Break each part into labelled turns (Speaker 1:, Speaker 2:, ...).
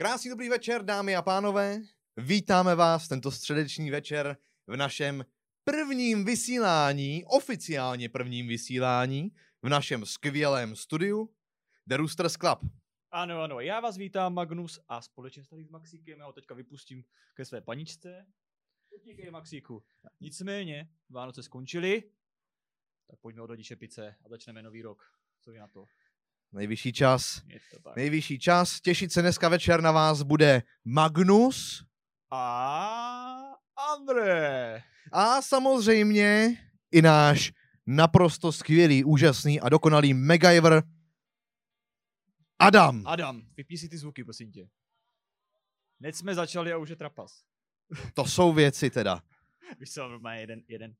Speaker 1: Krásný dobrý večer, dámy a pánové. Vítáme vás tento středeční večer v našem prvním vysílání, oficiálně prvním vysílání, v našem skvělém studiu The Roosters Club.
Speaker 2: Ano, ano, já vás vítám Magnus a společně s tady s Maxíkem, já ho teďka vypustím ke své paničce. Utíkej Maxíku. Nicméně, Vánoce skončily, tak pojďme odhodit šepice a začneme nový rok. Co vy na to?
Speaker 1: Nejvyšší čas,
Speaker 2: Je
Speaker 1: nejvyšší čas. Těšit se dneska večer na vás bude Magnus
Speaker 2: A André.
Speaker 1: a samozřejmě i náš naprosto skvělý, úžasný a dokonalý MacGyver Adam.
Speaker 2: Adam, vypni si ty zvuky, prosím tě. Hned jsme začali a už je trapas.
Speaker 1: To jsou věci teda.
Speaker 2: Víš co, normálně jeden, jeden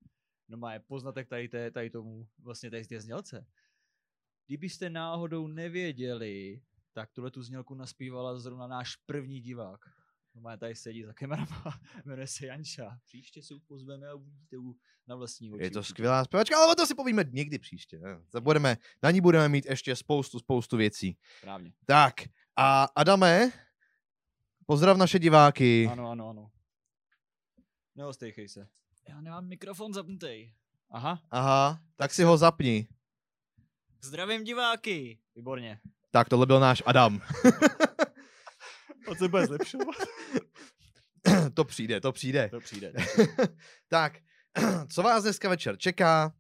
Speaker 2: normálně poznatek tady, té, tady tomu, vlastně tady z té znělce. Kdybyste náhodou nevěděli, tak tuhle tu znělku naspívala zrovna náš první divák. Normálně tady sedí za kamerama, jmenuje se Janča. Příště se pozveme a uvidíte u- na vlastní oči.
Speaker 1: Je to skvělá zpěvačka, ale o to si povíme někdy příště. Budeme, na ní budeme mít ještě spoustu, spoustu věcí.
Speaker 2: Správně.
Speaker 1: Tak a Adame, pozdrav naše diváky.
Speaker 2: Ano, ano, ano. Neostejchej se. Já nemám mikrofon zapnutý. Aha.
Speaker 1: Aha, tak si ho zapni.
Speaker 2: Zdravím diváky. Výborně.
Speaker 1: Tak tohle byl náš Adam.
Speaker 2: On se bude zlepšovat.
Speaker 1: to přijde, to přijde.
Speaker 2: To přijde.
Speaker 1: tak, co vás dneska večer čeká?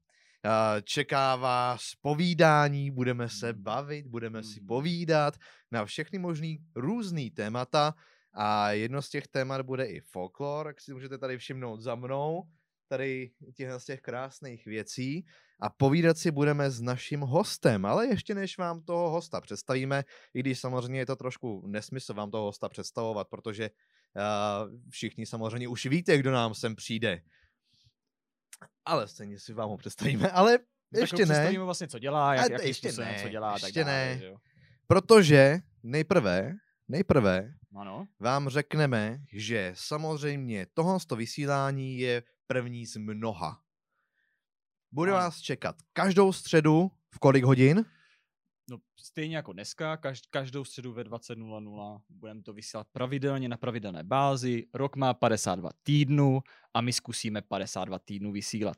Speaker 1: Eh, Čeká vás povídání, budeme se bavit, budeme si
Speaker 2: Mhm.
Speaker 1: povídat na všechny možný různý témata a jedno z těch témat bude i folklor, jak si můžete tady všimnout za mnou, tady těchto z těch krásných věcí a povídat si budeme s naším hostem, ale ještě než vám toho hosta představíme, i když samozřejmě je to trošku nesmysl vám toho hosta představovat, protože uh, všichni samozřejmě už víte, kdo nám sem přijde. Ale stejně si vám ho představíme, ale
Speaker 2: Tak
Speaker 1: ještě
Speaker 2: ho
Speaker 1: ne.
Speaker 2: představíme vlastně, co dělá, jak, jakým
Speaker 1: ještě
Speaker 2: způsobem,
Speaker 1: ne,
Speaker 2: co dělá a tak
Speaker 1: ještě
Speaker 2: dále,
Speaker 1: ne.
Speaker 2: že
Speaker 1: protože nejprve, nejprve
Speaker 2: Ano.
Speaker 1: vám řekneme, že samozřejmě tohle vysílání je první z mnoha. Bude vás čekat každou středu v kolik hodin?
Speaker 2: No, stejně jako dneska, každ- každou středu ve 20.00 budeme to vysílat pravidelně na pravidelné bázi. Rok má 52 týdnů a my zkusíme 52 týdnů vysílat.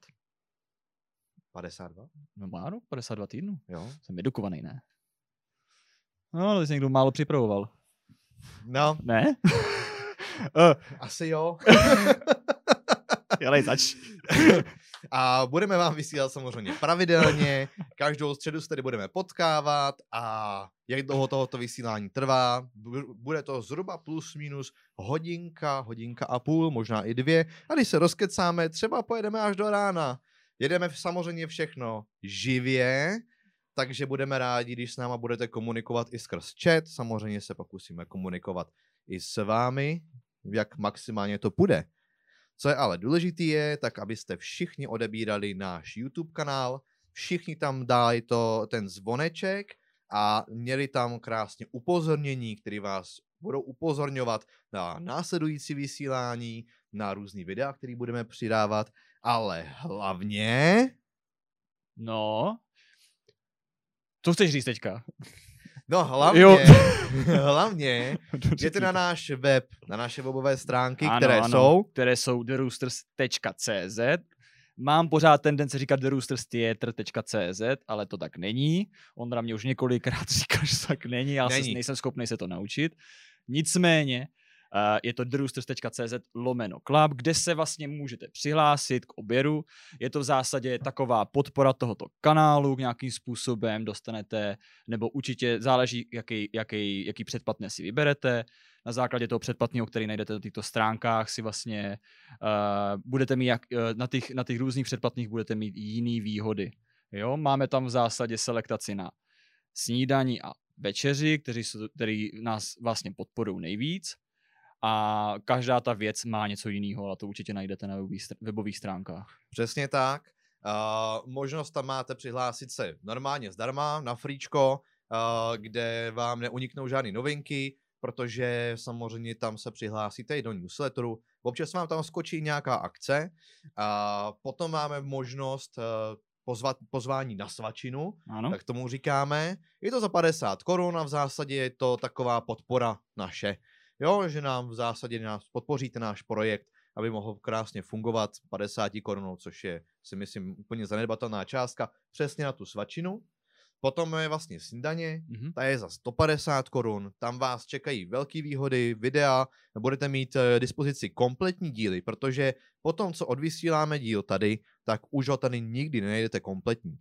Speaker 1: 52?
Speaker 2: No má rok 52 týdnů.
Speaker 1: Jo.
Speaker 2: Jsem edukovaný, ne? No, ale jsi někdo málo připravoval.
Speaker 1: No,
Speaker 2: Ne? uh,
Speaker 1: asi jo.
Speaker 2: jelej, zač.
Speaker 1: A budeme vám vysílat samozřejmě pravidelně. Každou středu se tady budeme potkávat a jak dlouho tohoto vysílání trvá, bu- bude to zhruba plus minus hodinka, hodinka a půl, možná i dvě. A když se rozkecáme, třeba pojedeme až do rána. Jedeme samozřejmě všechno živě, takže budeme rádi, když s náma budete komunikovat i skrz chat. Samozřejmě se pokusíme komunikovat i s vámi, jak maximálně to půjde. Co je ale důležitý je, tak abyste všichni odebírali náš YouTube kanál, všichni tam dali to, ten zvoneček a měli tam krásně upozornění, které vás budou upozorňovat na následující vysílání, na různý videa, které budeme přidávat, ale hlavně
Speaker 2: No. Co chceš říct teďka?
Speaker 1: No hlavně,
Speaker 2: Jo.
Speaker 1: hlavně jděte na náš web, na naše webové stránky,
Speaker 2: Ano,
Speaker 1: které
Speaker 2: ano.
Speaker 1: jsou
Speaker 2: které jsou theroosters.cz. Mám pořád tendence říkat theroosterstheatre.cz, ale to tak není. Ondra mě už několikrát říkal, že tak není, já
Speaker 1: Není.
Speaker 2: Se, nejsem schopný se to naučit. Nicméně je to theroosters.cz lomeno club, kde se vlastně můžete přihlásit k oběru. Je to v zásadě taková podpora tohoto kanálu nějakým způsobem dostanete, nebo určitě záleží, jaký, jaký, jaký předplatné si vyberete. Na základě toho předplatného, který najdete na těchto stránkách, si vlastně uh, budete mít, jak, uh, na, těch, na těch různých předplatných budete mít jiný výhody. Jo? Máme tam v zásadě selektaci na snídaní a večeři, kteří, jsou, který nás vlastně podporují nejvíc. A každá ta věc má něco jiného, a to určitě najdete na webových, str- webových stránkách.
Speaker 1: Přesně tak. Uh, možnost tam máte přihlásit se normálně zdarma na fríčko, uh, kde vám neuniknou žádné novinky, protože samozřejmě tam se přihlásíte i do newsletteru. Občas vám tam skočí nějaká akce. A potom máme možnost uh, pozvat, pozvání na svačinu,
Speaker 2: Ano?
Speaker 1: tak tomu říkáme. Je to za 50 korun a v zásadě je to taková podpora naše. Jo, že nám v zásadě nás podpoříte náš projekt, aby mohl krásně fungovat 50 korunou, což je si myslím úplně zanedbatelná částka, přesně na tu svačinu. Potom je vlastně snídaně,
Speaker 2: Mhm.
Speaker 1: ta je za 150 korun, tam vás čekají velké výhody, videa, budete mít eh, dispozici kompletní díly, protože potom, co odvysíláme díl tady, tak už ho tady nikdy nenajdete kompletní.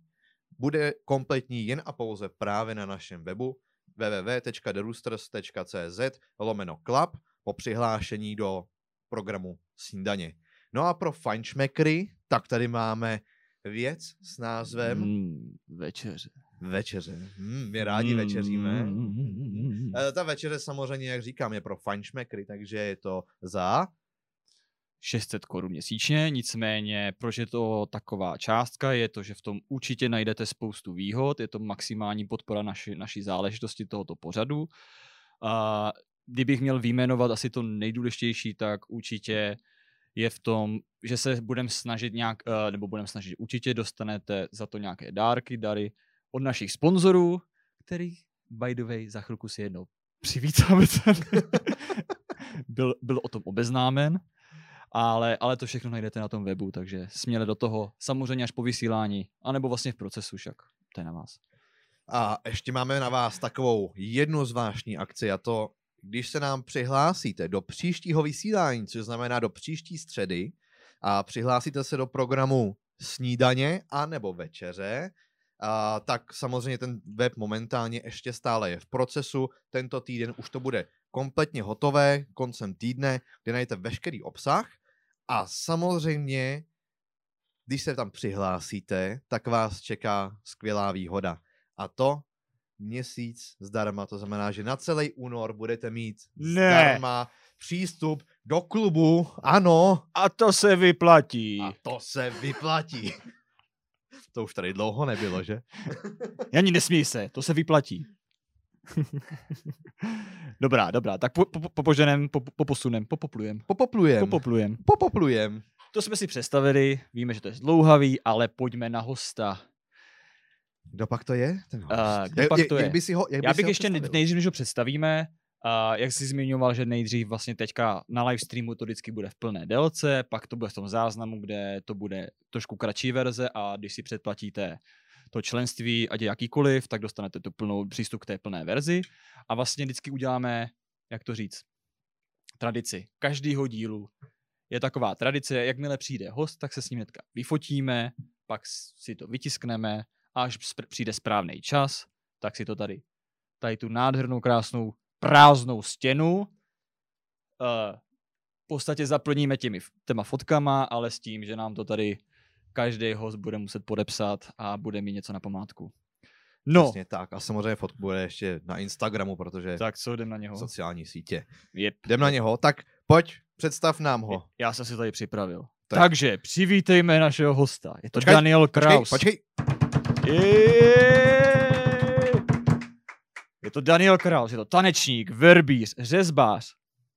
Speaker 1: Bude kompletní jen a pouze právě na našem webu www.derusters.cz lomeno club po přihlášení do programu snídaně. No a pro fajnšmekry, tak tady máme věc s názvem
Speaker 2: Mm, večeře.
Speaker 1: Večeře. Hmm, my rádi večeříme.
Speaker 2: Mm.
Speaker 1: E, ta večeře samozřejmě, jak říkám, je pro fajnšmekry, takže je to za...
Speaker 2: 600 korun měsíčně, nicméně proč je to taková částka, je to, že v tom určitě najdete spoustu výhod, je to maximální podpora naši, naší záležitosti tohoto pořadu. A kdybych měl vyjmenovat asi to nejdůležitější, tak určitě je v tom, že se budeme snažit nějak, eh, nebo budeme snažit, určitě dostanete za to nějaké dárky, dary od našich sponzorů, kterých, by the way, za chvilku si jednou přivítáme. Byl, byl o tom obeznámen, ale, ale to všechno najdete na tom webu, takže směle do toho, samozřejmě až po vysílání, anebo vlastně v procesu však, to je na vás.
Speaker 1: A ještě máme na vás takovou jednu zvláštní akci a to, když se nám přihlásíte do příštího vysílání, což znamená do příští středy, a přihlásíte se do programu snídaně a nebo večeře, a, tak samozřejmě ten web momentálně ještě stále je v procesu. Tento týden už to bude kompletně hotové koncem týdne, kde najdete veškerý obsah. A samozřejmě, když se tam přihlásíte, tak vás čeká skvělá výhoda. A to měsíc zdarma, to znamená, že na celý únor budete mít
Speaker 2: Ne.
Speaker 1: zdarma přístup do klubu, ano,
Speaker 2: A to se vyplatí.
Speaker 1: a to se vyplatí. To už tady dlouho nebylo, že?
Speaker 2: Ani nesmí se, to se vyplatí. dobrá, dobrá, tak po, po, popoženem, po, poposunem, popoplujem.
Speaker 1: Popoplujem.
Speaker 2: Popoplujem.
Speaker 1: Popoplujem.
Speaker 2: To jsme si představili, víme, že to je zdlouhavý, ale pojďme na hosta.
Speaker 1: Kdo pak to je? Ten host?
Speaker 2: A, kdo
Speaker 1: Jak-
Speaker 2: pak
Speaker 1: jak-
Speaker 2: to
Speaker 1: jak
Speaker 2: je?
Speaker 1: by si ho, jak
Speaker 2: Já
Speaker 1: by si
Speaker 2: bych
Speaker 1: ho
Speaker 2: ještě
Speaker 1: představil?
Speaker 2: nejdřív, než ho představíme, a jak jsi zmiňoval, že nejdřív vlastně teďka na live streamu to vždycky bude v plné délce, pak to bude v tom záznamu, kde to bude trošku kratší verze a když si předplatíte to členství, ať je jakýkoliv, tak dostanete tu plnou přístup k té plné verzi a vlastně vždycky uděláme, jak to říct, tradici každého dílu. Je taková tradice, jakmile přijde host, tak se s ním hnedka vyfotíme, pak si to vytiskneme a až přijde správný čas, tak si to tady, tady tu nádhernou, krásnou, prázdnou stěnu uh, v podstatě zaplníme těmi těma fotkama, ale s tím, že nám to tady každý host bude muset podepsat a bude mít něco na památku. No,
Speaker 1: Přesně tak. A samozřejmě fotku bude ještě na Instagramu, protože
Speaker 2: tak co, jdem na něho.
Speaker 1: sociální sítě.
Speaker 2: Yep.
Speaker 1: Jdem na něho. Tak pojď, představ nám ho.
Speaker 2: Já jsem si tady připravil.
Speaker 1: Tak.
Speaker 2: Takže přivítejme našeho hosta. Je to
Speaker 1: Počkej,
Speaker 2: Daniel
Speaker 1: Počkej,
Speaker 2: Kraus.
Speaker 1: počkej.
Speaker 2: Jej! Je to Daniel Kraus, je to tanečník, verbíř, řezbář,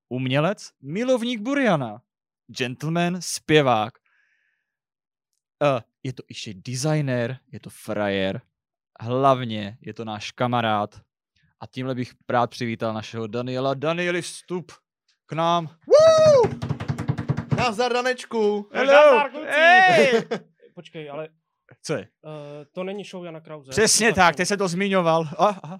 Speaker 2: umělec, milovník Buriana, gentleman, zpěvák. Uh, je to ještě designer, je to frajer, hlavně je to náš kamarád. A tímhle bych rád přivítal našeho Daniela. Danieli, vstup k nám.
Speaker 1: Woo! Nazdar, Danečku.
Speaker 3: Nazdar, kluci.
Speaker 2: Hey!
Speaker 3: Počkej, ale
Speaker 2: Co je?
Speaker 3: uh, to není show Jana Krause.
Speaker 2: Přesně
Speaker 3: To
Speaker 2: tak, ty se to zmiňoval. A, a,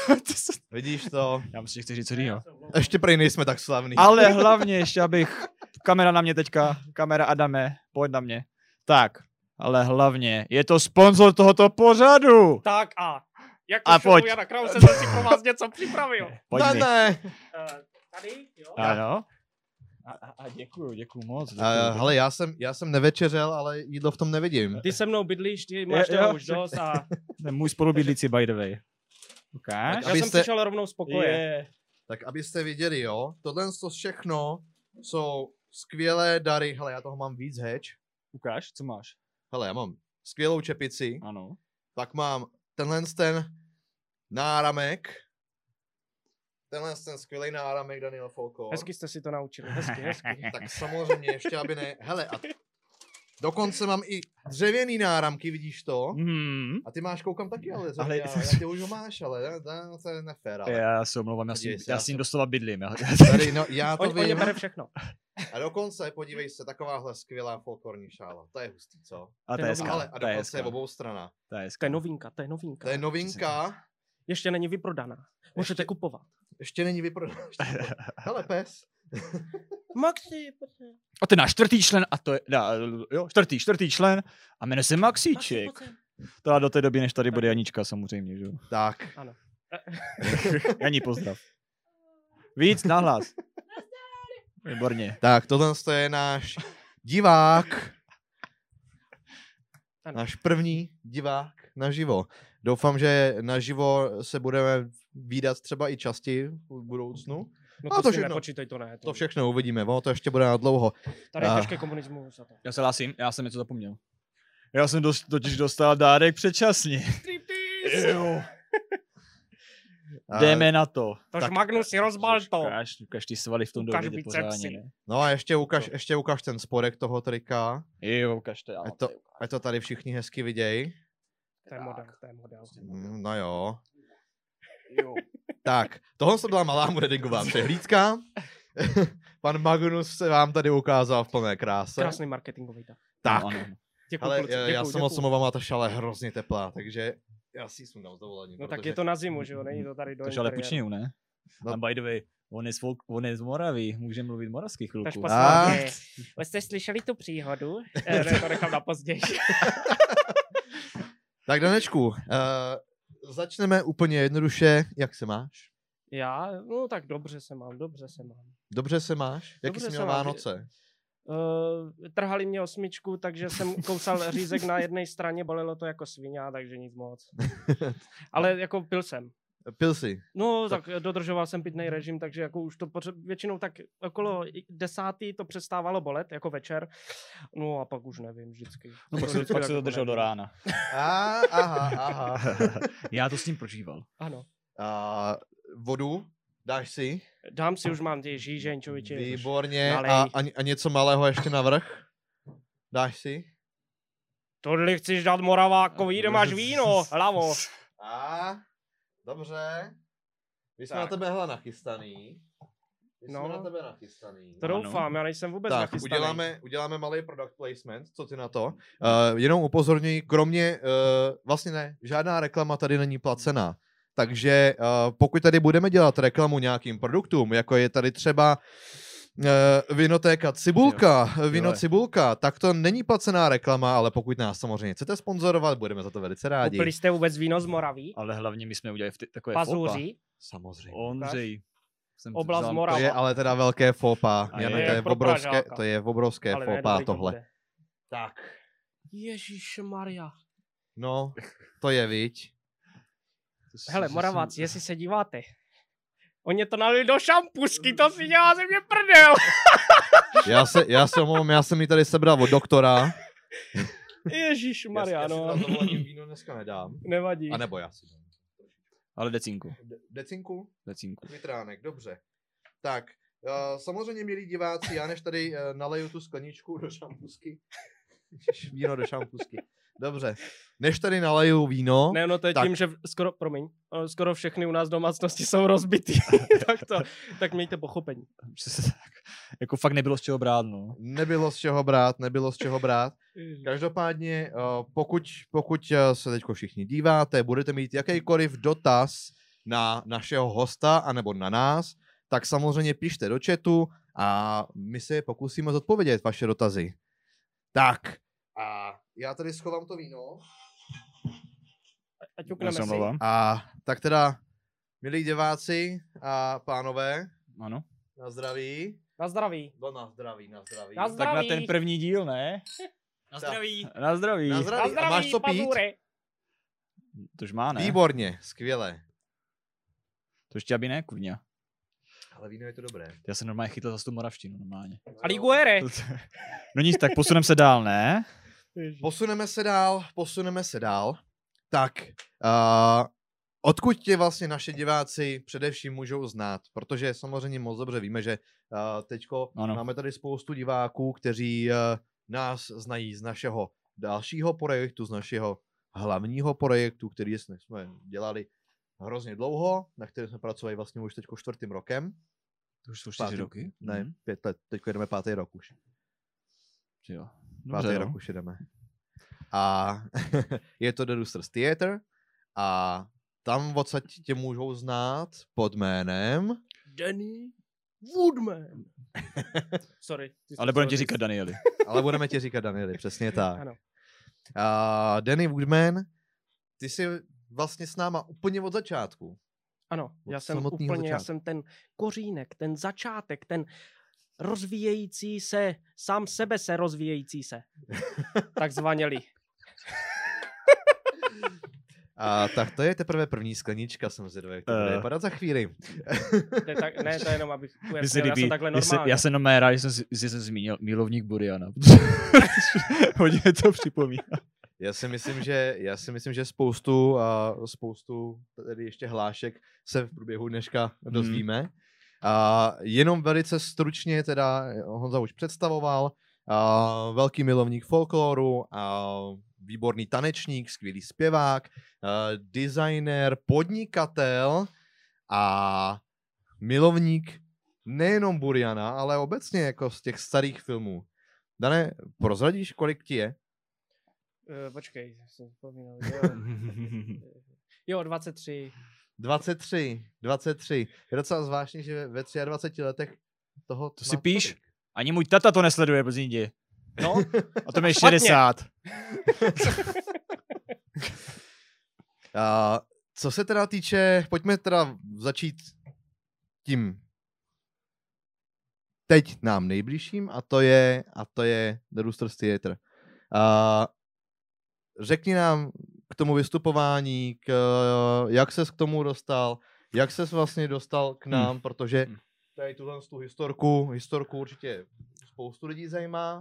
Speaker 1: Vidíš to?
Speaker 2: Já myslím, že chci říct co jiného.
Speaker 1: Ještě prej nejsme tak slavný.
Speaker 2: Ale hlavně ještě, abych... Kamera na mě teďka, kamera Adame, pojď na mě. Tak, ale hlavně je to sponzor tohoto pořadu.
Speaker 3: Tak a jako
Speaker 2: A pojď.
Speaker 3: Jana Krause jsem si pro vás něco připravil.
Speaker 2: Pojď
Speaker 1: ne,
Speaker 2: mi.
Speaker 1: ne.
Speaker 3: Uh, tady, jo.
Speaker 2: Ano. A, a, a děkuju, děkuju moc. Děkuju.
Speaker 1: Uh, hele, já jsem, já jsem nevečeřel, ale jídlo v tom nevidím.
Speaker 3: Ty se mnou bydlíš, ty máš toho už dost a
Speaker 2: můj spolubydlící, by the way. Ukáž?
Speaker 3: já jsem přišel rovnou z pokoje.
Speaker 2: Je.
Speaker 1: Tak abyste viděli, jo, tohle to všechno jsou skvělé dary. Hele, já toho mám víc heč.
Speaker 2: Ukáž, co máš?
Speaker 1: Hele, já mám skvělou čepici,
Speaker 2: Ano.
Speaker 1: pak mám tenhle ten náramek. Tenhle ten skvělý náramek Daniel Folko.
Speaker 3: Hezky jste si to naučili, hezky, hezky.
Speaker 1: Tak samozřejmě ještě, aby ne... Hele, a dokonce mám i dřevěný náramky, vidíš to?
Speaker 2: Hmm.
Speaker 1: A ty máš, koukám taky, ale,
Speaker 2: Ale-
Speaker 1: ale... Já, já ty už ho máš, ale ne, to je nefér, ale.
Speaker 2: Já se omlouvám, já,
Speaker 1: Podívej
Speaker 2: já
Speaker 1: já
Speaker 2: s
Speaker 1: jsem-
Speaker 2: doslova bydlím. Já,
Speaker 1: Tady, no, já to
Speaker 3: On, on
Speaker 1: vím.
Speaker 3: bere všechno.
Speaker 1: A dokonce, podívej se, takováhle skvělá folklorní šála. To je hustý, co?
Speaker 2: a to je hezká,
Speaker 1: Ale a
Speaker 2: to je
Speaker 1: dokonce je obou strana.
Speaker 2: To je
Speaker 3: To je novinka, to je novinka.
Speaker 1: To je novinka.
Speaker 3: Ještě není vyprodaná. Můžete
Speaker 1: Ještě-
Speaker 3: kupovat.
Speaker 1: Ještě není vyprodaná. Hele, pes.
Speaker 3: Maxi,
Speaker 2: A ten náš čtvrtý člen, a to je, da, jo, čtvrtý, čtvrtý člen, a jmenuje se Maxíček. To a do té doby, než tady bude Janička samozřejmě, že jo.
Speaker 1: Tak.
Speaker 3: Ano.
Speaker 2: Janí pozdrav. Víc nahlas. Výborně.
Speaker 1: Tak, tohle je náš divák.
Speaker 3: Ano.
Speaker 1: Náš první divák naživo. Doufám, že naživo se budeme výdat třeba i častěji v budoucnu.
Speaker 3: No
Speaker 1: A
Speaker 3: to,
Speaker 1: to
Speaker 3: si
Speaker 1: všechno-
Speaker 3: nepočítej, to ne.
Speaker 1: To všechno uvidíme, ono to ještě bude na dlouho.
Speaker 3: Tady je těžké komunismus a to.
Speaker 2: Já se hlásím, já jsem něco zapomněl. Já jsem dost, totiž dostal dárek předčasně.
Speaker 1: A-
Speaker 2: Jdeme na to.
Speaker 3: Tož
Speaker 1: Tak-
Speaker 3: Magnus si rozbal to.
Speaker 2: Ukáž, ukáž ty svaly v tom
Speaker 3: Ukáž
Speaker 2: dovedě pořádně. Ne?
Speaker 1: No a ještě ukaž, ještě ukaž ten spodek toho trika.
Speaker 2: Jo, ukáž to. já
Speaker 1: Ať to,
Speaker 2: ukáž.
Speaker 1: ať to tady všichni hezky vidějí.
Speaker 3: To je model, to je model.
Speaker 1: Mm, No jo.
Speaker 2: Jo.
Speaker 1: Tak, tohle to byla malá modelingová přehlídka. Pan Magnus se vám tady ukázal v plné kráse.
Speaker 3: Krásný marketingový tak.
Speaker 1: Tak,
Speaker 2: No, ano.
Speaker 3: Děkuji,
Speaker 1: ale
Speaker 3: kluci,
Speaker 1: já, já
Speaker 3: děkuju,
Speaker 1: jsem moc
Speaker 3: děkuju.
Speaker 1: omlouvám, ta šala je hrozně teplá, takže já si ji sundám s dovolením.
Speaker 3: No tak
Speaker 1: protože-
Speaker 3: je to na zimu, že jo, není to tady do
Speaker 2: To ale ne?
Speaker 1: No.
Speaker 2: A by the way, on je z, folk, on je z Moravy, může mluvit moravský chvilku.
Speaker 3: Takže
Speaker 1: A-
Speaker 3: poslouchej, vy jste slyšeli tu příhodu? Eh, ne, to nechám na později.
Speaker 1: Tak Danečku, uh, začneme úplně jednoduše. Jak se máš?
Speaker 3: Já, no tak dobře se mám, dobře se mám.
Speaker 1: Dobře se máš? Jaký
Speaker 3: Dobře
Speaker 1: jsi měl. Vánoce?
Speaker 3: Uh, trhali mě osmičku, takže jsem kousal řízek na jedné straně, bolelo to jako svině, takže nic moc. Ale jako pil jsem.
Speaker 1: Pil jsi?
Speaker 3: No, tak, tak dodržoval jsem pitný režim, takže jako už to poře- většinou tak okolo desátý to přestávalo bolet, jako večer. No a pak už nevím, vždycky.
Speaker 2: No, pak,
Speaker 3: vždycky
Speaker 2: pak se to
Speaker 3: jako
Speaker 2: držel do rána.
Speaker 1: A, aha, aha.
Speaker 2: Já to s ním prožíval.
Speaker 3: Ano.
Speaker 1: A, vodu dáš si?
Speaker 3: Dám si, už mám ty žížeň, člověče. už
Speaker 1: Výborně. A, a, a něco malého ještě navrh? Dáš si?
Speaker 3: Tohle chceš dát Moravákovi, kde máš víno, hlavo.
Speaker 1: A, dobře. My jsme
Speaker 3: Tak.
Speaker 1: na tebe hele nachystaný. My jsme
Speaker 3: No.
Speaker 1: na tebe nachystaný.
Speaker 3: To doufám, já nejsem vůbec
Speaker 1: tak,
Speaker 3: nachystaný.
Speaker 1: uděláme, uděláme malý product placement, co ty na to. Uh, jenom upozorňuji, kromě, uh, vlastně ne, žádná reklama tady není placená. Takže uh, pokud tady budeme dělat reklamu nějakým produktům, jako je tady třeba uh, vinotéka Cibulka, víno
Speaker 2: jo.
Speaker 1: Cibulka, tak to není placená reklama, ale pokud nás samozřejmě chcete sponzorovat, budeme za to velice rádi.
Speaker 3: Koupili jste vůbec víno z Moraví?
Speaker 2: Ale hlavně my jsme udělali v ty, takové fopa.
Speaker 3: Pazuří?
Speaker 1: Samozřejmě.
Speaker 2: Ondřej. Jsem
Speaker 3: Oblast
Speaker 2: vzal-
Speaker 3: Morava.
Speaker 1: To je ale teda velké fopa. Jane,
Speaker 2: je
Speaker 1: to, je obrovské,
Speaker 3: Pražáka.
Speaker 1: to je obrovské
Speaker 3: Ale ne,
Speaker 1: fopa
Speaker 3: to
Speaker 1: tohle.
Speaker 3: bude.
Speaker 1: Tak.
Speaker 3: Ježíš Maria.
Speaker 1: No, to je viď.
Speaker 3: Hele, Moraváci, jestli se díváte. Oni to nalili do šampusky, to si dělá ze mě prdel.
Speaker 1: Já se, já se omlouvám, já jsem ji tady sebral od doktora.
Speaker 3: Ježíš Maria,
Speaker 1: já,
Speaker 3: no.
Speaker 1: já si dovolením víno dneska nedám.
Speaker 3: Nevadí.
Speaker 1: A nebo já si dám.
Speaker 2: Ale decinku,
Speaker 1: De- decinku?
Speaker 2: decinku.
Speaker 1: Litránek, dobře. Tak, uh, samozřejmě, milí diváci, já než tady uh, naleju tu skleničku do šampusky. Víno do šampusky. Dobře. Než tady naleju víno,
Speaker 3: Ne, no to je
Speaker 1: Tak.
Speaker 3: tím, že skoro, promiň, skoro všechny u nás domácnosti jsou rozbitý. tak to, tak mějte pochopení.
Speaker 2: Tak. Jako fakt nebylo z čeho brát, no.
Speaker 1: nebylo z čeho brát, nebylo z čeho brát. Každopádně, pokud, pokud uh, se teď všichni díváte, budete mít jakýkoliv dotaz na našeho hosta anebo na nás, tak samozřejmě pište do chatu a my se pokusíme zodpovědět vaše dotazy. Tak, a já tady schovám to víno.
Speaker 3: Ať
Speaker 2: Já
Speaker 3: ukneme
Speaker 2: se
Speaker 3: si.
Speaker 1: A tak teda, milí diváci a pánové,
Speaker 2: Ano.
Speaker 1: na zdraví.
Speaker 3: Na zdraví.
Speaker 1: No na zdraví, na zdraví.
Speaker 3: Na
Speaker 2: Tak na
Speaker 3: Zdraví.
Speaker 2: ten první díl, ne?
Speaker 1: Na zdraví.
Speaker 2: Na zdraví.
Speaker 1: Na
Speaker 3: Na
Speaker 1: zdraví.
Speaker 3: zdraví,
Speaker 1: A máš co pít?
Speaker 3: pazury.
Speaker 2: Tož má, ne?
Speaker 1: Výborně, skvěle.
Speaker 2: To ještě aby ne, kurňa.
Speaker 1: Ale víno je to dobré.
Speaker 2: Já jsem normálně chytil za tu moravštinu, normálně.
Speaker 3: A Liguere.
Speaker 2: No nic, tak posuneme se dál, ne?
Speaker 1: Posuneme se dál, posuneme se dál. Tak, uh, odkud tě vlastně naše diváci především můžou znát? Protože samozřejmě moc dobře víme, že uh, teďko
Speaker 2: Ano.
Speaker 1: máme tady spoustu diváků, kteří uh, nás znají z našeho dalšího projektu, z našeho hlavního projektu, který jsme dělali hrozně dlouho, na kterém jsme pracovali vlastně už teď čtvrtým rokem.
Speaker 2: To už jsou
Speaker 1: Pátý-
Speaker 2: čtyři roky?
Speaker 1: Ne,
Speaker 2: Mhm.
Speaker 1: pět let, teď jdeme pátý rok už.
Speaker 2: Jo.
Speaker 1: Pátý
Speaker 2: Dobře,
Speaker 1: rok
Speaker 2: no.
Speaker 1: už jedeme. A je to The Roosters Theatre a tam odsaď tě můžou znát pod jménem
Speaker 3: Danny Woodman. Sorry.
Speaker 2: Ale budeme ti říkat
Speaker 3: říct.
Speaker 2: Danieli.
Speaker 1: ale budeme ti říkat Danieli, přesně tak.
Speaker 3: Ano.
Speaker 1: A Danny Woodman, ty jsi vlastně s náma úplně od začátku.
Speaker 3: Ano,
Speaker 1: Od
Speaker 3: já jsem úplně, já
Speaker 1: začátku.
Speaker 3: jsem ten kořínek, ten začátek, ten rozvíjející se, sám sebe se rozvíjející se. Takzvaně li.
Speaker 1: A tak to je teprve první sklenička, jsem zvědavý, jak to bude
Speaker 2: Eh.
Speaker 1: vypadat za chvíli.
Speaker 3: To je tak, ne, to je jenom, abych ujasnil, já
Speaker 2: líbí,
Speaker 3: jsem takhle normálně.
Speaker 2: já jsem normálně rád, že jsem, si- že jsem zmínil milovník Buriana. Hodně to připomíná.
Speaker 1: Já si myslím, že, já si myslím, že spoustu, a spoustu tedy ještě hlášek se v průběhu dneška dozvíme. A jenom velice stručně teda Honza už představoval, a velký milovník folkloru, a výborný tanečník, skvělý zpěvák, a designer, podnikatel a milovník nejenom Buriana, ale obecně jako z těch starých filmů. Dane, prozradíš, kolik ti je?
Speaker 3: Uh, počkej, jsem vzpomínal. Jo. jo, 23.
Speaker 1: 23, 23. Je docela zvláštní, že ve 23 letech toho
Speaker 2: To si píš?
Speaker 1: tolik.
Speaker 2: Ani můj tata to nesleduje, jdi.
Speaker 3: No,
Speaker 2: A to mi je
Speaker 3: Špatně.
Speaker 2: 60.
Speaker 1: A co se teda týče, pojďme teda začít tím teď nám nejbližším a to je, a to je The Roosters Theatre. A řekni nám k tomu vystupování, k, jak ses k tomu dostal, jak ses vlastně dostal k nám, protože
Speaker 2: Hmm.
Speaker 1: tady tuhle tu historku, historku určitě spoustu lidí zajímá,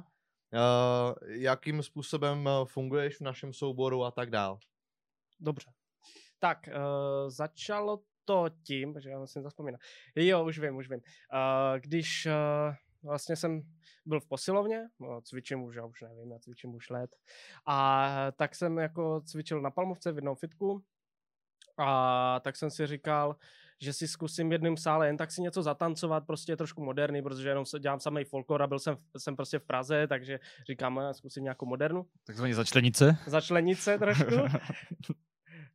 Speaker 1: uh, jakým způsobem eh, funguješ v našem souboru a tak dál.
Speaker 3: Dobře. Tak, uh, začalo to tím, že já musím zaspomínat. Jo, už vím, už vím. Uh, když uh, vlastně jsem byl v posilovně, no, cvičím už, já už nevím, já cvičím už let, a tak jsem jako cvičil na Palmovce v jednom fitku a tak jsem si říkal, že si zkusím v jednom sále jen tak si něco zatancovat, prostě trošku moderní, protože jenom dělám samý folklor a byl jsem, jsem prostě v Praze, takže říkám, eh, zkusím nějakou modernu
Speaker 2: Takzvaně začlenice.
Speaker 3: začlenit se trošku.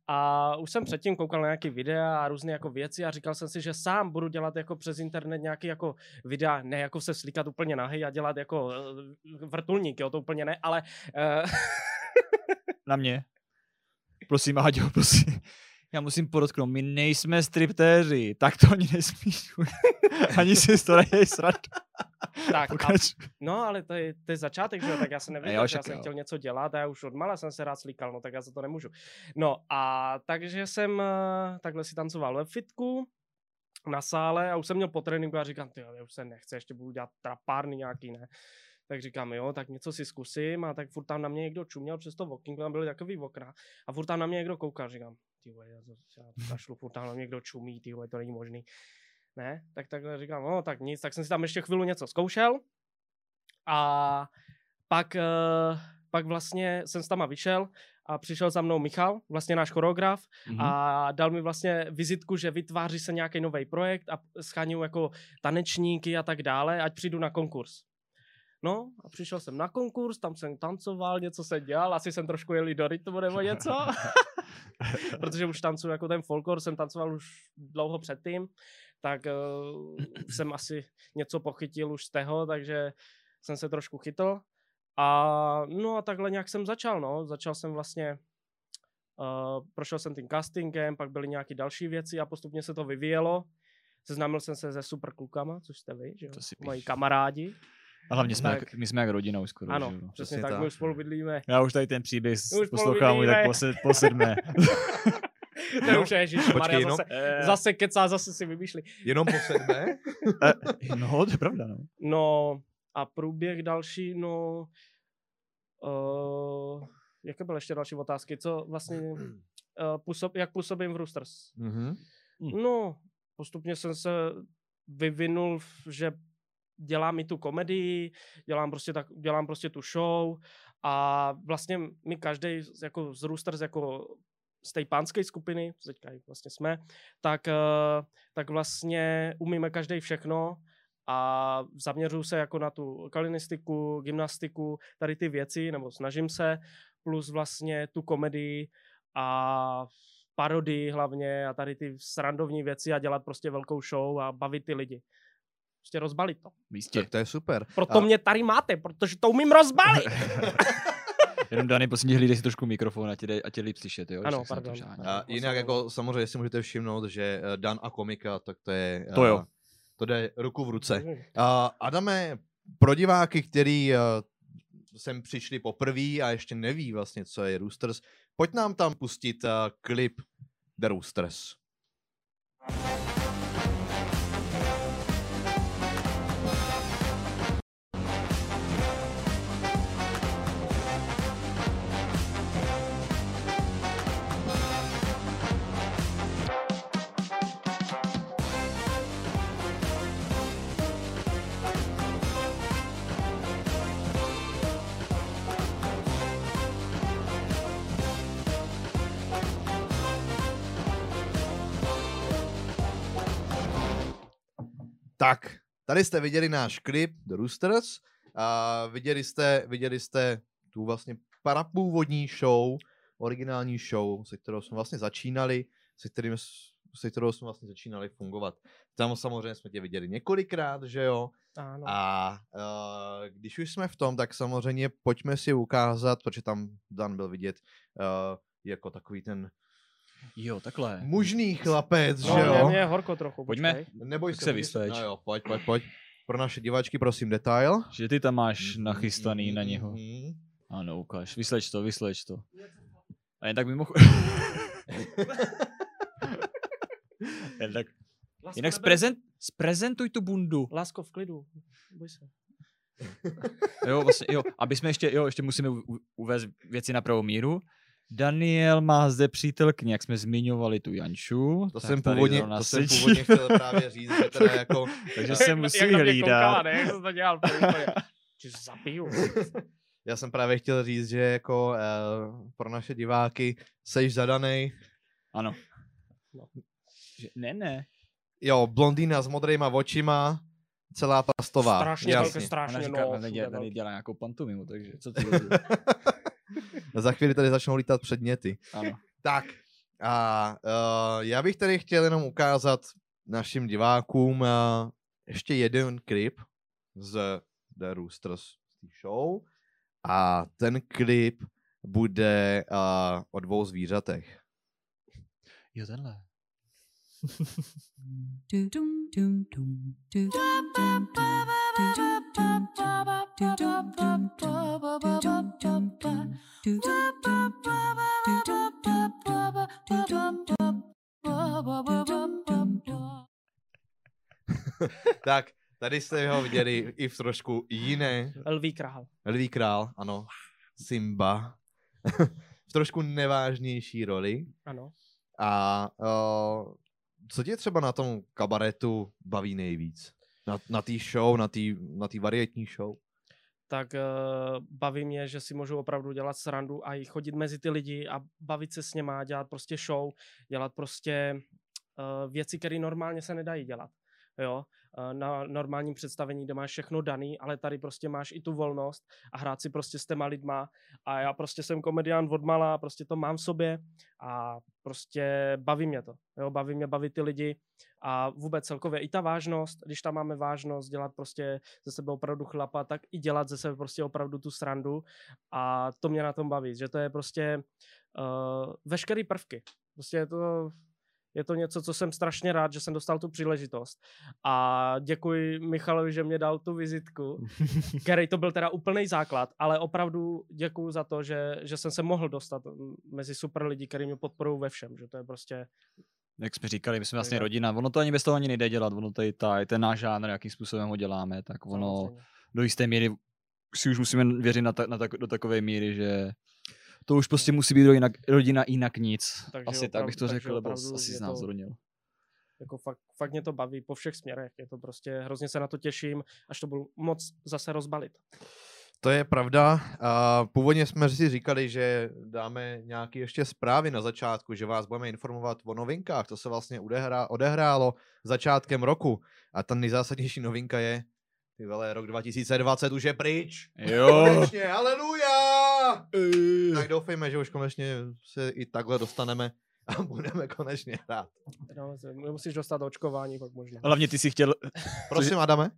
Speaker 3: A už jsem předtím koukal na nějaký videa a různé jako věci a říkal jsem si, že sám budu dělat jako přes internet nějaký jako videa, ne jako se slíkat úplně nahý a dělat jako eh, vrtulník, jo, to úplně ne, ale uh,
Speaker 2: Na mě. Prosím, Aďo, prosím. Já musím podotknout, my nejsme striptéři, tak to ani nesmíš. ani si to nejde srad.
Speaker 3: tak, a, no ale to je, to je začátek, že jo, tak já jsem
Speaker 2: jo,
Speaker 3: nevěděl, že já jsem
Speaker 2: jo.
Speaker 3: chtěl něco dělat a já už odmala jsem se rád slíkal, no tak já za to nemůžu. No a takže jsem eh, takhle si tancoval ve fitku, na sále a už jsem měl po tréninku a říkám, ty já už se nechce, ještě budu dělat trapárny nějaký, ne. Tak říkám, jo, tak něco si zkusím a tak furt tam na mě někdo čuměl přes to okýnko, tam byly takový okna a furt tam na mě někdo koukal, říkám, ty vole, já, já kašlu, furt tam někdo čumí, ty vole, to není možný. Ne, tak takhle říkám, no tak nic, tak jsem si tam ještě chvíli něco zkoušel a pak, uh, pak vlastně jsem s tam vyšel a přišel za mnou Michal, vlastně náš choreograf,
Speaker 2: Mhm.
Speaker 3: a dal mi vlastně vizitku, že vytváří se nějaký nový projekt a scháňují jako tanečníky a tak dále, ať přijdu na konkurs. No a přišel jsem na konkurs, tam jsem tancoval, něco jsem dělal, asi jsem trošku jel i do rytmu nebo něco, protože už tancuju jako ten folklor, jsem tancoval už dlouho předtím, tak uh, jsem asi něco pochytil už z toho, takže jsem se trošku chytl. A no a takhle nějak jsem začal, no. Začal jsem vlastně, uh, prošel jsem tím castingem, pak byly nějaké další věci a postupně se to vyvíjelo. Seznámil jsem se se super klukama, což jste vy, že jo?
Speaker 2: To si
Speaker 3: Moji kamarádi.
Speaker 2: A hlavně jsme,
Speaker 3: Tak.
Speaker 2: jak, my jsme jak rodina už skoro.
Speaker 3: Ano,
Speaker 2: že
Speaker 3: přesně
Speaker 1: Přesně
Speaker 3: tak,
Speaker 1: tak.
Speaker 3: my už spolu bydlíme.
Speaker 2: Já už tady ten příběh
Speaker 3: Už
Speaker 2: poslouchám už tak
Speaker 3: spolu
Speaker 2: po, se, po sedmé.
Speaker 3: To
Speaker 1: No,
Speaker 3: už je, ježiš,
Speaker 1: počkej,
Speaker 3: Maria,
Speaker 1: no.
Speaker 3: zase, zase kecá, zase si vymýšlí.
Speaker 1: Jenom po sedmé?
Speaker 2: Eh, no, to je pravda, no.
Speaker 3: No a průběh další, no... Uh, jaké byly ještě další otázky? Co vlastně, uh, působ, jak působím v Roosters?
Speaker 1: Mhm.
Speaker 2: Hmm.
Speaker 3: No, postupně jsem se vyvinul, že dělám i tu komedii, dělám prostě, tak, dělám prostě tu show a vlastně my každý jako z Roosters, jako z té pánské skupiny, co teďka vlastně jsme, tak, eh, tak vlastně umíme každý všechno a zaměřuju se jako na tu kalinistiku, gymnastiku, tady ty věci, nebo snažím se, plus vlastně tu komedii a parodii hlavně a tady ty srandovní věci a dělat prostě velkou show a bavit ty lidi. Prostě rozbalit to.
Speaker 2: Místě.
Speaker 1: Tak to je super.
Speaker 3: Proto
Speaker 1: A-
Speaker 3: mě tady máte, protože to umím rozbalit.
Speaker 2: Jenom Dany, prosím tě, hlídej si trošku mikrofon, ať tě, ať tě líp slyšet, jo?
Speaker 3: Ano,
Speaker 2: to
Speaker 3: pardon.
Speaker 2: žádá.
Speaker 1: A jinak jako samozřejmě si můžete všimnout, že eh, Dan a komika, tak to je...
Speaker 2: To
Speaker 1: eh,
Speaker 2: jo.
Speaker 1: To jde ruku v ruce. A Adame, pro diváky, který uh, sem přišli poprvé a ještě neví vlastně, co je Roosters, pojď nám tam pustit klip The Roosters. Tak, tady jste viděli náš klip The Roosters a viděli jste, viděli jste tu vlastně parapůvodní show, originální show, se kterou jsme vlastně začínali, se, kterým, se kterou jsme vlastně začínali fungovat. Tam samozřejmě jsme tě viděli několikrát, že jo?
Speaker 3: Ano.
Speaker 1: A uh, když už jsme v tom, tak samozřejmě pojďme si ukázat, protože tam Dan byl vidět uh, jako takový ten
Speaker 2: Jo, takhle.
Speaker 1: mužný chlapec,
Speaker 3: no,
Speaker 1: že jo?
Speaker 3: mě je horko trochu.
Speaker 2: Pojďme.
Speaker 3: počkej.
Speaker 1: Neboj
Speaker 2: Tak
Speaker 1: se,
Speaker 2: se vysveď.
Speaker 1: No jo, pojď, pojď, pojď. Pro naše diváčky prosím detail.
Speaker 2: Že ty tam máš nachystaný na něho.
Speaker 1: Mhm.
Speaker 2: Ano, ukáž. Vysleč to, vysleč to. A jen tak mimo... jen tak...
Speaker 3: Lásko,
Speaker 2: Jinak zprezent, zprezentuj tu bundu.
Speaker 3: Lásko, v klidu. Boj se.
Speaker 2: Jo, vlastně, jo, aby jsme ještě, jo, ještě musíme u- uvést věci na pravou míru. Daniel má zde přítelkyni, jak jsme zmiňovali tu Janču.
Speaker 1: To jsem původně, to jsem původně chtěl právě říct, že teda jako,
Speaker 2: Takže se
Speaker 3: Jak-
Speaker 2: musí
Speaker 3: jak mě koukala,
Speaker 2: hlídat.
Speaker 3: ne? Jak jsem to dělal. Tě zabiju.
Speaker 1: já jsem právě chtěl říct, že jako uh, pro naše diváky seš zadanej.
Speaker 2: Ano.
Speaker 3: No.
Speaker 2: Že, ne, ne.
Speaker 1: Jo, blondýna s modrýma očima, celá pastová.
Speaker 3: Strašně
Speaker 1: jasně.
Speaker 3: velké, strašně
Speaker 2: Ona říká,
Speaker 3: no. všude
Speaker 2: dělá, tady dělá nějakou pantomimu, takže co ty
Speaker 1: Za chvíli tady začnou lítat předměty.
Speaker 2: Ano.
Speaker 1: Tak, a uh, já bych tady chtěl jenom ukázat našim divákům uh, ještě jeden klip z The Roosters show. A ten klip bude uh, o dvou zvířatech.
Speaker 2: Jo, tenhle.
Speaker 1: Tak, tady jste ho viděli i v trošku jiné.
Speaker 3: Lví král.
Speaker 1: Lví král, ano. Simba. v trošku nevážnější roli.
Speaker 3: Ano.
Speaker 1: A uh, co tě třeba na tom kabaretu baví nejvíc? Na, na té show, na té na tý varietní show?
Speaker 3: tak uh, baví mě, že si můžu opravdu dělat srandu a i chodit mezi ty lidi a bavit se s něma, dělat prostě show, dělat prostě uh, věci, které normálně se nedají dělat. Jo, na normálním představení, kde máš všechno daný, ale tady prostě máš i tu volnost a hrát si prostě s těma lidma a já prostě jsem komedián od mala, prostě to mám v sobě a prostě baví mě to. Jo, baví mě bavit ty lidi a vůbec celkově i ta vážnost, když tam máme vážnost, dělat prostě ze sebe opravdu chlapa, tak i dělat ze sebe prostě opravdu tu srandu a to mě na tom baví, že to je prostě uh, veškerý prvky. Prostě to, je to něco, co jsem strašně rád, že jsem dostal tu příležitost. A děkuji Michalovi, že mě dal tu vizitku, který to byl teda úplný základ, ale opravdu děkuji za to, že, že jsem se mohl dostat mezi super lidi, kteří mě podporují ve všem, že to je prostě
Speaker 2: Jak jsme říkali, my jsme vlastně rodina. Ono to ani bez toho ani nejde dělat. Ono tady ta, ten náš žánr, jakým způsobem ho děláme, tak ono
Speaker 3: samozřejmě.
Speaker 2: do jisté míry si už musíme věřit na ta, na tak, do takové míry, že to už prostě musí být rodina, rodina jinak nic.
Speaker 3: Takže
Speaker 2: asi tak
Speaker 3: opravdu-
Speaker 2: bych to řekl, nebo asi znázornil.
Speaker 3: Jako fakt, fakt mě to baví po všech směrech. Je to prostě, hrozně se na to těším, až to budu moc zase rozbalit.
Speaker 1: To je pravda. A původně jsme si říkali, že dáme nějaké ještě zprávy na začátku, že vás budeme informovat o novinkách, to se vlastně odehrá, odehrálo začátkem roku. A ta nejzásadnější novinka je, ty vole, rok 2020 už je pryč.
Speaker 2: Jo.
Speaker 1: Konečně, haleluja! Tak doufejme, že už konečně se i takhle dostaneme a budeme konečně hrát.
Speaker 3: No, musíš dostat očkování, pak možná.
Speaker 2: Hlavně ty si chtěl...
Speaker 1: Prosím, Adame.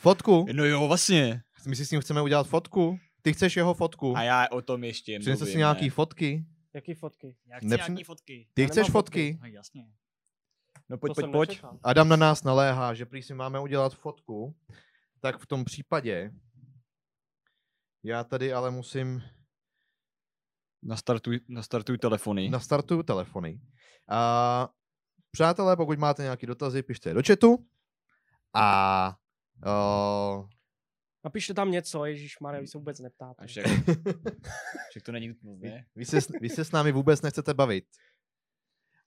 Speaker 1: Fotku?
Speaker 2: No jo, vlastně.
Speaker 1: My si s ním chceme udělat fotku. Ty chceš jeho fotku?
Speaker 2: A já o tom ještě
Speaker 1: Přinese si
Speaker 2: mluvím,
Speaker 1: nějaký
Speaker 2: ne?
Speaker 1: fotky.
Speaker 3: Jaký fotky?
Speaker 4: Já chci
Speaker 1: Nepřine-
Speaker 4: nějaký fotky.
Speaker 1: Ty
Speaker 3: Já
Speaker 1: chceš
Speaker 3: nemám
Speaker 1: fotky?
Speaker 4: No jasně.
Speaker 2: No pojď,
Speaker 3: To
Speaker 2: pojď, pojď.
Speaker 3: nečekal.
Speaker 1: Adam na nás naléhá, že prý si máme udělat fotku. Tak v tom případě já tady ale musím
Speaker 2: Nastartuj, nastartuj telefony.
Speaker 1: nastartuju telefony. A přátelé, pokud máte nějaké dotazy, pište je do chatu. A uh,
Speaker 3: Napište tam něco, Ježíš Maria, vy se vůbec neptáte.
Speaker 2: A však, však to není nutnost, ne?
Speaker 1: vy, se, s- vy se s námi vůbec nechcete bavit.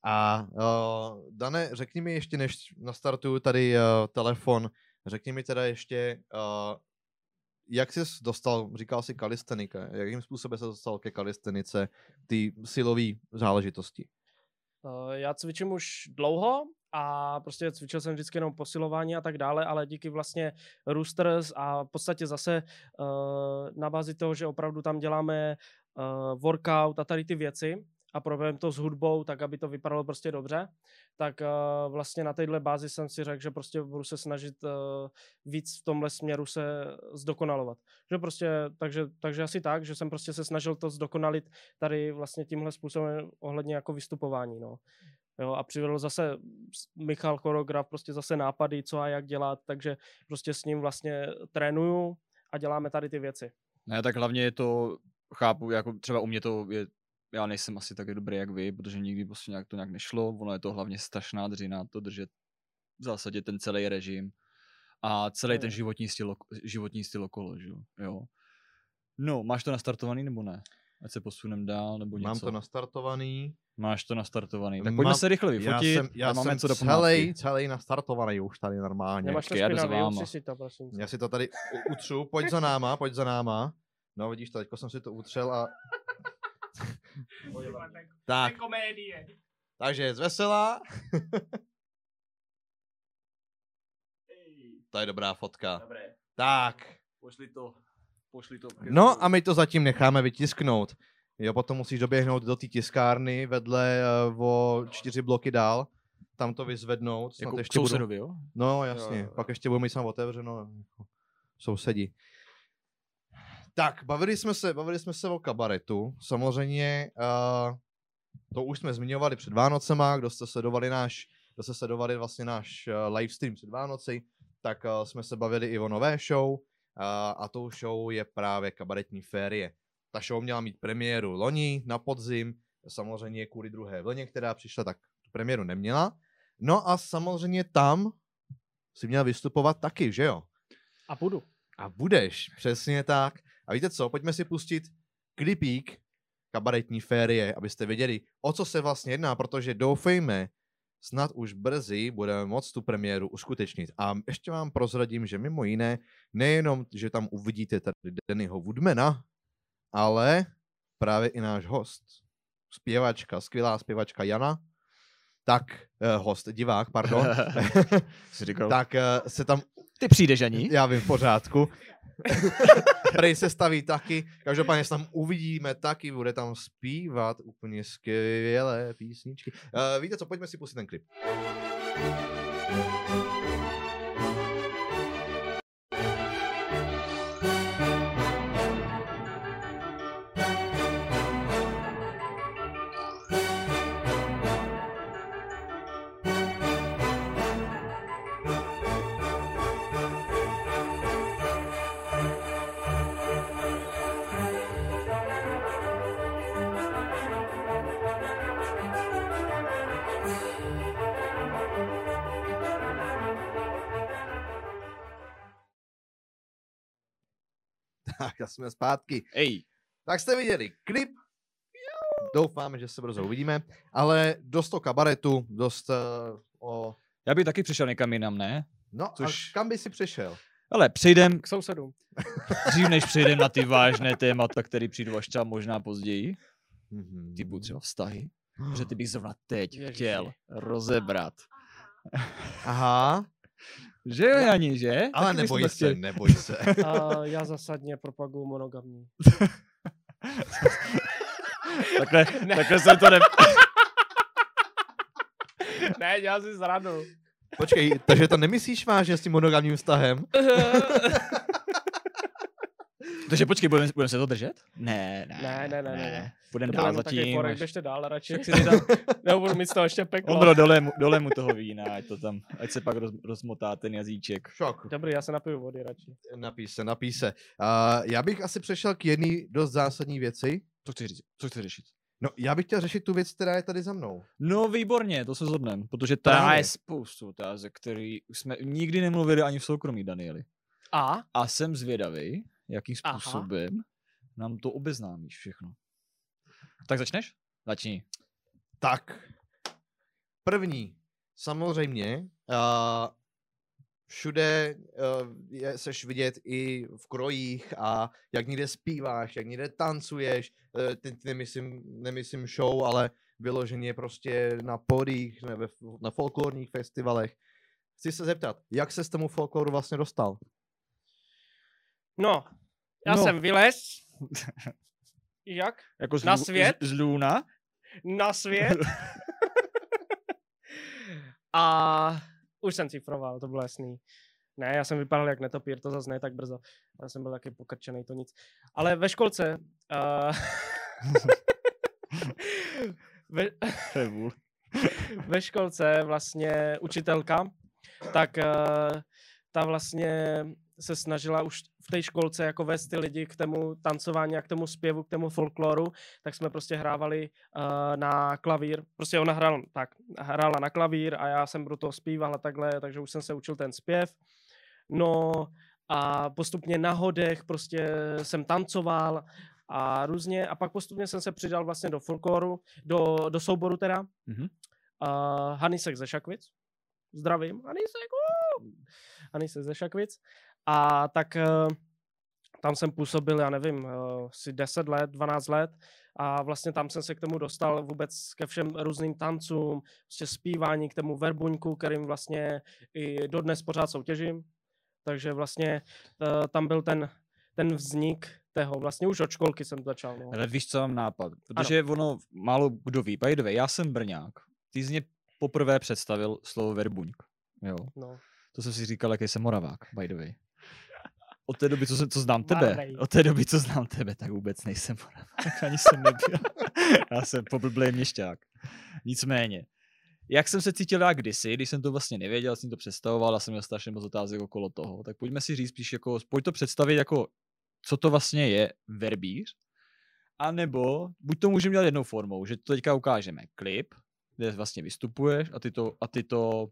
Speaker 1: A uh, Dane, řekni mi ještě, než nastartuju tady uh, telefon, řekni mi teda ještě, uh, jak jsi dostal, říkal jsi kalistenika, jakým způsobem se dostal ke kalistenice, ty silové záležitosti?
Speaker 3: Uh, já cvičím už dlouho a prostě cvičil jsem vždycky jenom posilování a tak dále, ale díky vlastně Roosters a v podstatě zase uh, na bázi toho, že opravdu tam děláme uh, workout a tady ty věci a probujeme to s hudbou, tak aby to vypadalo prostě dobře, tak uh, vlastně na téhle bázi jsem si řekl, že prostě budu se snažit uh, víc v tomhle směru se zdokonalovat. Že prostě, takže, takže asi tak, že jsem prostě se snažil to zdokonalit tady vlastně tímhle způsobem ohledně jako vystupování, no. Jo, a přivedl zase Michal choreograf prostě zase nápady, co a jak dělat, takže prostě s ním vlastně trénuju a děláme tady ty věci.
Speaker 2: Ne, tak hlavně je to, chápu, jako třeba u mě to je, já nejsem asi tak dobrý jak vy, protože nikdy prostě nějak to nějak nešlo, ono je to hlavně strašná dřina, to držet v zásadě ten celý režim a celý
Speaker 3: je.
Speaker 2: ten životní styl, životní styl okolo, že jo? No, máš to nastartovaný nebo ne? Ať se posunem dál, nebo něco.
Speaker 1: Mám to nastartovaný.
Speaker 2: Máš to nastartovaný. Tak pojďme
Speaker 1: Mám-
Speaker 2: se rychle vyfotit,
Speaker 1: Já jsem, já
Speaker 2: máme
Speaker 1: jsem
Speaker 2: co
Speaker 1: celý, celý nastartovaný už tady normálně.
Speaker 3: Nemáš to špinavý, utři si to, prosím.
Speaker 1: Já si to tady utřu, pojď za náma, pojď za náma. No vidíš to, teďko jsem si to utřel a... tak,
Speaker 4: komédie.
Speaker 1: takže zvesela. to je dobrá fotka.
Speaker 2: Dobré,
Speaker 1: Tak,
Speaker 2: pošli to, pošli to.
Speaker 1: no a my to zatím necháme vytisknout. Jo, potom musíš doběhnout do té tiskárny vedle uh, o čtyři bloky dál. Tam to vyzvednout. Snad
Speaker 2: jako
Speaker 1: ještě budu...
Speaker 2: sousedovi, jo?
Speaker 1: No, jasně.
Speaker 2: Jo, jo,
Speaker 1: Pak ještě budu mít sám otevřeno. Jako sousedí. Tak, bavili jsme se, bavili jsme se o kabaretu. Samozřejmě uh, to už jsme zmiňovali před Vánocema, kdo jste sledovali náš, kdo jste sledovali vlastně náš uh, livestream před Vánoci, tak uh, jsme se bavili i o nové show uh, a tou show je právě kabaretní férie. Ta show měla mít premiéru loni na podzim, samozřejmě kvůli druhé vlně, která přišla, tak tu premiéru neměla. No a samozřejmě tam si měl vystupovat taky, že jo?
Speaker 3: A budu.
Speaker 1: A budeš, přesně tak. A víte co, pojďme si pustit klipík kabaretní férie, abyste věděli, o co se vlastně jedná, protože doufejme, snad už brzy budeme moct tu premiéru uskutečnit. A ještě vám prozradím, že mimo jiné, nejenom, že tam uvidíte tady Dannyho Woodmana, ale právě i náš host, zpěvačka, skvělá zpěvačka Jana, tak, eh, host, divák, pardon, tak eh, se tam
Speaker 2: ty přijdeš ani?
Speaker 1: já vím, v pořádku. Prej se staví taky, každopádně se tam uvidíme taky, bude tam zpívat úplně skvělé písničky. Uh, víte co, pojďme si pustit ten klip. Jsme zpátky.
Speaker 2: Ej,
Speaker 1: Tak jste viděli klip. Doufáme, že se brzo uvidíme. Ale dost to kabaretu, dost uh, o...
Speaker 2: Já bych taky přišel někam jinam, ne?
Speaker 1: No
Speaker 2: Což-
Speaker 1: a kam by si přešel?
Speaker 2: Ale přejdem,
Speaker 3: K sousedům.
Speaker 2: dřív než přejdem na ty vážné témata, které přijdu až třeba možná později,
Speaker 1: Mhm.
Speaker 2: typu třeba vztahy, že ty bych zrovna teď
Speaker 3: Ježiši.
Speaker 2: chtěl rozebrat.
Speaker 1: Aha,
Speaker 2: Že jo, Jani, že?
Speaker 1: ale
Speaker 2: Taky
Speaker 1: neboj se,
Speaker 2: chtěli.
Speaker 1: neboj se.
Speaker 3: A já zasadně propaguju monogamní.
Speaker 2: Takhle, takhle jsem to ne...
Speaker 3: ne, já si zradu.
Speaker 1: Počkej, takže to nemyslíš vážně s tím monogamním vztahem?
Speaker 2: Takže počkej, budeme, budeme se to držet? Ne, ne,
Speaker 3: Ne, ne, ne, ne, ne. To
Speaker 2: dál zatím. až-
Speaker 3: běžte dál radši.
Speaker 2: Si tam,
Speaker 3: Nebo budu mít z toho ještě peklo.
Speaker 2: Ondro, dole, mu- dole mu toho vína, ať to tam, ať se pak roz, rozmotá ten jazyček.
Speaker 1: Šok.
Speaker 3: Dobrý, já se napiju vody radši.
Speaker 1: Napíš se, napíš se. Uh, já bych asi přešel k jedné dost zásadní věci.
Speaker 2: Co chci říct? Co chci řešit?
Speaker 1: No, já bych chtěl řešit tu věc, která je tady za mnou.
Speaker 2: No výborně, to se zhodneme, protože tam
Speaker 1: Právě.
Speaker 2: je spoustu otázek, který jsme nikdy nemluvili ani v soukromí, Danieli.
Speaker 3: A?
Speaker 2: A jsem zvědavý, jakým
Speaker 3: Aha.
Speaker 2: způsobem nám to obeznámíš všechno. Tak začneš? Začni.
Speaker 1: Tak, první, samozřejmě, uh, všude uh, je, seš vidět i v krojích a jak někde zpíváš, jak někde tancuješ, uh, teď nemyslím, nemyslím show, ale vyloženě prostě na podích, nebo v- na folklorních festivalech. Chci se zeptat, jak se s tomu folkloru vlastně dostal?
Speaker 3: No, já
Speaker 2: No.
Speaker 3: jsem vylez. Jak?
Speaker 2: Jako z,
Speaker 3: Na svět?
Speaker 2: Z, z Luna?
Speaker 3: Na svět. A už jsem cifroval, to bylo jasný. Ne, já jsem vypadal jak netopír, to zase ne tak brzo. Já jsem byl taky pokrčený, to nic. Ale ve školce... Uh, ve, ve školce vlastně učitelka, tak eh, ta vlastně se snažila už v té školce jako vést ty lidi k tomu tancování a k tomu zpěvu, k tomu folkloru, tak jsme prostě hrávali uh, na klavír. Prostě ona hrál, tak, hrála na klavír a já jsem do toho zpíval a takhle, takže už jsem se učil ten zpěv. No a postupně na hodech prostě jsem tancoval a různě a pak postupně jsem se přidal vlastně do folkloru, do, do souboru teda.
Speaker 2: Mhm.
Speaker 3: Uh, Hanisek ze Šakvic. Zdravím. Hanisek. Uh! Hanisek ze Šakvic. A tak uh, tam jsem působil, já nevím, uh, si 10 let, 12 let a vlastně tam jsem se k tomu dostal vůbec ke všem různým tancům, prostě zpívání k tomu verbuňku, kterým vlastně i dodnes pořád soutěžím. Takže vlastně uh, tam byl ten, ten vznik tého, vlastně už od školky jsem začal. No.
Speaker 2: Ale víš, co mám nápad? Protože ano. ono málo kdo ví. By the way, já jsem Brňák. Ty jsi mě poprvé představil slovo verbuňk. Jo.
Speaker 3: no.
Speaker 2: To jsem si říkal, jaký jsem Moravák, by the way. Od té doby, co, se- co znám tebe,
Speaker 3: Marnej.
Speaker 2: od té doby, co znám tebe, tak vůbec nejsem Moravák. Ani jsem nebyl. já jsem poblblý měšťák. Nicméně, jak jsem se cítil já kdysi, když jsem to vlastně nevěděl, jsem to představoval a jsem měl strašně moc otázek okolo toho, tak pojďme si říct spíš jako, pojď to představit jako, co to vlastně je verbíř, a nebo buď to můžeme dělat jednou formou, že to teďka ukážeme klip, kde vlastně vystupuješ a ty to, a ty to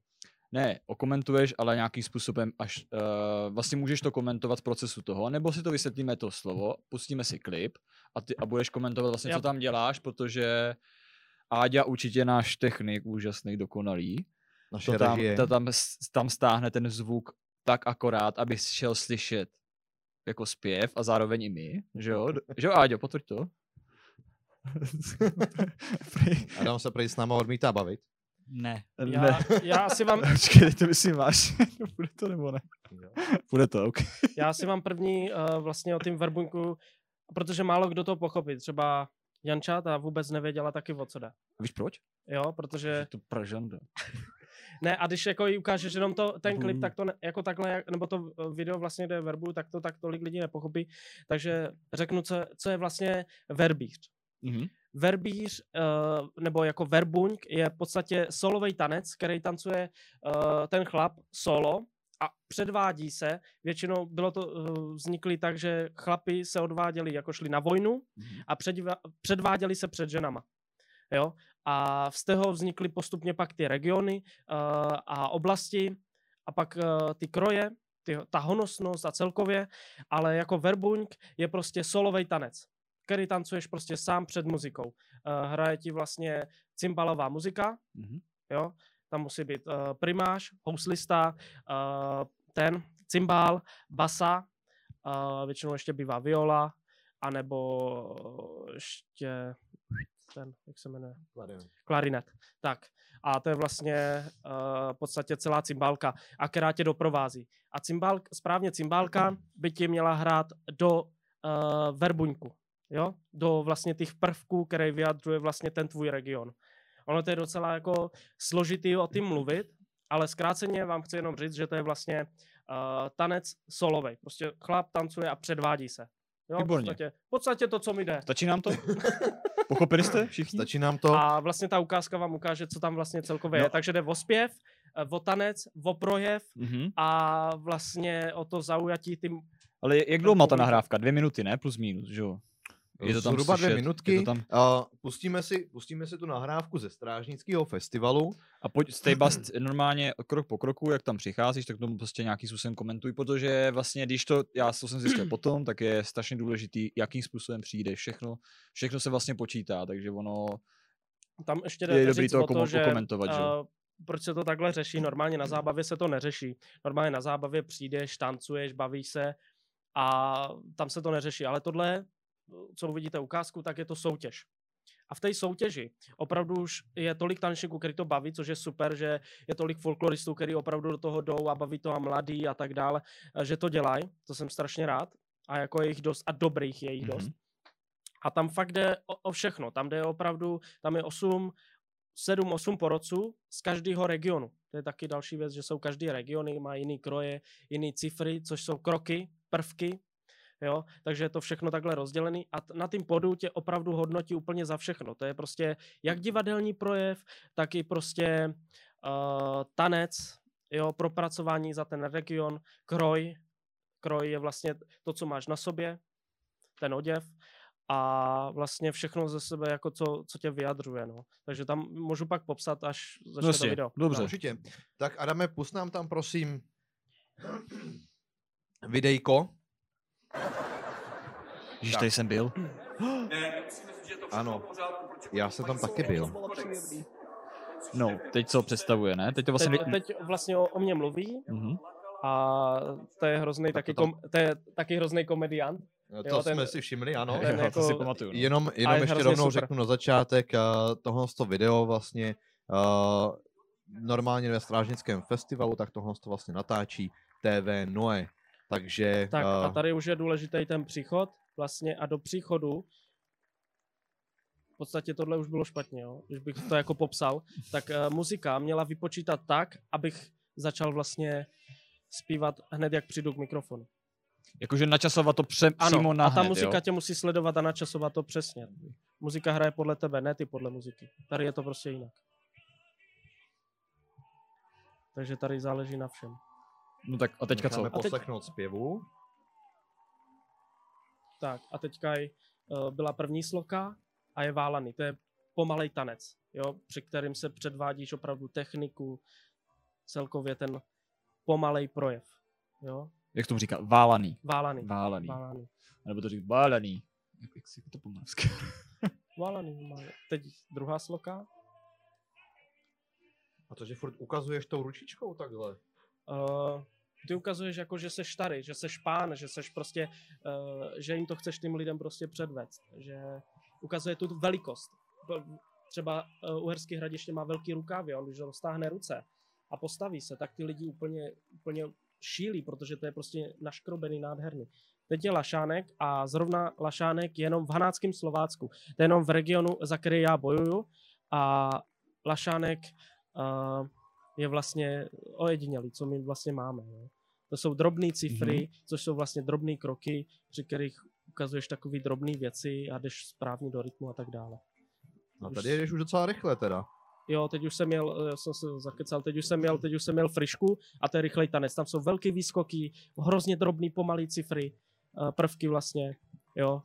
Speaker 2: ne okomentuješ, ale nějakým způsobem až uh, vlastně můžeš to komentovat v procesu toho, nebo si to vysvětlíme to slovo, pustíme si klip a, ty, a budeš komentovat vlastně, co
Speaker 3: Yep.
Speaker 2: tam děláš, protože Áďa určitě náš technik úžasný, dokonalý,
Speaker 1: Naše
Speaker 2: to tam, to tam, tam stáhne ten zvuk tak akorát, aby šel slyšet jako zpěv a zároveň i my, že jo? Že jo, Áďo, potvrď to.
Speaker 1: Adam se prý s náma odmítá bavit.
Speaker 2: Ne.
Speaker 3: Já,
Speaker 2: ne.
Speaker 3: já, si vám,
Speaker 2: Počkej, to myslím máš. Bude to nebo ne? Bude to, ok.
Speaker 3: já si vám první uh, vlastně o tím verbuňku, protože málo kdo to pochopí. Třeba Janča, ta vůbec nevěděla taky o co jde.
Speaker 2: Víš proč?
Speaker 3: Jo, protože...
Speaker 2: Je to pražanda.
Speaker 3: Ne, a když jako jí ukážeš jenom to, ten klip, tak to ne, jako takhle, nebo to eh, video vlastně jde verbu, tak to tak tolik lidí nepochopí. Takže řeknu, co, co je vlastně verbíř.
Speaker 2: Mhm.
Speaker 3: Verbíř, uh, nebo jako verbuňk, je v podstatě solový tanec, který tancuje uh, ten chlap solo a předvádí se. Většinou bylo to uh, vzniklý tak, že chlapi se odváděli, jako šli na vojnu
Speaker 2: Mhm.
Speaker 3: a předva- předváděli se před ženama. Jo? A z toho vznikly postupně pak ty regiony uh, a oblasti a pak uh, ty kroje, ty, ta honosnost a celkově, ale jako verbuňk je prostě solový tanec, který tancuješ prostě sám před muzikou. Uh, hraje ti vlastně cymbalová muzika,
Speaker 2: Mhm.
Speaker 3: jo, tam musí být uh, primáš, houslista, uh, ten cymbál, basa, uh, většinou ještě bývá viola, anebo ještě ten, jak se jmenuje? Klarinet. Tak. A to je vlastně uh, v podstatě celá cymbálka, a která tě doprovází. A cymbál, správně cymbálka by ti měla hrát do uh, verbuňku, jo? Do vlastně těch prvků, které vyjadřuje vlastně ten tvůj region. Ono to je docela jako složitý o tím mluvit, ale zkráceně vám chci jenom říct, že to je vlastně uh, tanec solovej. Prostě chlap tancuje a předvádí se. Jo,
Speaker 2: Výborně.
Speaker 3: V podstatě, v podstatě to, co mi jde.
Speaker 2: Stačí nám to? Pochopili jste všichni?
Speaker 1: Stačí nám to?
Speaker 3: A vlastně ta ukázka vám ukáže, co tam vlastně celkově
Speaker 2: No.
Speaker 3: je. Takže jde o zpěv, eh, o tanec, o projev
Speaker 2: Mhm.
Speaker 3: a vlastně o to zaujatí tím...
Speaker 2: Ale jak dlouho má ta nahrávka? Dvě minuty, ne? Plus minus, že jo? Je to tam
Speaker 1: Zhruba dvě
Speaker 2: slyšet,
Speaker 1: minutky.
Speaker 2: je to tam-
Speaker 1: Uh, pustíme, si, pustíme si tu nahrávku ze Strážnického festivalu.
Speaker 2: A pojď stay bust normálně krok po kroku, jak tam přicházíš, tak tomu prostě nějakým způsobem komentuj, protože vlastně, když to, já to jsem zjistil potom, tak je strašně důležitý, jakým způsobem přijdeš, všechno, všechno se vlastně počítá, takže ono,
Speaker 3: Tam ještě
Speaker 2: Je dobrý
Speaker 3: říct
Speaker 2: to
Speaker 3: o to, že
Speaker 2: okomentovat, že
Speaker 3: eh, proč se to takhle řeší. Normálně na zábavě se to neřeší. Normálně na zábavě přijdeš, tancuješ, bavíš se a tam se to neřeší. Ale tohle, co uvidíte ukázku, tak je to soutěž. A v té soutěži opravdu už je tolik tanečníků, který to baví, což je super, že je tolik folkloristů, který opravdu do toho jdou a baví to a mladý a tak dále, eh, že to dělají. To jsem strašně rád. A jako je jich dost a dobrých je jich
Speaker 2: Mhm.
Speaker 3: dost. A tam fakt jde o, o všechno. Tam jde opravdu, tam je 8, 7, 8 porodců z každého regionu. To je taky další věc, že jsou každý regiony, má jiný kroje, jiný cifry, což jsou kroky, prvky, jo, takže je to všechno takhle rozdělený a t- na tým podu tě opravdu hodnotí úplně za všechno. To je prostě jak divadelní projev, tak i prostě uh, tanec, jo, propracování za ten region, kroj, kroj je vlastně to, co máš na sobě, ten oděv a vlastně všechno ze sebe, jako co, co tě vyjadřuje. No. Takže tam můžu pak popsat, až začne to
Speaker 2: Prostě,
Speaker 3: video.
Speaker 2: dobře.
Speaker 1: Určitě. Tak Adame, pust nám tam prosím videjko. Tak.
Speaker 2: tady jsem byl.
Speaker 1: Ano, já jsem tam taky byl.
Speaker 2: No, teď co představuje, ne? Teď to vlastně...
Speaker 3: Teď, teď vlastně o, o mě mluví
Speaker 2: Mhm.
Speaker 3: a to je hrozný
Speaker 1: Tak
Speaker 3: taky,
Speaker 1: to tam-
Speaker 3: kom, to je taky hrozný komediant.
Speaker 1: To
Speaker 3: Jo, ten-
Speaker 1: jsme si všimli, ano.
Speaker 3: ten
Speaker 2: Jo,
Speaker 3: jako-
Speaker 2: to si pamatuju. No.
Speaker 1: Jenom, jenom
Speaker 3: je
Speaker 1: ještě rovnou
Speaker 3: super.
Speaker 1: řeknu na začátek, uh, tohle to video vlastně uh, normálně ve Strážnickém festivalu, tak tohle to vlastně natáčí TV Noe. Takže
Speaker 3: Tak a
Speaker 1: uh,
Speaker 3: tady už je důležitý ten příchod vlastně a do příchodu v podstatě tohle už bylo špatně, jo? když bych to jako popsal, tak uh, muzika měla vypočítat tak, abych začal vlastně zpívat hned, jak přijdu k mikrofonu.
Speaker 2: Jakože načasovat to pře-
Speaker 3: Ano,
Speaker 2: přímo na
Speaker 3: a ta
Speaker 2: hned,
Speaker 3: muzika
Speaker 2: jo?
Speaker 3: tě musí sledovat a načasovat to přesně. Muzika hraje podle tebe, ne ty podle muziky. Tady je to prostě jinak. Takže tady záleží na všem.
Speaker 2: No tak a teďka co?
Speaker 1: necháme
Speaker 3: A teď-
Speaker 1: poslechnout zpěvu.
Speaker 3: Tak a teďka je, uh, byla první sloka a je válaný. To je pomalej tanec, jo, při kterým se předvádíš opravdu techniku, celkově ten pomalej projev. Jo?
Speaker 2: Jak tomu říká? Válaný.
Speaker 3: Válaný.
Speaker 2: Válaný.
Speaker 3: Válaný.
Speaker 2: A nebo to říká válaný. Jak, jak si to pomalsky?
Speaker 3: Válaný. válaný. Teď druhá sloka.
Speaker 1: A to, že furt ukazuješ tou ručičkou takhle.
Speaker 3: Uh, ty ukazuješ jako, že seš starý, že seš pán, že seš prostě, uh, že jim to chceš tím lidem prostě předvést. Že ukazuje tu velikost. Třeba uh, Uherský hradiště má velký rukávy, on když roztáhne ruce a postaví se, tak ty lidi úplně, úplně šílí, protože to je prostě naškrobený, nádherný. Teď je Lašánek a zrovna Lašánek je jenom v Hanáckém Slovácku. To je jenom v regionu, za který já bojuju a Lašánek uh, je vlastně ojedinělý, co my vlastně máme. Jo. To jsou drobné cifry, mm-hmm. což jsou vlastně drobné kroky, při kterých ukazuješ takové drobné věci a jdeš správně do rytmu a tak dále.
Speaker 1: No
Speaker 3: Už-
Speaker 1: tady jedeš už docela rychle teda.
Speaker 3: Jo, teď už jsem měl, já jsem se zakecal, teď už jsem měl, teď už jsem měl frišku a to je rychlej tanec. Tam jsou velký výskoky, hrozně drobný, pomalý cifry, eh, prvky vlastně, jo.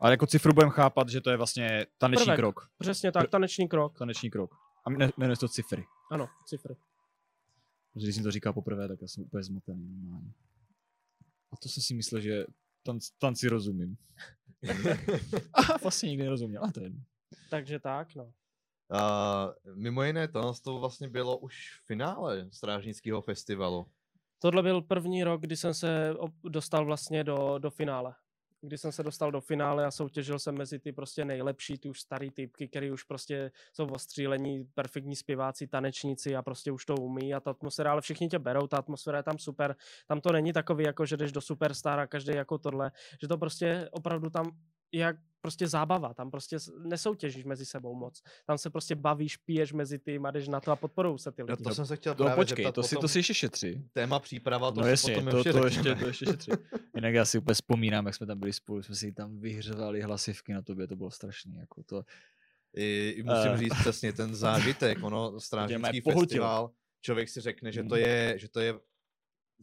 Speaker 2: Ale jako cifru budeme chápat, že to je vlastně taneční
Speaker 3: Prvek.
Speaker 2: krok.
Speaker 3: Přesně tak, taneční krok.
Speaker 2: Taneční krok. A jmenuje to cifry.
Speaker 3: Ano, cifry.
Speaker 2: Protože když jsem to říkal poprvé, tak já jsem úplně zmatený. normálně. A to jsem si myslel, že tanc, tanci rozumím. a vlastně nikdy nerozuměl, a to je.
Speaker 3: Takže tak, no.
Speaker 1: Uh, mimo jiné, to, to vlastně bylo už v finále Strážnického festivalu.
Speaker 3: Tohle byl první rok, kdy jsem se dostal vlastně do, do finále. Kdy jsem se dostal do finále a soutěžil jsem mezi ty prostě nejlepší, ty už starý typky, který už prostě jsou ostřílení, perfektní zpěváci, tanečníci a prostě už to umí a ta atmosféra, ale všichni tě berou, ta atmosféra je tam super. Tam to není takový, jako že jdeš do superstar a každý jako tohle, že to prostě opravdu tam jak prostě zábava, tam prostě nesoutěžíš mezi sebou moc. Tam se prostě bavíš, piješ mezi tím a jdeš na to a podporují se ty
Speaker 1: No,
Speaker 3: lidi.
Speaker 1: to jsem se chtěl
Speaker 2: No
Speaker 1: právě
Speaker 2: počkej,
Speaker 1: zeptat
Speaker 2: to si, to si ještě šetří.
Speaker 1: Téma příprava, to
Speaker 2: No
Speaker 1: si
Speaker 2: jasně,
Speaker 1: potom
Speaker 2: to,
Speaker 1: ještě
Speaker 2: to, ještě, to ještě šetří. Jinak já si úplně vzpomínám, jak jsme tam byli spolu, jsme si tam vyhřevali hlasivky na tobě, to bylo strašný. Jako to,
Speaker 1: I, i musím
Speaker 2: Eh.
Speaker 1: říct přesně ten zážitek, ono, strážnický festival, člověk si řekne, že to
Speaker 2: Mm.
Speaker 1: je, že to je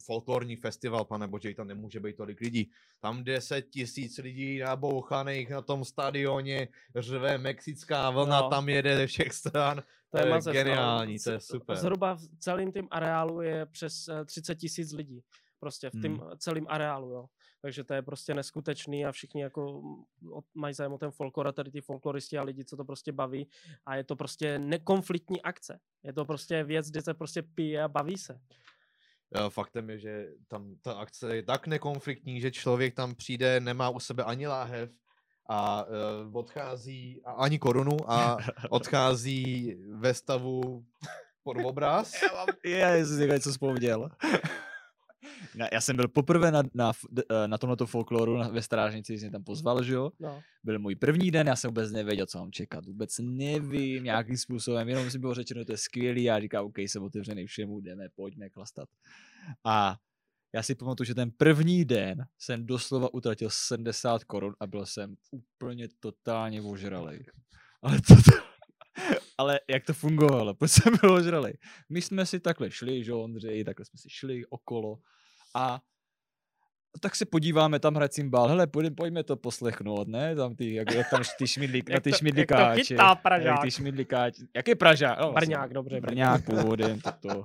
Speaker 1: folklorní festival, pane bože, tam nemůže být tolik lidí. Tam 10 tisíc lidí nabouchaných na tom stadioně, řve mexická vlna,
Speaker 3: No.
Speaker 1: tam jede ze všech stran.
Speaker 3: To je,
Speaker 1: to je
Speaker 3: no.
Speaker 1: geniální, to je super.
Speaker 3: Zhruba v celém tím areálu je přes eh, 30 tisíc lidí. Prostě v
Speaker 2: Hmm.
Speaker 3: tím celém areálu, jo. Takže to je prostě neskutečný a všichni jako mm, mají zájem o ten folklor a tady ty folkloristi a lidi, co to prostě baví. A je to prostě nekonfliktní akce. Je to prostě věc, kde se prostě pije a baví se.
Speaker 1: Faktem je, že tam ta akce je tak nekonfliktní, že člověk tam přijde, nemá u sebe ani láhev a uh, odchází a ani korunu a odchází ve stavu pod obraz.
Speaker 2: Já mám, já jsem si něco vzpomněl. Na, já jsem byl poprvé na, na, eh, na tomto folkloru na, ve Strážnici, jsem tam pozval, že jo.
Speaker 3: No.
Speaker 2: Byl můj první den, já jsem vůbec nevěděl, co mám čekat. Vůbec nevím, nějakým způsobem, jenom si bylo řečeno, to je skvělý, já říkám, OK, jsem otevřený všemu, jdeme, pojďme klastat. A já si pamatuju, že ten první den jsem doslova utratil 70 korun a byl jsem úplně totálně ožralej. Ale to, ale jak to fungovalo, proč jsem byl ožralej? My jsme si takhle šli, že Ondřej, takhle jsme si šli okolo a tak se podíváme tam hrát cymbál, hele, pojďme, pojďme to poslechnout, ne? Tam ty, jak, jak tam ty šmidlík, na
Speaker 3: Jak
Speaker 2: ty
Speaker 3: to- jak to
Speaker 2: šmidlikáče.
Speaker 3: chytá
Speaker 2: jak
Speaker 3: Pražák.
Speaker 2: ty šmidlikáče. Jak je Pražák? No, vlastně
Speaker 3: Brňák, dobře,
Speaker 2: Brňák původem, toto.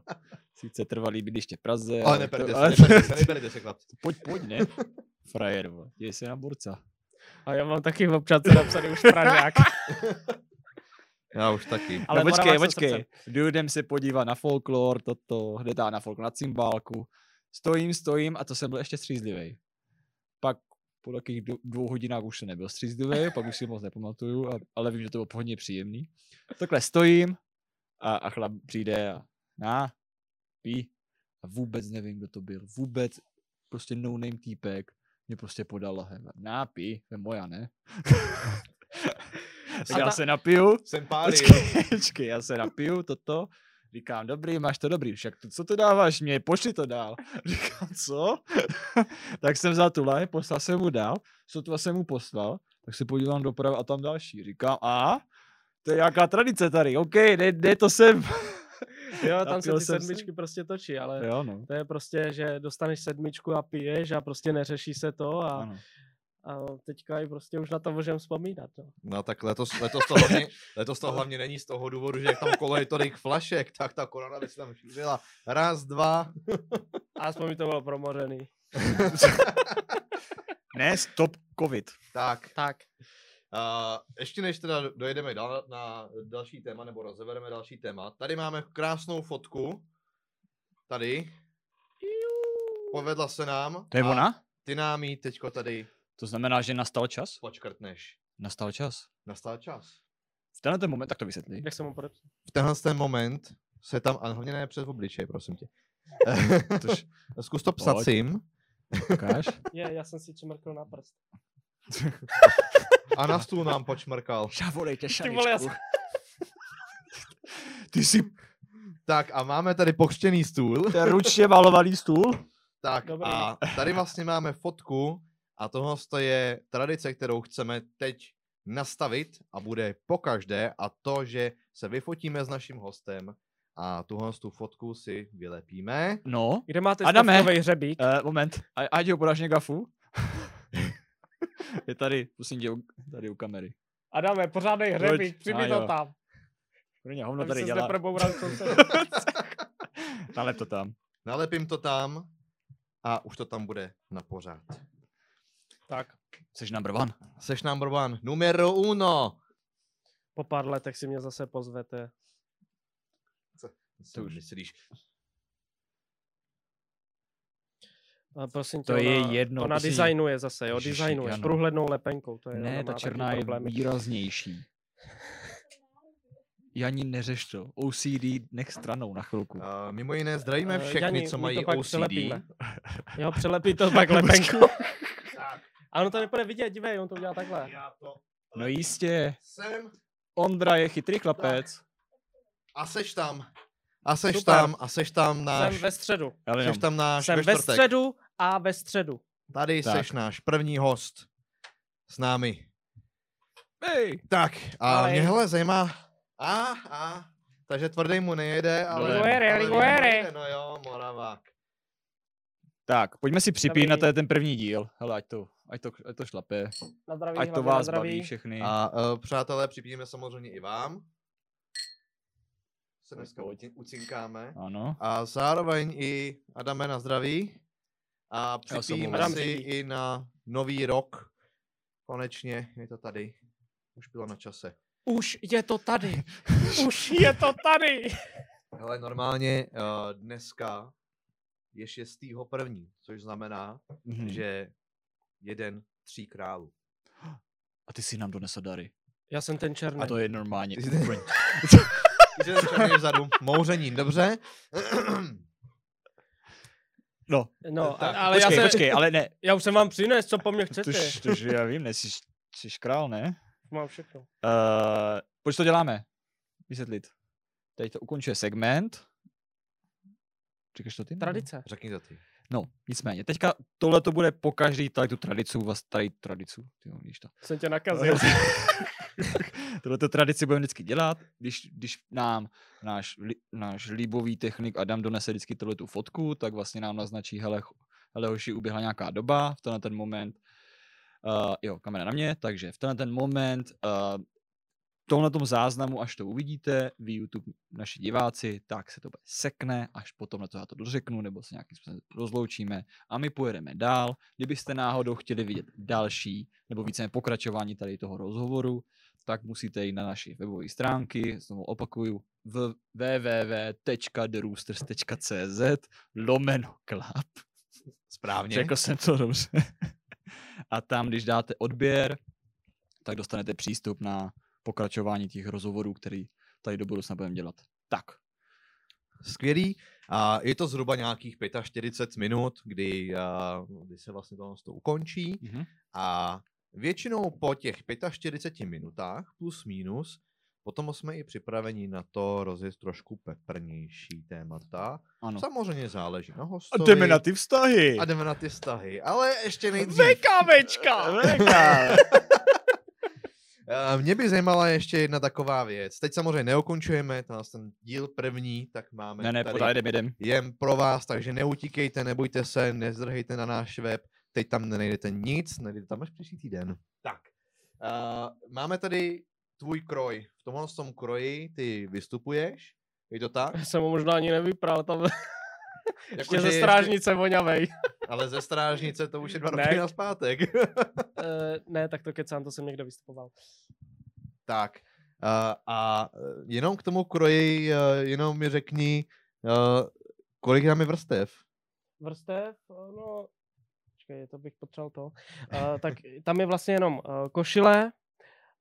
Speaker 2: Sice trvalý bydliště v Praze.
Speaker 1: Ale
Speaker 2: to-
Speaker 1: neberte se,
Speaker 2: ale-
Speaker 1: neberte se, neberte se, chlapci.
Speaker 2: Pojď, pojď, ne? Frajer, děj se na borca.
Speaker 3: A já mám taky v občance napsaný už Pražák.
Speaker 1: Já už taky.
Speaker 3: Ale
Speaker 2: no počkej, počkej. jdem se podívat na folklor, toto, kde dá na folklor, na cymbálku. Stojím, stojím a to jsem byl ještě střízlivý. Pak po takových dvou- hodinách už jsem nebyl střízlivý, pak už si moc nepamatuju, ale vím, že to bylo hodně příjemný. Takhle stojím a, a chlap přijde a na, pí. A vůbec nevím, kdo to byl. Vůbec prostě no name týpek mě prostě podal lahev. Na, pí, to je moja, ne? tak já
Speaker 3: ta-
Speaker 2: se napiju,
Speaker 1: Jsem pálil.
Speaker 2: Počkej, počkej, já se napiju toto. Říkám, dobrý, máš to dobrý. Však to, co to dáváš mě, pošli to dál. Říkám, co? tak jsem vzal tu lahev, poslal jsem mu dál, sotva jsem mu poslal, tak se podívám doprava a tam další. Říkám, a? To je nějaká tradice tady, OK, dej, dej to sem.
Speaker 3: Jo, tam se ty
Speaker 2: jsem se.
Speaker 3: sedmičky prostě točí, ale
Speaker 2: jo, no.
Speaker 3: to je prostě, že dostaneš sedmičku a piješ a prostě neřeší se to a,
Speaker 2: Ano.
Speaker 3: A teďka i prostě už na to můžeme vzpomínat. No.
Speaker 1: No tak letos, letos, to hlavně, letos to hlavně není z toho důvodu, že jak tam kolo je tolik flašek, tak ta korona by se tam šířila. Raz, dva.
Speaker 3: A aspoň mi to bylo promořený.
Speaker 2: Ne, stop covid.
Speaker 1: Tak,
Speaker 3: Tak,
Speaker 1: Uh, ještě než teda dojedeme dál na další téma, nebo rozebereme další téma, tady máme krásnou fotku. Tady. Povedla se nám.
Speaker 2: To je ona?
Speaker 1: Ty nám ji teďko tady
Speaker 2: To znamená, že nastal čas?
Speaker 1: počkrtneš.
Speaker 2: Nastal čas.
Speaker 1: Nastal čas.
Speaker 2: V tenhle ten moment, tak to vysvětlí.
Speaker 3: jak jsem mu podepsal.
Speaker 1: V tenhle ten moment se tam, a hlavně ne přes obličej, prosím tě.
Speaker 2: Tož,
Speaker 1: Zkus to sim.
Speaker 2: ukáž?
Speaker 3: Je, já jsem si čmrkl na prst.
Speaker 1: A na stůl nám počmrkal.
Speaker 3: Ty vole, já
Speaker 2: šaničku.
Speaker 3: jsem-
Speaker 2: Ty jsi
Speaker 1: Tak a máme tady pokřtěný stůl.
Speaker 2: to je ručně malovaný stůl?
Speaker 1: Tak
Speaker 3: Dobrý.
Speaker 1: a tady vlastně máme fotku a tohle je tradice, kterou chceme teď nastavit a bude pokaždé a to, že se vyfotíme s naším hostem a tuhle tu fotku si vylepíme.
Speaker 2: No,
Speaker 3: Kde máte
Speaker 2: Adame.
Speaker 3: hřebík?
Speaker 2: Uh, moment, a, ať ho podáš gafu. je tady, prosím tě, u- tady u kamery.
Speaker 3: Adame, pořádnej hřebík,
Speaker 2: jo.
Speaker 3: to tam.
Speaker 2: Pro hovno tady
Speaker 3: se
Speaker 2: dělá.
Speaker 3: neproboural soused.
Speaker 2: Nalep to tam.
Speaker 1: Nalepím to tam a už to tam bude na pořád.
Speaker 3: Tak.
Speaker 2: Seš number one.
Speaker 1: Seš number one. Numero uno.
Speaker 3: Po pár letech si mě zase pozvete.
Speaker 1: To
Speaker 2: už-
Speaker 1: myslíš.
Speaker 3: A prosím tě,
Speaker 2: To je
Speaker 3: ona,
Speaker 2: jedno,
Speaker 3: Ona designuje zase, jo,
Speaker 2: Ježiši,
Speaker 3: designuje s
Speaker 2: ano.
Speaker 3: průhlednou lepenkou. To je,
Speaker 2: Ne, ta černá je
Speaker 3: problémy.
Speaker 2: výraznější. Janí neřeš to. OCD nech stranou na chvilku.
Speaker 1: Uh, mimo jiné zdravíme
Speaker 3: Eh,
Speaker 1: všechny,
Speaker 3: Jani,
Speaker 1: co
Speaker 3: my
Speaker 1: mají
Speaker 3: to pak
Speaker 1: OCD.
Speaker 3: přelepíme. Jo, přelepí to pak lepenku. A ono to nepůjde vidět, dívej, on to udělá takhle.
Speaker 1: Já to
Speaker 2: No jistě.
Speaker 1: jsem
Speaker 2: Ondra je chytrý chlapec.
Speaker 1: a seš tam. A seš
Speaker 3: Super.
Speaker 1: tam, a seš tam náš,
Speaker 3: Jsem ve středu.
Speaker 1: Seš tam náš
Speaker 3: Jsem
Speaker 1: ve
Speaker 3: ve
Speaker 1: čtvrtek.
Speaker 3: středu a ve středu.
Speaker 1: Tady
Speaker 2: Tak.
Speaker 1: seš náš první host s námi.
Speaker 2: hej,
Speaker 1: Tak, a
Speaker 3: Ale-
Speaker 1: mě hele zajímá, a, a, takže tvrdý mu nejede, ale...
Speaker 2: Liguere,
Speaker 1: ale
Speaker 3: liguere.
Speaker 1: No jo, Moravák.
Speaker 2: Tak, pojďme si připít na
Speaker 3: Dobrý.
Speaker 2: ten, ten první díl. Hele, ať to, ať to, ať to šlape.
Speaker 3: Na zdraví,
Speaker 2: Ať to vás
Speaker 3: zdraví.
Speaker 2: baví všechny.
Speaker 1: A uh, přátelé, připijeme samozřejmě i vám. Se dneska ucinkáme.
Speaker 2: Ano.
Speaker 1: A zároveň i Adame na zdraví. A připijeme si i na nový rok. Konečně je to tady. Už bylo na čase.
Speaker 3: Už je to tady. Už je to tady.
Speaker 1: Ale normálně uh, dneska je 6. první, což znamená,
Speaker 2: Mhm.
Speaker 1: že jeden tří králů.
Speaker 2: A ty si nám donesl dary.
Speaker 3: Já jsem ten černý.
Speaker 2: A to je normálně.
Speaker 1: Ty jsi- ten černý vzadu. Mouření, dobře?
Speaker 2: No,
Speaker 3: No,
Speaker 1: Tak,
Speaker 3: ale
Speaker 2: počkej,
Speaker 3: já, se,
Speaker 2: počkej, ale ne.
Speaker 3: já už jsem vám přines, co po mně chcete.
Speaker 2: Tož, tož já vím, ne, jsi, jsi král, ne?
Speaker 3: Mám všechno.
Speaker 2: Uh, proč to děláme? Vysvětlit. Tady to ukončuje segment. Říkáš to ty?
Speaker 3: Tradice.
Speaker 1: Řekni to ty.
Speaker 2: No, nicméně. Teďka tohle to bude po každý tady tu tradici, vás tady tradicu, tyjo, víš to.
Speaker 3: Jsem tě nakazil.
Speaker 2: Tohle tradici budeme vždycky dělat, když, když nám náš, náš líbový technik Adam donese vždycky tohle tu fotku, tak vlastně nám naznačí, hele, hele hoši, uběhla nějaká doba v tenhle ten moment. Uh, jo, kamera na mě, takže v tenhle ten moment uh, tomhle záznamu, až to uvidíte, vy YouTube, naši diváci, tak se to bude sekne, až potom na to já to dořeknu, nebo se nějakým způsobem rozloučíme a my pojedeme dál. Kdybyste náhodou chtěli vidět další, nebo více pokračování tady toho rozhovoru, tak musíte jít na naše webové stránky, znovu opakuju, www.theroosters.cz lomeno club.
Speaker 1: Správně.
Speaker 2: Řekl jsem to dobře. A tam, když dáte odběr, tak dostanete přístup na pokračování těch rozhovorů, který tady do budoucna budeme dělat. Tak,
Speaker 1: Skvělý. A je to zhruba nějakých 45 minut, kdy, a, kdy se vlastně to, to ukončí.
Speaker 2: mhm.
Speaker 1: A většinou po těch 45 minutách plus minus, potom jsme i připraveni na to rozjet trošku peprnější témata.
Speaker 2: ano.
Speaker 1: Samozřejmě záleží na
Speaker 2: A
Speaker 1: hostovi.
Speaker 2: jdeme na ty vztahy.
Speaker 1: a jdeme na ty vztahy. Ale ještě nejdřív.
Speaker 3: VKVčka!
Speaker 1: Mě by zajímala ještě jedna taková věc. Teď samozřejmě neukončujeme ten, ten díl první, tak máme
Speaker 2: ne, ne,
Speaker 1: tady
Speaker 2: podaj, jdem, jdem.
Speaker 1: jen pro vás, takže neutíkejte, nebojte se, nezdrhejte na náš web, teď tam nenajdete nic, najdete tam až příští týden. Tak, uh, máme tady tvůj kroj. V tomhle tom kroji ty vystupuješ, je to tak?
Speaker 3: Já jsem ho možná ani nevypral, tam
Speaker 1: Jako,
Speaker 3: ještě
Speaker 1: že
Speaker 3: ze strážnice voňavej.
Speaker 1: Ale ze strážnice to už je dva roky na zpátek.
Speaker 3: Eh, ne, tak to kecám, to jsem někde vystupoval.
Speaker 1: tak, uh, a eh, jenom k tomu kroji, uh, jenom mi řekni, uh, kolik tam je vrstev?
Speaker 3: Vrstev, no, počkej, to bych potřeboval to. Uh, tak tam je vlastně jenom uh, košile,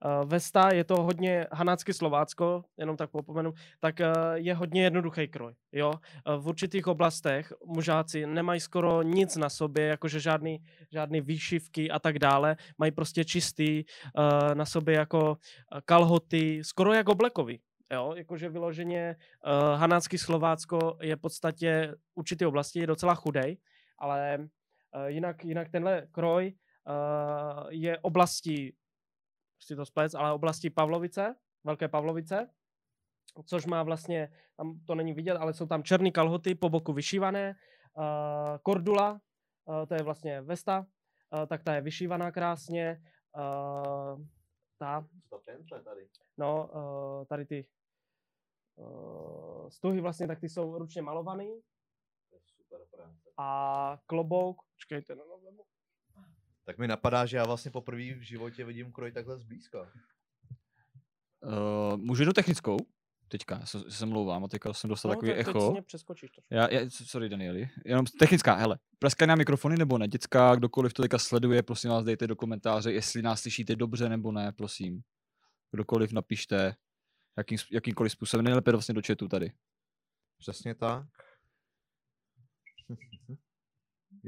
Speaker 3: uh, vesta, je to hodně hanácky Slovácko, jenom tak popomenu, tak uh, je hodně jednoduchý kroj, jo. Uh, v určitých oblastech mužáci nemají skoro nic na sobě, jakože žádný, žádný výšivky a tak dále, mají prostě čistý uh, na sobě jako kalhoty, skoro jako oblekový. Jo, jakože vyloženě uh, hanácký Slovácko je v podstatě určité oblasti je docela chudej, ale uh, jinak, jinak tenhle kroj uh, je oblastí, si to splec, ale oblastí Pavlovice, Velké Pavlovice, což má vlastně, tam to není vidět, ale jsou tam černé kalhoty, po boku vyšívané, uh, kordula, uh, to je vlastně vesta, uh, tak ta je vyšívaná krásně, uh, ta,
Speaker 1: Ta pentle tady.
Speaker 3: No, uh, tady ty uh, stuhy vlastně, tak ty jsou ručně malovaný
Speaker 1: Super práce.
Speaker 3: a klobouk, počkejte, no, no, no.
Speaker 1: Tak mi napadá, že já vlastně poprvé v životě vidím kroj takhle zblízka.
Speaker 2: Uh, můžu jednu technickou? Teďka, já se, se mluvám a teďka jsem dostal
Speaker 3: no,
Speaker 2: takový
Speaker 3: teď, teď si
Speaker 2: echo.
Speaker 3: mě přeskočíš trošku.
Speaker 2: Já, já, sorry Danieli, jenom technická, hele, praskají na mikrofony nebo ne? Děcka, kdokoliv to teďka sleduje, prosím vás dejte do komentáře, jestli nás slyšíte dobře nebo ne, prosím. Kdokoliv napište, jakým, jakýmkoliv způsobem, nejlépe vlastně do chatu tady.
Speaker 1: Přesně tak.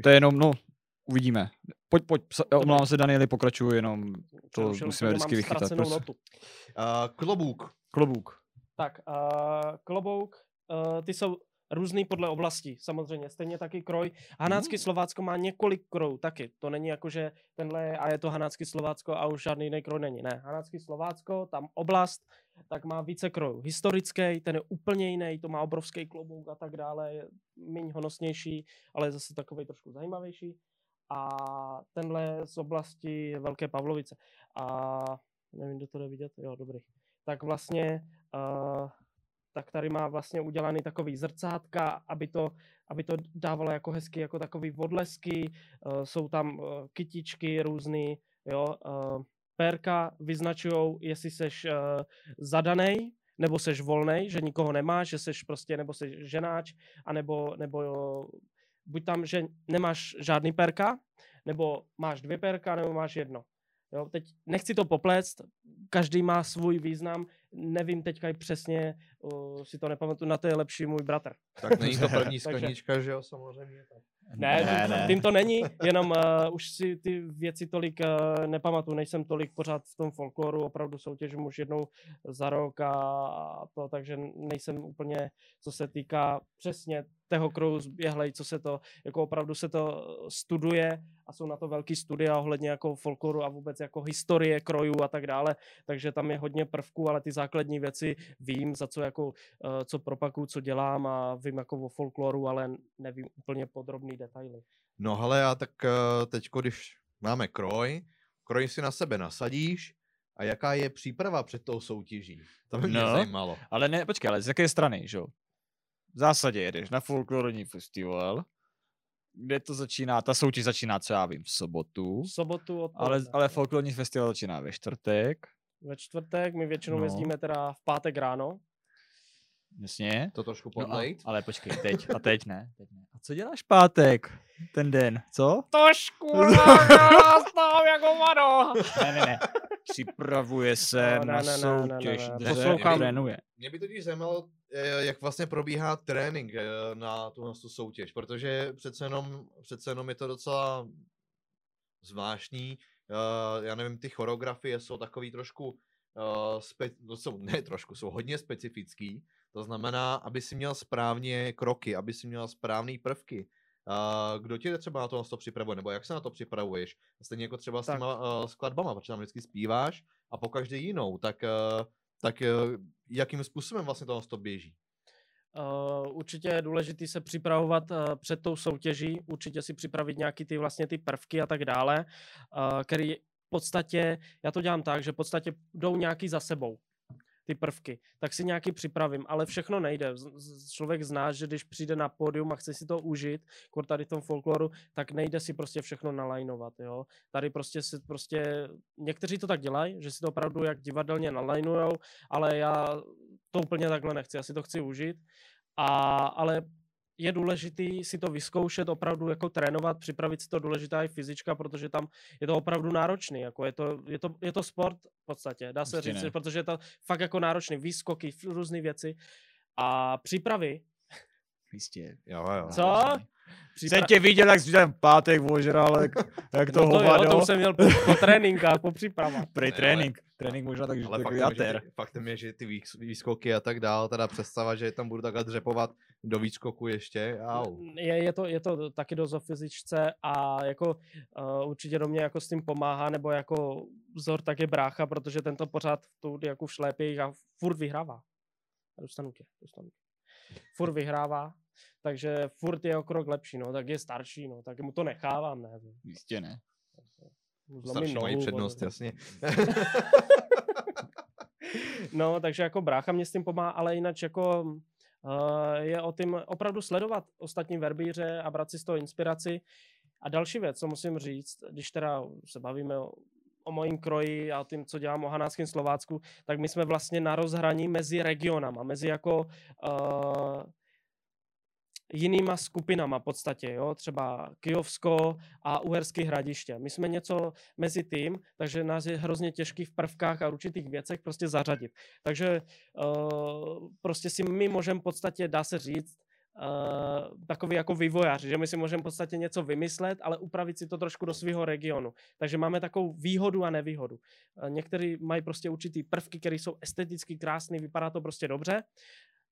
Speaker 2: To je jenom, no, uvidíme. Pojď, pojď, já omlouvám se Danieli, pokračuju jenom, to
Speaker 3: Přerušil
Speaker 2: musíme vždycky vychytat.
Speaker 3: ztracenou
Speaker 2: Prosím.
Speaker 3: notu.
Speaker 1: Uh, klobouk.
Speaker 2: Klobouk.
Speaker 3: Tak, uh, klobouk, uh, ty jsou různý podle oblasti, samozřejmě. Stejně taky kroj. Hanácky
Speaker 2: Mm.
Speaker 3: Slovácko má několik krojů taky. To není jako, že tenhle je a je to Hanácky Slovácko a už žádný jiný kroj není. Ne, Hanácky Slovácko, tam oblast, tak má více krojů. Historický, ten je úplně jiný, to má obrovský klobouk a tak dále, je méně honosnější, ale je zase takový trošku zajímavější. A tenhle z oblasti Velké Pavlovice. A nevím, kdo to jde vidět, jo, dobrý. Tak vlastně uh, tak tady má vlastně udělaný takový zrcátka, aby to, aby to dávalo jako hezky, jako takový odlesky, uh, jsou tam uh, kytičky různý, jo, uh, pérka vyznačují, jestli seš uh, zadanej, nebo seš volnej, že nikoho nemáš, že seš prostě, nebo seš ženáč, anebo, nebo jo, buď tam, že nemáš žádný perka, nebo máš dvě perka, nebo máš jedno. Jo, teď nechci to popléct, každý má svůj význam, nevím teďka i přesně, uh, si to nepamatuju, na to je lepší můj bratr.
Speaker 1: Tak není to první sklenička, že jo, samozřejmě. Tak.
Speaker 3: Ne, ne, ne. tím to není, jenom uh, už si ty věci tolik uh, nepamatuju, nejsem tolik pořád v tom folkloru, opravdu soutěžím už jednou za rok a, to, takže nejsem úplně, co se týká přesně tého kroju zběhlej, co se to, jako opravdu se to eh, studuje a jsou na to velký studia ohledně jako folkloru a vůbec jako historie krojů a tak dále, takže tam je hodně prvků, ale ty základní věci vím, za co jako, uh, co propakuju, co dělám a vím jako o folkloru, ale nevím úplně podrobný detaily.
Speaker 1: No hele, a tak uh, teďko, když máme kroj, kroj si na sebe nasadíš a jaká je příprava před tou soutěží? To by mě
Speaker 2: No.
Speaker 1: zajímalo.
Speaker 2: Ale ne, počkej, ale z jaké strany, že jo? V zásadě jedeš na folklorní festival, kde to začíná, ta soutěž začíná, co já vím, v sobotu,
Speaker 3: V sobotu
Speaker 2: ale,
Speaker 3: odpoledne.
Speaker 2: ale folklorní festival začíná ve čtvrtek,
Speaker 3: Ve čtvrtek, my většinou
Speaker 2: No.
Speaker 3: jezdíme teda v pátek ráno.
Speaker 2: Jasně.
Speaker 1: To trošku
Speaker 2: No a, ale počkej, teď, a teď ne, teď ne. A co děláš pátek, ten den, co?
Speaker 3: Kurva, stávám jako vado.
Speaker 2: Ne, ne, ne. Připravuje se
Speaker 3: No, ne,
Speaker 2: na
Speaker 3: ne, ne, ne,
Speaker 2: soutěž,
Speaker 3: ne, ne.
Speaker 2: se,
Speaker 3: Poslouchám-
Speaker 2: trénuje.
Speaker 1: Mě by totiž zajímalo, eh, jak vlastně probíhá trénink eh, na tuhle tu soutěž, protože přece jenom, přece jenom je to docela zvláštní. Eh, Já nevím, ty choreografie jsou takový trošku, eh, spe, no jsou, ne trošku, jsou hodně specifický. To znamená, aby si měl správně kroky, aby si měl správné prvky. Eh, Kdo tě třeba na to, to připravuje, nebo jak se na to připravuješ? Stejně jako třeba s těma eh, skladbama, protože tam vždycky zpíváš a po každé jinou, tak, eh, tak eh, jakým způsobem vlastně to, to běží?
Speaker 3: Uh, určitě je důležité se připravovat uh, před tou soutěží, určitě si připravit nějaký ty vlastně ty prvky a tak dále, uh, který v podstatě, já to dělám tak, že v podstatě jdou nějaký za sebou ty prvky, tak si nějaký připravím, ale všechno nejde. Člověk zná, že když přijde na pódium a chce si to užít, kvůli tady v tom folkloru, tak nejde si prostě všechno nalajnovat, jo. Tady prostě si prostě, někteří to tak dělají, že si to opravdu jak divadelně nalajnujou, ale já to úplně takhle nechci, já si to chci užít, a, ale je důležitý si to vyzkoušet, opravdu jako trénovat, připravit si to důležitá i fyzička, protože tam je to opravdu náročný, jako je to, je to, je to sport v podstatě, dá se
Speaker 2: Jistě
Speaker 3: říct,
Speaker 2: ne.
Speaker 3: protože je to fakt jako náročný, výskoky, různé věci a přípravy.
Speaker 2: Jistě.
Speaker 1: Jo, jo.
Speaker 3: Co?
Speaker 2: Jsem tě viděl, jak jsi ten pátek ožral, jak, jak to
Speaker 3: no to, jo,
Speaker 2: hovado.
Speaker 3: to už jsem měl po, po tréninkách, po přípravách.
Speaker 2: Prej
Speaker 1: Ne, ale-
Speaker 2: trénink. Trénink možná tak,
Speaker 1: Ale
Speaker 2: takový jater.
Speaker 1: ty, faktem je, že ty výs- výskoky a tak dál, teda představa, že tam budu takhle dřepovat do výskoku ještě, au.
Speaker 3: je, je, to, je to taky dost o fyzičce a jako uh, určitě do mě jako s tím pomáhá, nebo jako vzor tak je brácha, protože tento pořád v tu jako v šlépějích a furt vyhrává. Dostanu tě, dostanu tě. Furt vyhrává, takže furt je o krok lepší, no, tak je starší, no, tak mu to nechávám, ne.
Speaker 2: Jistě ne.
Speaker 1: Starší mají
Speaker 3: nohu,
Speaker 1: přednost,
Speaker 3: vole.
Speaker 1: jasně.
Speaker 3: No, takže jako brácha mě s tím pomáhá, ale jinak jako uh, je o tím opravdu sledovat ostatní verbíře a brát si z toho inspiraci. A další věc, co musím říct, když teda se bavíme o o mojím kroji a o tím, co dělám o hanáckém Slovácku, tak my jsme vlastně na rozhraní mezi regionama, mezi jako uh, jinýma skupinama v podstatě, jo? třeba Kijovsko a Uherské hradiště. My jsme něco mezi tím, takže nás je hrozně těžký v prvkách a určitých věcech prostě zařadit. Takže uh, prostě si my můžeme v podstatě, dá se říct, Uh, takový jako vývojáři, že my si můžeme v podstatě něco vymyslet, ale upravit si to trošku do svého regionu. Takže máme takovou výhodu a nevýhodu. Uh, někteří mají prostě určitý prvky, které jsou esteticky krásné, vypadá to prostě dobře,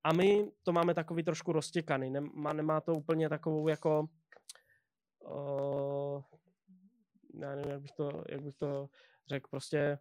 Speaker 3: a my to máme takový trošku roztěkaný. Nemá, nemá to úplně takovou jako... Uh, já nevím, jak bych to, jak bych to řekl, prostě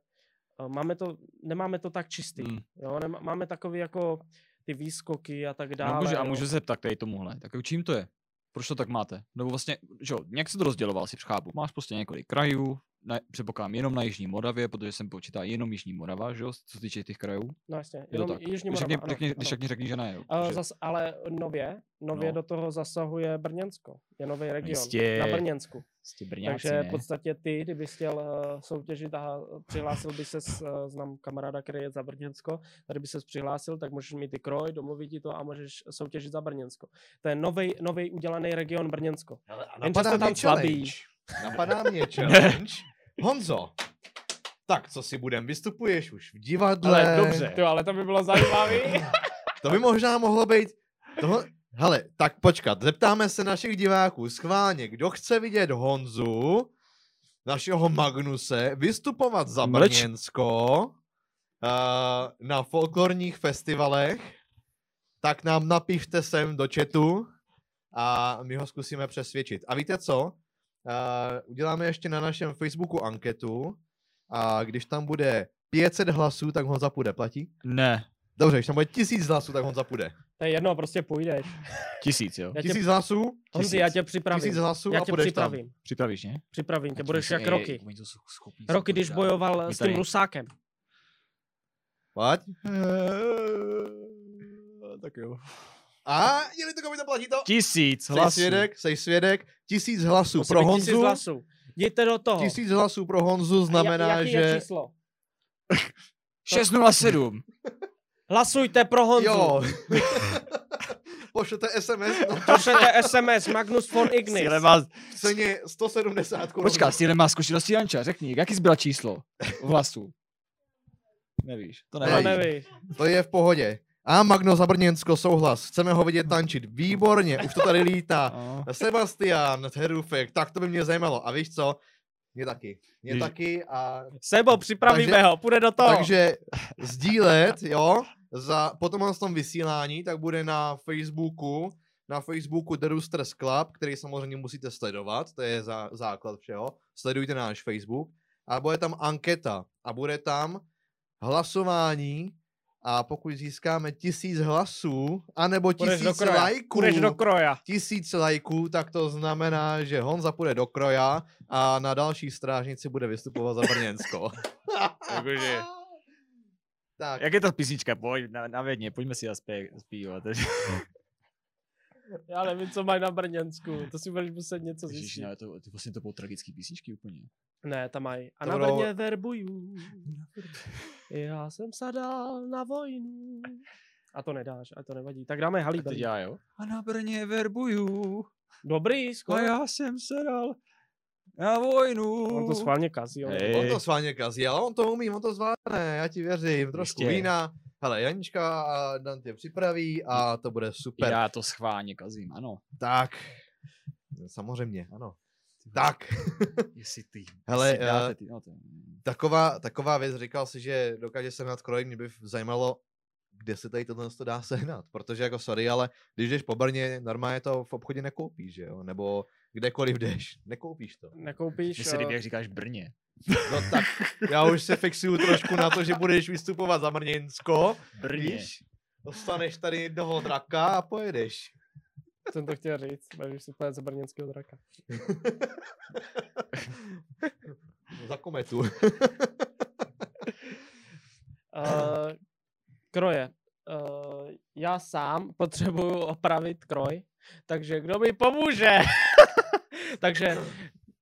Speaker 3: uh, máme to, nemáme to tak čistý. Mm. Jo? Nemá, máme takový jako ty výskoky a tak dále.
Speaker 2: No, může, a můžu se zeptat tady tomuhle. Tak čím to je? Proč to tak máte? Nebo vlastně, že jo, nějak se to rozděloval, si přechápu. Máš prostě několik krajů, na, předpokládám jenom na Jižní Moravě, protože jsem počítá jenom Jižní Morava, že jo, co se týče těch krajů.
Speaker 3: No jasně, jenom
Speaker 2: tak.
Speaker 3: Jižní
Speaker 2: Když
Speaker 3: Morava.
Speaker 2: řekni, řekni, když řekni, řekni, že ne. Jo,
Speaker 3: Uh,
Speaker 2: že-
Speaker 3: zas, ale nově, nově
Speaker 2: No.
Speaker 3: do toho zasahuje Brněnsko. Je nový region
Speaker 2: Jistě.
Speaker 3: na Brněnsku.
Speaker 2: Jste Brňáci,
Speaker 3: Takže
Speaker 2: ne?
Speaker 3: v podstatě ty, kdybys chtěl uh, soutěžit a přihlásil by se, uh, znám kamaráda, který je za Brněnsko, tady by se přihlásil, tak můžeš mít i kroj, domluvit ti to a můžeš soutěžit za Brněnsko. To je nový udělaný region Brněnsko.
Speaker 1: Hele, a
Speaker 3: Jenže
Speaker 1: napadá
Speaker 3: tam slabý.
Speaker 1: Napadá mě challenge. Honzo, tak co si budem, vystupuješ už v divadle.
Speaker 2: Ale dobře.
Speaker 3: Jo, ale to by bylo zajímavé.
Speaker 1: To by možná mohlo být... Toho... Hele, tak počkat, zeptáme se našich diváků schválně, kdo chce vidět Honzu, našeho Magnuse, vystupovat za
Speaker 2: Mlč.
Speaker 1: Brněnsko uh, na folklorních festivalech, tak nám napište sem do chatu a my ho zkusíme přesvědčit. A víte co? Uděláme ještě na našem Facebooku anketu a když tam bude 500 hlasů, tak Honza půjde. Platí?
Speaker 2: Ne,
Speaker 1: Dobře, když tam bude tisíc hlasů, tak Honza půjde.
Speaker 3: To je jedno, prostě půjdeš.
Speaker 2: tisíc, jo.
Speaker 3: Já tě,
Speaker 1: Tisíc hlasů,
Speaker 3: Honzi, já tě připravím.
Speaker 1: tisíc hlasů
Speaker 3: Já
Speaker 1: a
Speaker 3: tě
Speaker 1: tam.
Speaker 3: připravím.
Speaker 2: Připravíš, ne?
Speaker 3: Připravím tě, budeš jak Roky. Roky, když bojoval s tím Rusákem.
Speaker 1: Pojď.
Speaker 2: Tak jo.
Speaker 1: A jeli to komu to platí to?
Speaker 2: Tisíc
Speaker 1: Sej
Speaker 2: hlasů.
Speaker 1: svědek, sej svědek, tisíc hlasů
Speaker 3: Musí
Speaker 1: pro
Speaker 3: být tisíc
Speaker 1: Honzu.
Speaker 3: hlasů. Jděte do toho.
Speaker 1: Tisíc hlasů pro Honzu znamená,
Speaker 3: A jak, jaký je
Speaker 1: že...
Speaker 3: číslo?
Speaker 2: 607.
Speaker 3: Hlasujte pro Honzu.
Speaker 1: Jo. Pošlete SMS na
Speaker 3: Pošlete SMS Magnus von Ignis.
Speaker 2: Síle má,
Speaker 1: ceně 170 korun.
Speaker 2: počká, Síle má zkušenosti Janča, řekni, jaký zbyla číslo hlasů? Nevíš, to
Speaker 3: To
Speaker 1: Neví.
Speaker 2: nevím.
Speaker 3: neví.
Speaker 1: To je v pohodě. A Magno Zabrněnsko, souhlas. Chceme ho vidět tančit. Výborně, už to tady lítá.
Speaker 2: No.
Speaker 1: Sebastian, Herufek, tak to by mě zajímalo. A víš co? Mě taky. Mě
Speaker 2: Víš-
Speaker 1: taky a
Speaker 3: Sebo, připravíme
Speaker 1: Takže-
Speaker 3: ho, půjde do toho.
Speaker 1: Takže sdílet, jo, za, po tomhle tom vysílání, tak bude na Facebooku, na Facebooku The Roosters Club, který samozřejmě musíte sledovat, to je za, základ všeho. Sledujte náš Facebook a bude tam anketa a bude tam hlasování a pokud získáme tisíc hlasů, anebo
Speaker 3: Půjdeš do
Speaker 1: tisíc
Speaker 3: kroja.
Speaker 1: lajků,
Speaker 3: Půjdeš do kroja.
Speaker 1: tisíc lajků, tak to znamená, že Honza půjde do kroja a na další strážnici bude vystupovat za Brněnsko.
Speaker 2: Jakože-
Speaker 1: tak,
Speaker 2: Jak je to písnička? Pojď na, na vědně, pojďme si zaspět, zpívat.
Speaker 3: Já nevím, co mají na Brněnsku. To si budeš muset něco
Speaker 2: Ježiš,
Speaker 3: zjistit.
Speaker 2: ne, to, to vlastně to budou tragické písničky úplně.
Speaker 3: Ne, tam mají. A na Brně verbuju. Já jsem se dal na vojnu. A to nedáš, a to nevadí. Tak dáme
Speaker 2: Tak
Speaker 3: Halí
Speaker 2: to
Speaker 3: Berlín.
Speaker 2: dělá, jo? A na Brně verbuju,
Speaker 3: Dobrý,
Speaker 2: a
Speaker 3: skoro.
Speaker 2: já jsem se dal na vojnu.
Speaker 3: On to schválně kazí. on-
Speaker 2: Hej.
Speaker 1: on to sválně kazí, ale on to umí, on to zvládne, já ti věřím, trošku
Speaker 2: Jistě.
Speaker 1: vína. Hele, Janička a Dan tě připraví a to bude super.
Speaker 2: Já to schválně kazím, ano.
Speaker 1: Tak, samozřejmě, ano. Tak,
Speaker 2: Jestli ty.
Speaker 1: Hele,
Speaker 2: dáte
Speaker 1: eh,
Speaker 2: ty, no to,
Speaker 1: taková, taková věc, říkal si, že dokáže se nad kroj, mě by zajímalo, kde se tady tohle to dá sehnat, protože jako sorry, ale když jdeš po Brně, normálně to v obchodě nekoupíš, že jo, nebo kdekoliv jdeš, nekoupíš to.
Speaker 3: Nekoupíš.
Speaker 2: Mně se líbí,
Speaker 3: eh,
Speaker 2: jak říkáš Brně.
Speaker 1: No tak, já už se fixuju trošku na to, že budeš vystupovat za Brněnsko,
Speaker 2: Brně.
Speaker 1: víš, dostaneš tady jednoho draka a pojedeš.
Speaker 3: Jsem to chtěl říct, budeš si za brněnského draka.
Speaker 1: za kometu.
Speaker 3: Uh, kroje. Uh, já sám potřebuju opravit kroj, takže kdo mi pomůže? takže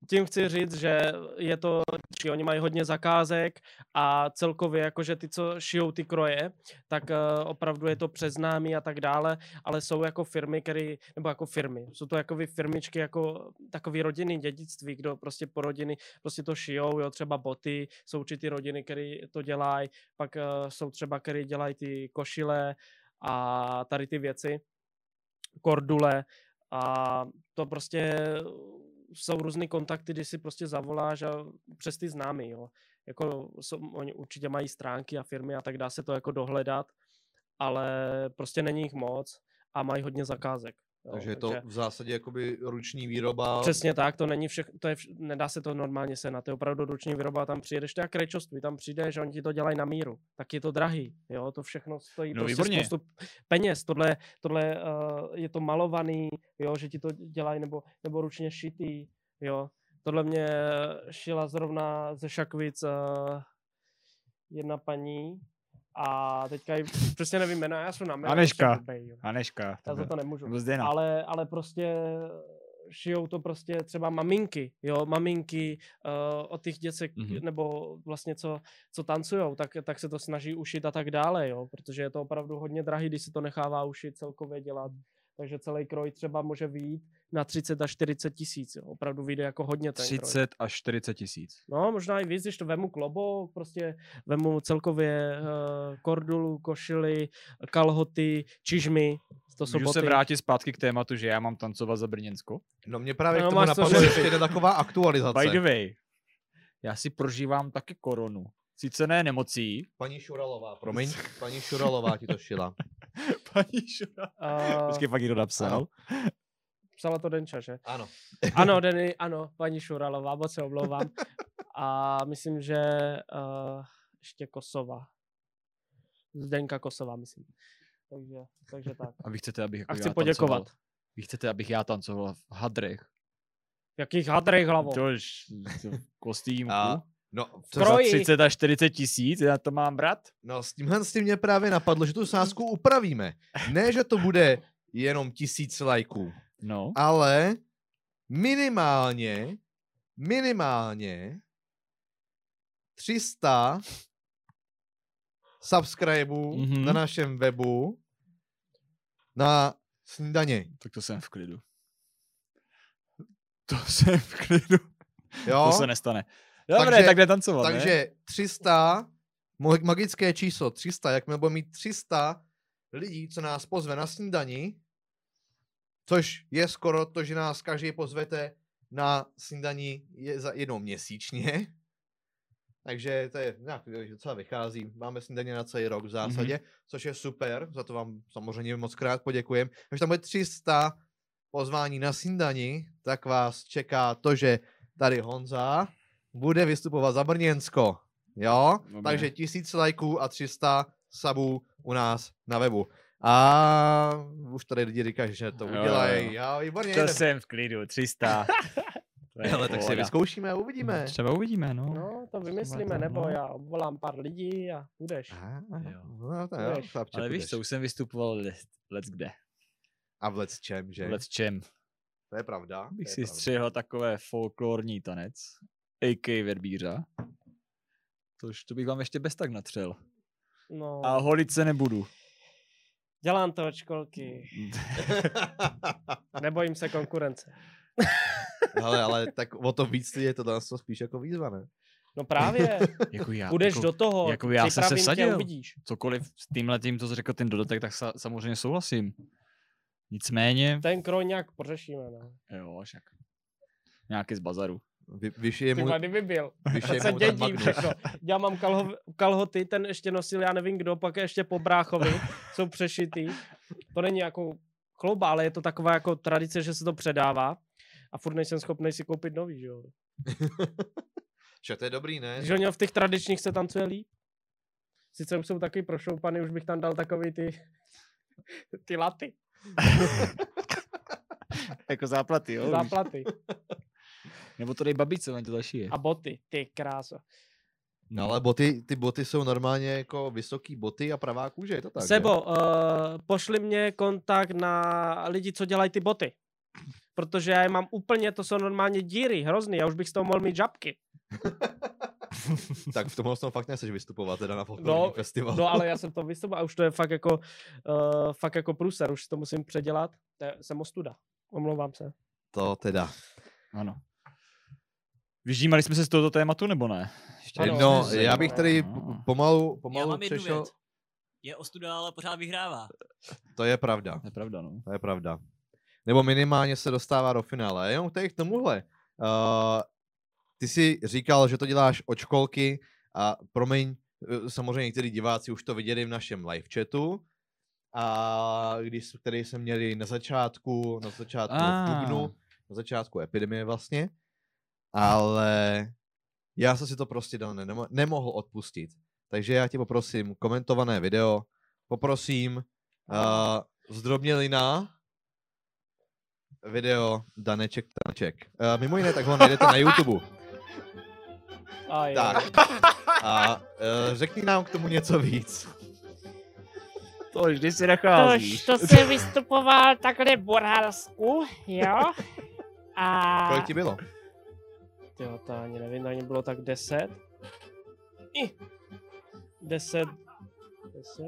Speaker 3: tím chci říct, že je to, či oni mají hodně zakázek a celkově jakože ty, co šijou ty kroje, tak uh, opravdu je to přeznámý a tak dále, ale jsou jako firmy, které, nebo jako firmy, jsou to jako firmičky, jako takový rodinný dědictví, kdo prostě po rodiny prostě to šijou, jo, třeba boty, jsou určitý rodiny, které to dělají, pak uh, jsou třeba, které dělají ty košile a tady ty věci, kordule a to prostě jsou různé kontakty, kdy si prostě zavoláš a přes ty známy, jo. Jako jsou, oni určitě mají stránky a firmy a tak dá se to jako dohledat, ale prostě není jich moc a mají hodně zakázek.
Speaker 1: Jo, takže je to v zásadě jakoby ruční výroba.
Speaker 3: Přesně tak, to není všechno, to je, vš- nedá se to normálně senat, to je opravdu ruční výroba, tam přijedeš, to je jak rejčoství, tam přijdeš a oni ti to dělají na míru, tak je to drahý, jo, to všechno stojí
Speaker 2: No,
Speaker 3: prostě
Speaker 2: výborně.
Speaker 3: spoustu peněz, tohle, tohle uh, je to malovaný, jo, že ti to dělají, nebo, nebo ručně šitý, jo, tohle mě šila zrovna ze Šakvic uh, jedna paní, a teďka ji, přesně nevím jméno, já jsem na jméno,
Speaker 2: Aneška.
Speaker 3: prostě.
Speaker 2: Aneška.
Speaker 3: Já za to nemůžu ale, ale prostě šijou to prostě třeba maminky, jo, maminky uh, od těch děcek,
Speaker 2: Mhm.
Speaker 3: mm-hmm. nebo vlastně co, co tancujou, tak, tak se to snaží ušit a tak dále, jo, protože je to opravdu hodně drahý, když se to nechává ušit celkově dělat, takže celý kroj třeba může vyjít na 30 až 40 tisíc, jo, opravdu vyjde jako hodně ten kroj.
Speaker 2: 30 až 40 tisíc.
Speaker 3: No, možná i víc, když to vemu klobouk, prostě vemu celkově uh, kordulu, košily, kalhoty, čižmy, to jsou
Speaker 2: Můžu
Speaker 3: boty.
Speaker 2: se vrátit zpátky k tématu, že já mám tancovat za Brněnsko?
Speaker 1: No mě právě
Speaker 3: No,
Speaker 1: k tomu napadlo ještě jedna taková aktualizace.
Speaker 2: By the way, já si prožívám taky koronu. Sice ne nemocí.
Speaker 1: Paní Šuralová, promiň, paní Šuralová ti to šila.
Speaker 2: Paní Šura.
Speaker 3: Uh,
Speaker 2: Počkej, fakt jí to napsal.
Speaker 3: Psala to Denča, že?
Speaker 1: Ano.
Speaker 3: Ano, Denny, ano, paní Šuralová, moc se omlouvám. A myslím, že uh, ještě Kosova. Zdenka Kosová, myslím. Takže, takže tak.
Speaker 2: A vy chcete, abych jako
Speaker 3: A chci poděkovat.
Speaker 2: Tancoval. Vy chcete, abych já tancoval v hadrech.
Speaker 3: V jakých hadrech hlavo?
Speaker 2: Tož v kostýmku.
Speaker 1: A, no,
Speaker 2: Co za
Speaker 3: kroji.
Speaker 2: 30 až 40 tisíc, já to mám brát?
Speaker 1: no s tímhle s tím mě právě napadlo, že tu sázku upravíme. Ne, že to bude jenom tisíc lajků,
Speaker 2: No.
Speaker 1: ale minimálně, minimálně 300 subscribeů
Speaker 2: Mhm.
Speaker 1: mm-hmm. na našem webu na snídaně.
Speaker 2: Tak to jsem v klidu. To jsem v klidu.
Speaker 1: Jo?
Speaker 2: To se nestane. Dobré,
Speaker 1: Takže-
Speaker 2: tak jde tancovat, ne?
Speaker 1: Takže 300, mo- magické číslo 300, jakmile budeme mít 300 lidí, co nás pozve na snídani, což je skoro to, že nás každý pozvete na snídani je za jednou měsíčně. Takže to je nějak docela vychází. Máme snídaně na celý rok v zásadě, mm-hmm. což je super, za to vám samozřejmě moc krát poděkujem. Když tam bude 300 pozvání na snídani, tak vás čeká to, že tady Honza bude vystupovat za Brněnsko. Jo?
Speaker 2: Dobré.
Speaker 1: Takže tisíc lajků a 300 subů u nás na webu. A už tady lidi říkají, že to udělají.
Speaker 2: jo.
Speaker 1: Jo, výborně.
Speaker 2: To
Speaker 1: jdem.
Speaker 2: jsem v klidu, 300. To je
Speaker 1: Ale tak si vyzkoušíme a uvidíme.
Speaker 2: Třeba uvidíme, no.
Speaker 3: No, to vymyslíme,
Speaker 2: to,
Speaker 3: nebo
Speaker 2: no.
Speaker 3: já volám pár lidí a budeš.
Speaker 1: Aha,
Speaker 2: Jo.
Speaker 1: No, to jo,
Speaker 3: Budeš.
Speaker 1: chlapče,
Speaker 2: Ale víš co, už jsem vystupoval let, let kde.
Speaker 1: A v Let's čem, že?
Speaker 2: Let čem.
Speaker 1: To je pravda.
Speaker 2: Bych
Speaker 1: to je
Speaker 2: si
Speaker 1: pravda.
Speaker 2: střihl takové folklorní tanec. AK verbířa. Tož to bych vám ještě bez tak natřel.
Speaker 3: No,
Speaker 2: A holit se nebudu.
Speaker 3: Dělám to od školky. Nebojím se konkurence.
Speaker 1: ale, ale tak o to víc je to nás to spíš jako výzva, ne?
Speaker 3: No právě,
Speaker 2: jako já,
Speaker 3: půjdeš
Speaker 2: jako,
Speaker 3: do toho,
Speaker 2: jako já jsem se
Speaker 3: tě,
Speaker 2: vsadil.
Speaker 3: uvidíš.
Speaker 2: Cokoliv s tímhle tím, co jsi řekl ten dodatek, tak sa, samozřejmě souhlasím. Nicméně,
Speaker 3: Ten kroj nějak pořešíme, no.
Speaker 2: jo, však. Nějaký z bazaru.
Speaker 1: Vy, vyšije mu,
Speaker 3: kdyby byl.
Speaker 1: vyšije
Speaker 3: se
Speaker 1: mu ten
Speaker 3: dědí
Speaker 1: Magnus.
Speaker 3: všechno. Já mám kalho, kalhoty, ten ještě nosil, já nevím kdo, pak je ještě po bráchovi, jsou přešitý. To není jako chlouba, ale je to taková jako tradice, že se to předává. A furt nejsem schopný si koupit nový, že jo.
Speaker 1: Že to je dobrý, ne?
Speaker 3: Když oni v těch tradičních se tancuje líp. Sice už jsou taky prošoupany, už bych tam dal takový ty, ty laty,
Speaker 2: jako záplaty, jo?
Speaker 3: záplaty
Speaker 2: Nebo to dej babice, on to zašije.
Speaker 3: a boty, ty kráso.
Speaker 1: No, ale boty, ty boty jsou normálně jako vysoký boty a pravá kůže, je to tak?
Speaker 3: Sebo, uh, pošli mě kontakt na lidi, co dělají ty boty. protože já je mám úplně, to jsou normálně díry, hrozný, já už bych z toho mohl mít žabky.
Speaker 1: tak v tomhle tom fakt nechceš vystupovat teda na
Speaker 3: No,
Speaker 1: festivalu.
Speaker 3: No ale já jsem to vystupoval a už to je fakt jako, uh, fakt jako průser, už to musím předělat, to je, jsem ostuda, omlouvám se.
Speaker 1: To teda.
Speaker 2: Ano. Vyždímali jsme se z tohoto tématu, nebo ne? Ještě
Speaker 3: Ano,
Speaker 1: no, já bych tady
Speaker 2: No.
Speaker 1: pomalu,
Speaker 4: Já
Speaker 1: pomalu
Speaker 4: mám jednu
Speaker 1: přešel.
Speaker 4: věc. Je ostuda, ale pořád vyhrává.
Speaker 1: To je pravda.
Speaker 2: To je pravda, no.
Speaker 1: To je pravda. Nebo minimálně se dostává do finále. Jenom tady k tomuhle. Uh, ty jsi říkal, že to děláš od školky a promiň, eh, samozřejmě někteří diváci už to viděli v našem live chatu. A když který jsme měli na začátku, na začátku
Speaker 2: Ah.
Speaker 1: v dubnu, na začátku epidemie vlastně, ale já jsem si to prostě dal nemo- nemohl odpustit. Takže já tě poprosím, komentované video, poprosím uh, zdrobnělina, video Daneček Taneček. Uh, mimo jiné, tak ho najdete na YouTube.
Speaker 3: A je.
Speaker 1: Tak. A uh, řekni nám k tomu něco víc.
Speaker 2: To vždy si
Speaker 5: Tož
Speaker 2: nacházíš.
Speaker 5: to jsem vystupoval takhle v Borhalsku, jo? A
Speaker 1: Kolik ti bylo?
Speaker 3: Jo, to ani nevím, ani bylo tak 10. I. 10. 10?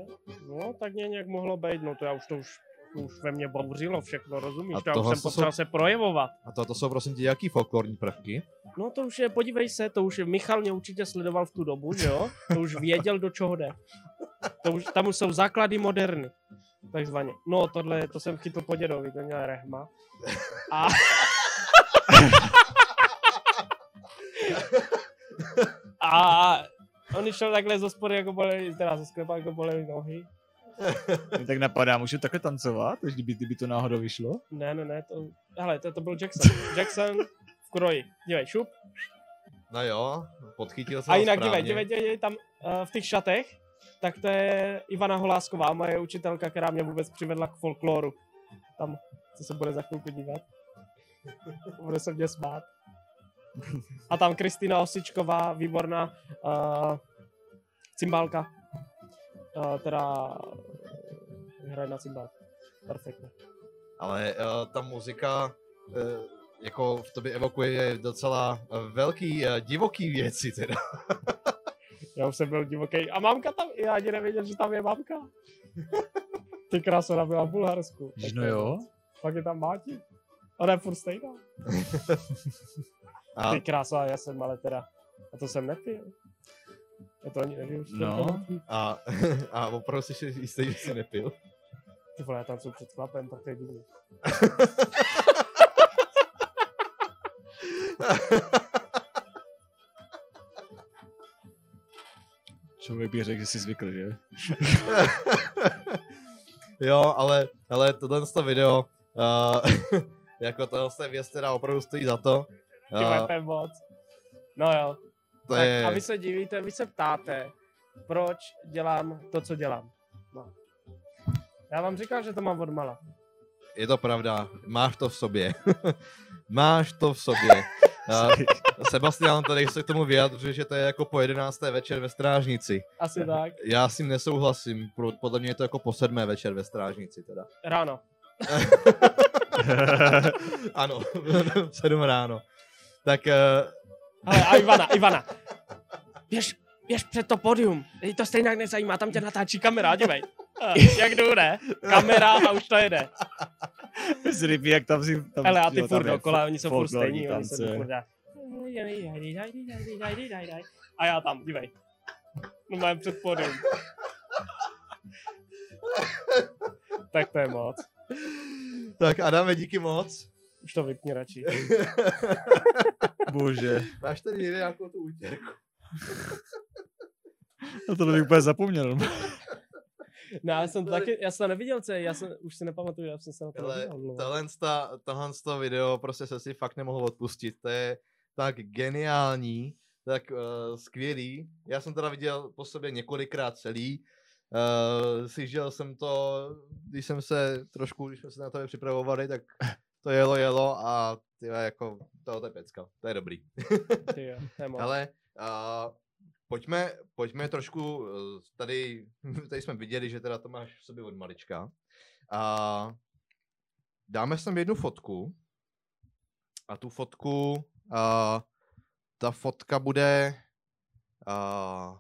Speaker 3: No, tak ně nějak mohlo být, no to já už to už, to už ve mně bouřilo všechno, rozumíš?
Speaker 1: A
Speaker 3: To já už jsem
Speaker 1: jsou-
Speaker 3: potřeboval se projevovat.
Speaker 1: A to, to jsou prosím tě jaký folklorní prvky?
Speaker 3: No to už je, podívej se, to už je, Michal mě určitě sledoval v tu dobu, že jo? To už věděl, do čeho jde. To už, tam už jsou základy moderny. Takzvaně. No, tohle, to jsem chytl po dědovi, to měl rehma. A... A on šel takhle z hospody, jako boleli, teda ze sklepa, jako boleli nohy.
Speaker 2: Mě tak napadá, můžu takhle tancovat, až kdyby, kdyby to náhodou vyšlo?
Speaker 3: Ne, ne, ne, to, hele, to, to byl Jackson. Jackson v kroji. Dívej, šup.
Speaker 1: No jo, podchytil jsem
Speaker 3: A jinak
Speaker 1: správně.
Speaker 3: dívej, dívej, dívej, tam uh, v těch šatech, tak to je Ivana Holásková, moje učitelka, která mě vůbec přivedla k folkloru. Tam, co se bude za chvilku dívat. Bude se mě smát. A tam Kristýna Osičková, výborná uh, cymbálka. Uh, teda uh, hraje na cymbál. Perfektně.
Speaker 1: Ale uh, ta muzika uh, jako v tobě evokuje docela velký, uh, divoký věci teda.
Speaker 3: Já už jsem byl divoký. A mamka tam, já ani nevěděl, že tam je mamka. Ty krása, ona byla v Bulharsku. Tak
Speaker 2: No jo.
Speaker 3: Pak je tam Máti. Ona je furt stejná.
Speaker 1: A
Speaker 3: Ty krása, já jsem ale teda, a to jsem nepil. Já to ani nevím.
Speaker 2: No.
Speaker 1: A, a opravdu jsi si jistý, že jsi nepil?
Speaker 3: Ty vole, já tam jsem před chlapem, tak to je divný.
Speaker 2: Člověk by řekl, že jsi zvykl, že?
Speaker 1: jo, ale, ale tohle to video, uh, jako tohle věc, která opravdu stojí za to.
Speaker 3: Ty to je moc. No jo.
Speaker 1: to
Speaker 3: tak,
Speaker 1: je,
Speaker 3: A vy se divíte, vy se ptáte, proč dělám to, co dělám. No. Já vám říkám, že to mám od mala.
Speaker 1: je to pravda, máš to v sobě. máš to v sobě. Sebastian tady se k tomu vyjadřuje, že to je jako po 11. večer ve strážnici.
Speaker 3: Asi tak.
Speaker 1: Já s tím nesouhlasím, podle mě je to jako po sedmé večer ve strážnici teda.
Speaker 3: Ráno.
Speaker 1: ano, v sedm ráno. Tak uh,
Speaker 3: Ale a Ivana, Ivana. Běž, běž před to podium. Ej, to stejně nezajímá, tam tě natáčí kamera, dívej. A, Jak jdu, ne? Kamera a už to jede.
Speaker 2: Zryby, jak tam si... Tam,
Speaker 3: Hele, a ty furt
Speaker 2: je
Speaker 3: dokola, oni jsou furt stejní. A já tam, dívej. No mám před podium. tak to je moc.
Speaker 1: tak Adame, díky moc.
Speaker 3: Už to vypni radši.
Speaker 2: Bože,
Speaker 1: Máš tady někde nějakou tu útěrku?
Speaker 2: no to bych úplně zapomněl.
Speaker 3: No, já jsem to taky, já jsem to neviděl, co je, já jsem, už si nepamatuju, já jsem se na to
Speaker 1: Ale
Speaker 3: neviděl. no.
Speaker 1: tohle, sta- tohle to video prostě se si fakt nemohl odpustit. To je tak geniální, tak uh, skvělý. Já jsem teda viděl po sobě několikrát celý. Uh, slyšel jsem to, když jsem se trošku, když jsme se na to připravovali, tak to jelo, jelo a ty jako, to je pecka, to je dobrý. Ale uh, pojďme, pojďme trošku, eh, tady, tady jsme viděli, že teda to máš v sobě od malička. A dáme sem jednu fotku. A tu fotku, uh, ta fotka bude, uh,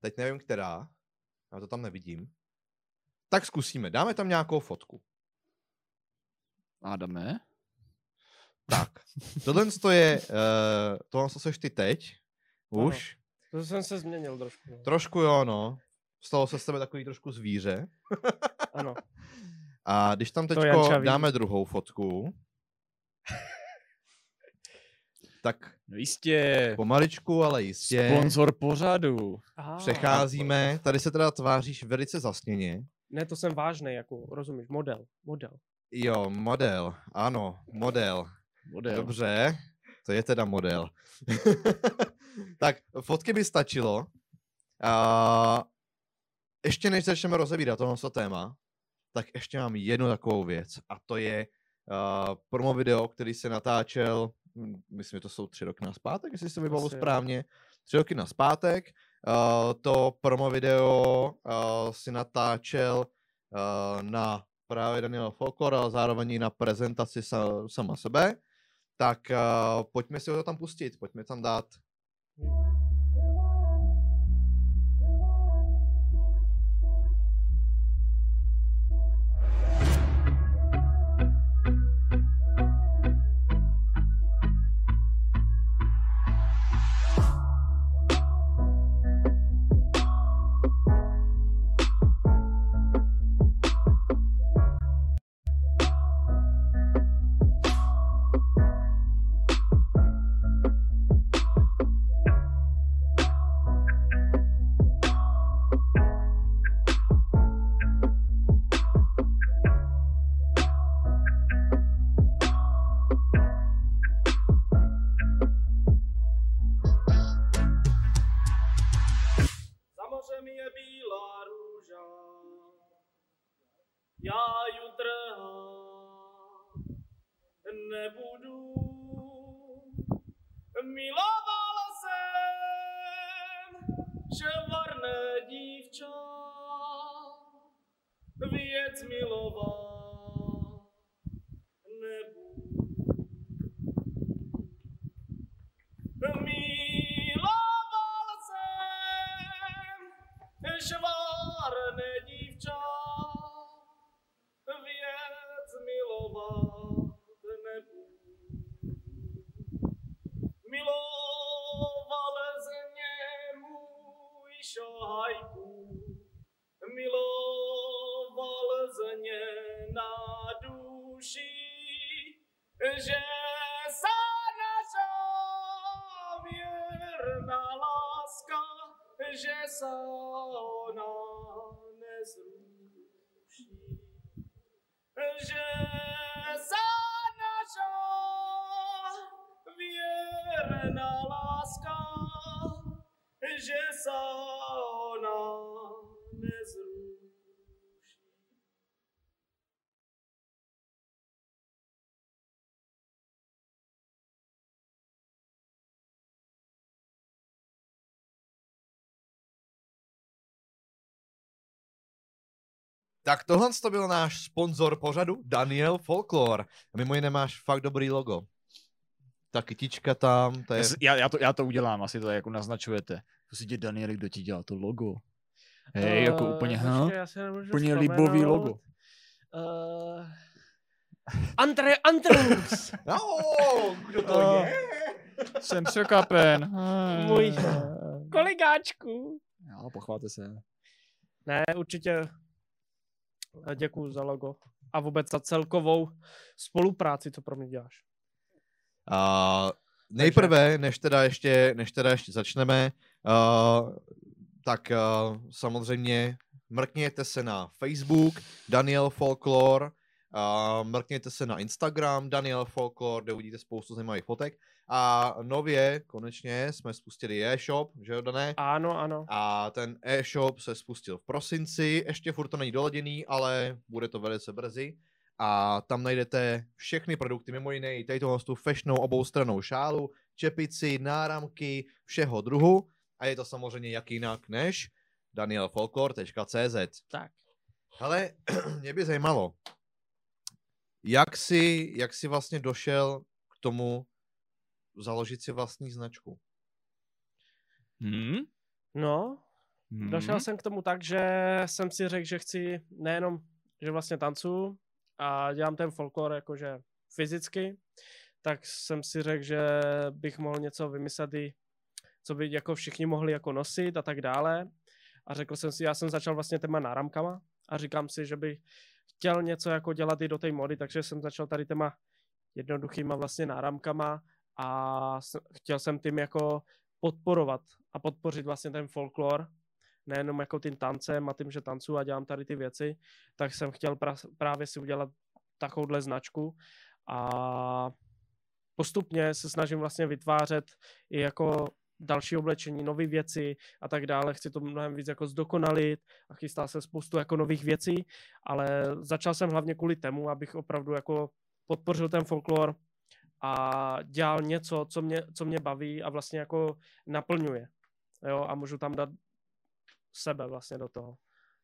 Speaker 1: teď nevím která, já to tam nevidím. Tak zkusíme, dáme tam nějakou fotku.
Speaker 2: Adame?
Speaker 1: Tak, tohle to je, uh, tohle to seš ty teď, už.
Speaker 3: To jsem se změnil trošku. No.
Speaker 1: Trošku jo, no. Stalo se z tebe takový trošku zvíře.
Speaker 3: Ano.
Speaker 1: A když tam teď dáme druhou fotku, tak
Speaker 2: No jistě.
Speaker 1: pomaličku, ale jistě
Speaker 2: Sponzor pořadu.
Speaker 3: Aha.
Speaker 1: přecházíme. Tady se teda tváříš velice zasněně.
Speaker 3: Ne, to jsem vážný, jako, rozumíš, model, model.
Speaker 1: Jo, model, ano, model.
Speaker 2: Model.
Speaker 1: Dobře, to je teda model. tak, fotky by stačilo. A ještě než začneme rozebírat tohle téma, tak ještě mám jednu takovou věc a to je uh, promo video, který se natáčel, hm, myslím, že to jsou tři roky na zpátek, jestli se
Speaker 3: jo.
Speaker 1: správně, tři roky na zpátek. Uh, to promo video uh, si natáčel uh, na právě Daniel Folklor, ale zároveň i na prezentaci sa, sama sebe. Tak uh, pojďme si ho tam pustit, pojďme tam dát.
Speaker 3: Věc miloval
Speaker 1: Tak tohle to byl náš sponzor pořadu, Daniel Folklore. A mimo jiné máš fakt dobrý logo. Ta kytička tam, to je...
Speaker 2: Já, já, to, já to udělám, asi to jako naznačujete. To si tě Danieli, kdo ti dělal to logo. Hej, jako
Speaker 3: Eh,
Speaker 2: úplně, ha?
Speaker 3: nemůžu
Speaker 2: Úplně libový
Speaker 3: vzpomenout.
Speaker 2: logo.
Speaker 3: Uh, Andre Andrews.
Speaker 1: No, kdo to
Speaker 2: Oh.
Speaker 1: je?
Speaker 2: Jsem překapen.
Speaker 3: Můj Koligáčku.
Speaker 2: Jo, pochválte se.
Speaker 3: Ne, určitě děkuji za logo. A vůbec za celkovou spolupráci, co pro mě děláš.
Speaker 1: A nejprve, než teda ještě, než teda ještě začneme, uh, tak uh, samozřejmě mrkněte se na Facebook Daniel Folklore, uh, mrkněte se na Instagram Daniel Folklore, kde uvidíte spoustu zajímavých fotek. A nově, konečně, jsme spustili e-shop, že jo, Dané?
Speaker 3: Ano, ano.
Speaker 1: A ten e-shop se spustil v prosinci, ještě furt to není doladěný, ale bude to velice brzy. A tam najdete všechny produkty, mimo jiné i tady tu fashionou oboustranou šálu, čepici, náramky, všeho druhu. A je to samozřejmě jak jinak než danielfolklore.cz.
Speaker 3: Tak.
Speaker 1: Hele, mě by zajímalo, jak jsi, jak jsi vlastně došel k tomu založit si vlastní značku?
Speaker 2: Hmm?
Speaker 3: No,
Speaker 2: Hmm?
Speaker 3: došel jsem k tomu tak, že jsem si řekl, že chci nejenom, že vlastně tancuju a dělám ten folklor jakože fyzicky, tak jsem si řekl, že bych mohl něco vymyslet i, co by jako všichni mohli jako nosit a tak dále. A řekl jsem si, já jsem začal vlastně těma náramkama a říkám si, že bych chtěl něco jako dělat i do té mody, takže jsem začal tady těma jednoduchýma vlastně náramkama a chtěl jsem tím jako podporovat a podpořit vlastně ten folklor, nejenom jako tím tancem a tím, že tancuju a dělám tady ty věci, tak jsem chtěl pra- právě si udělat takovouhle značku a postupně se snažím vlastně vytvářet i jako další oblečení, nové věci a tak dále. Chci to mnohem víc jako zdokonalit a chystá se spoustu jako nových věcí, ale začal jsem hlavně kvůli tomu, abych opravdu jako podpořil ten folklor a dělal něco, co mě, co mě baví a vlastně jako naplňuje. Jo, a můžu tam dát sebe vlastně do toho.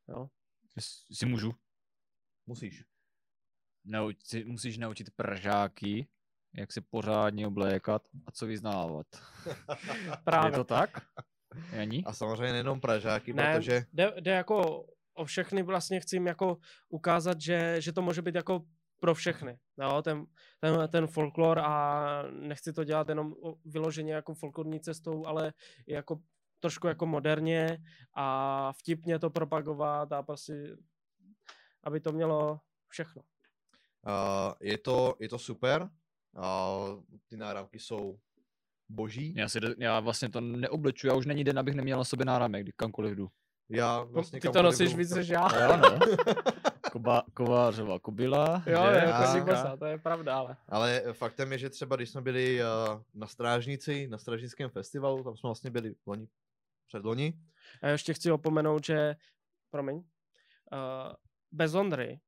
Speaker 3: Jo.
Speaker 2: Si můžu?
Speaker 1: Musíš.
Speaker 2: Nauč, si, musíš naučit pržáky, jak se pořádně oblékat a co vyznávat.
Speaker 3: Právě.
Speaker 2: Je to tak? Jani?
Speaker 1: A samozřejmě nejenom Pražáky,
Speaker 3: Ne,
Speaker 1: protože
Speaker 3: jde, jde jako o všechny vlastně chci jim jako ukázat, že, že to může být jako pro všechny. Jo, ten, ten, ten folklor a nechci to dělat jenom o- vyloženě jako folklorní cestou, ale jako trošku jako moderně a vtipně to propagovat a prostě, aby to mělo všechno.
Speaker 1: uh, je, to, je to super. Uh, ty náramky jsou boží.
Speaker 2: Já, si, já vlastně to neoblečuju, já už není den, abych neměl na sobě náramek, kdy kamkoliv jdu.
Speaker 1: Já vlastně
Speaker 3: Ty to nosíš víc než já.
Speaker 2: Jo, no. Koba, kovářová kobila.
Speaker 3: Jo,
Speaker 2: že?
Speaker 3: je,
Speaker 1: A-
Speaker 3: to, bosa, to je pravda, ale.
Speaker 1: Ale faktem je, že třeba když jsme byli uh, na Strážnici, na Strážnickém festivalu, tam jsme vlastně byli loni, předloni,
Speaker 3: A ještě chci opomenout, že, promiň, uh, bez Ondry,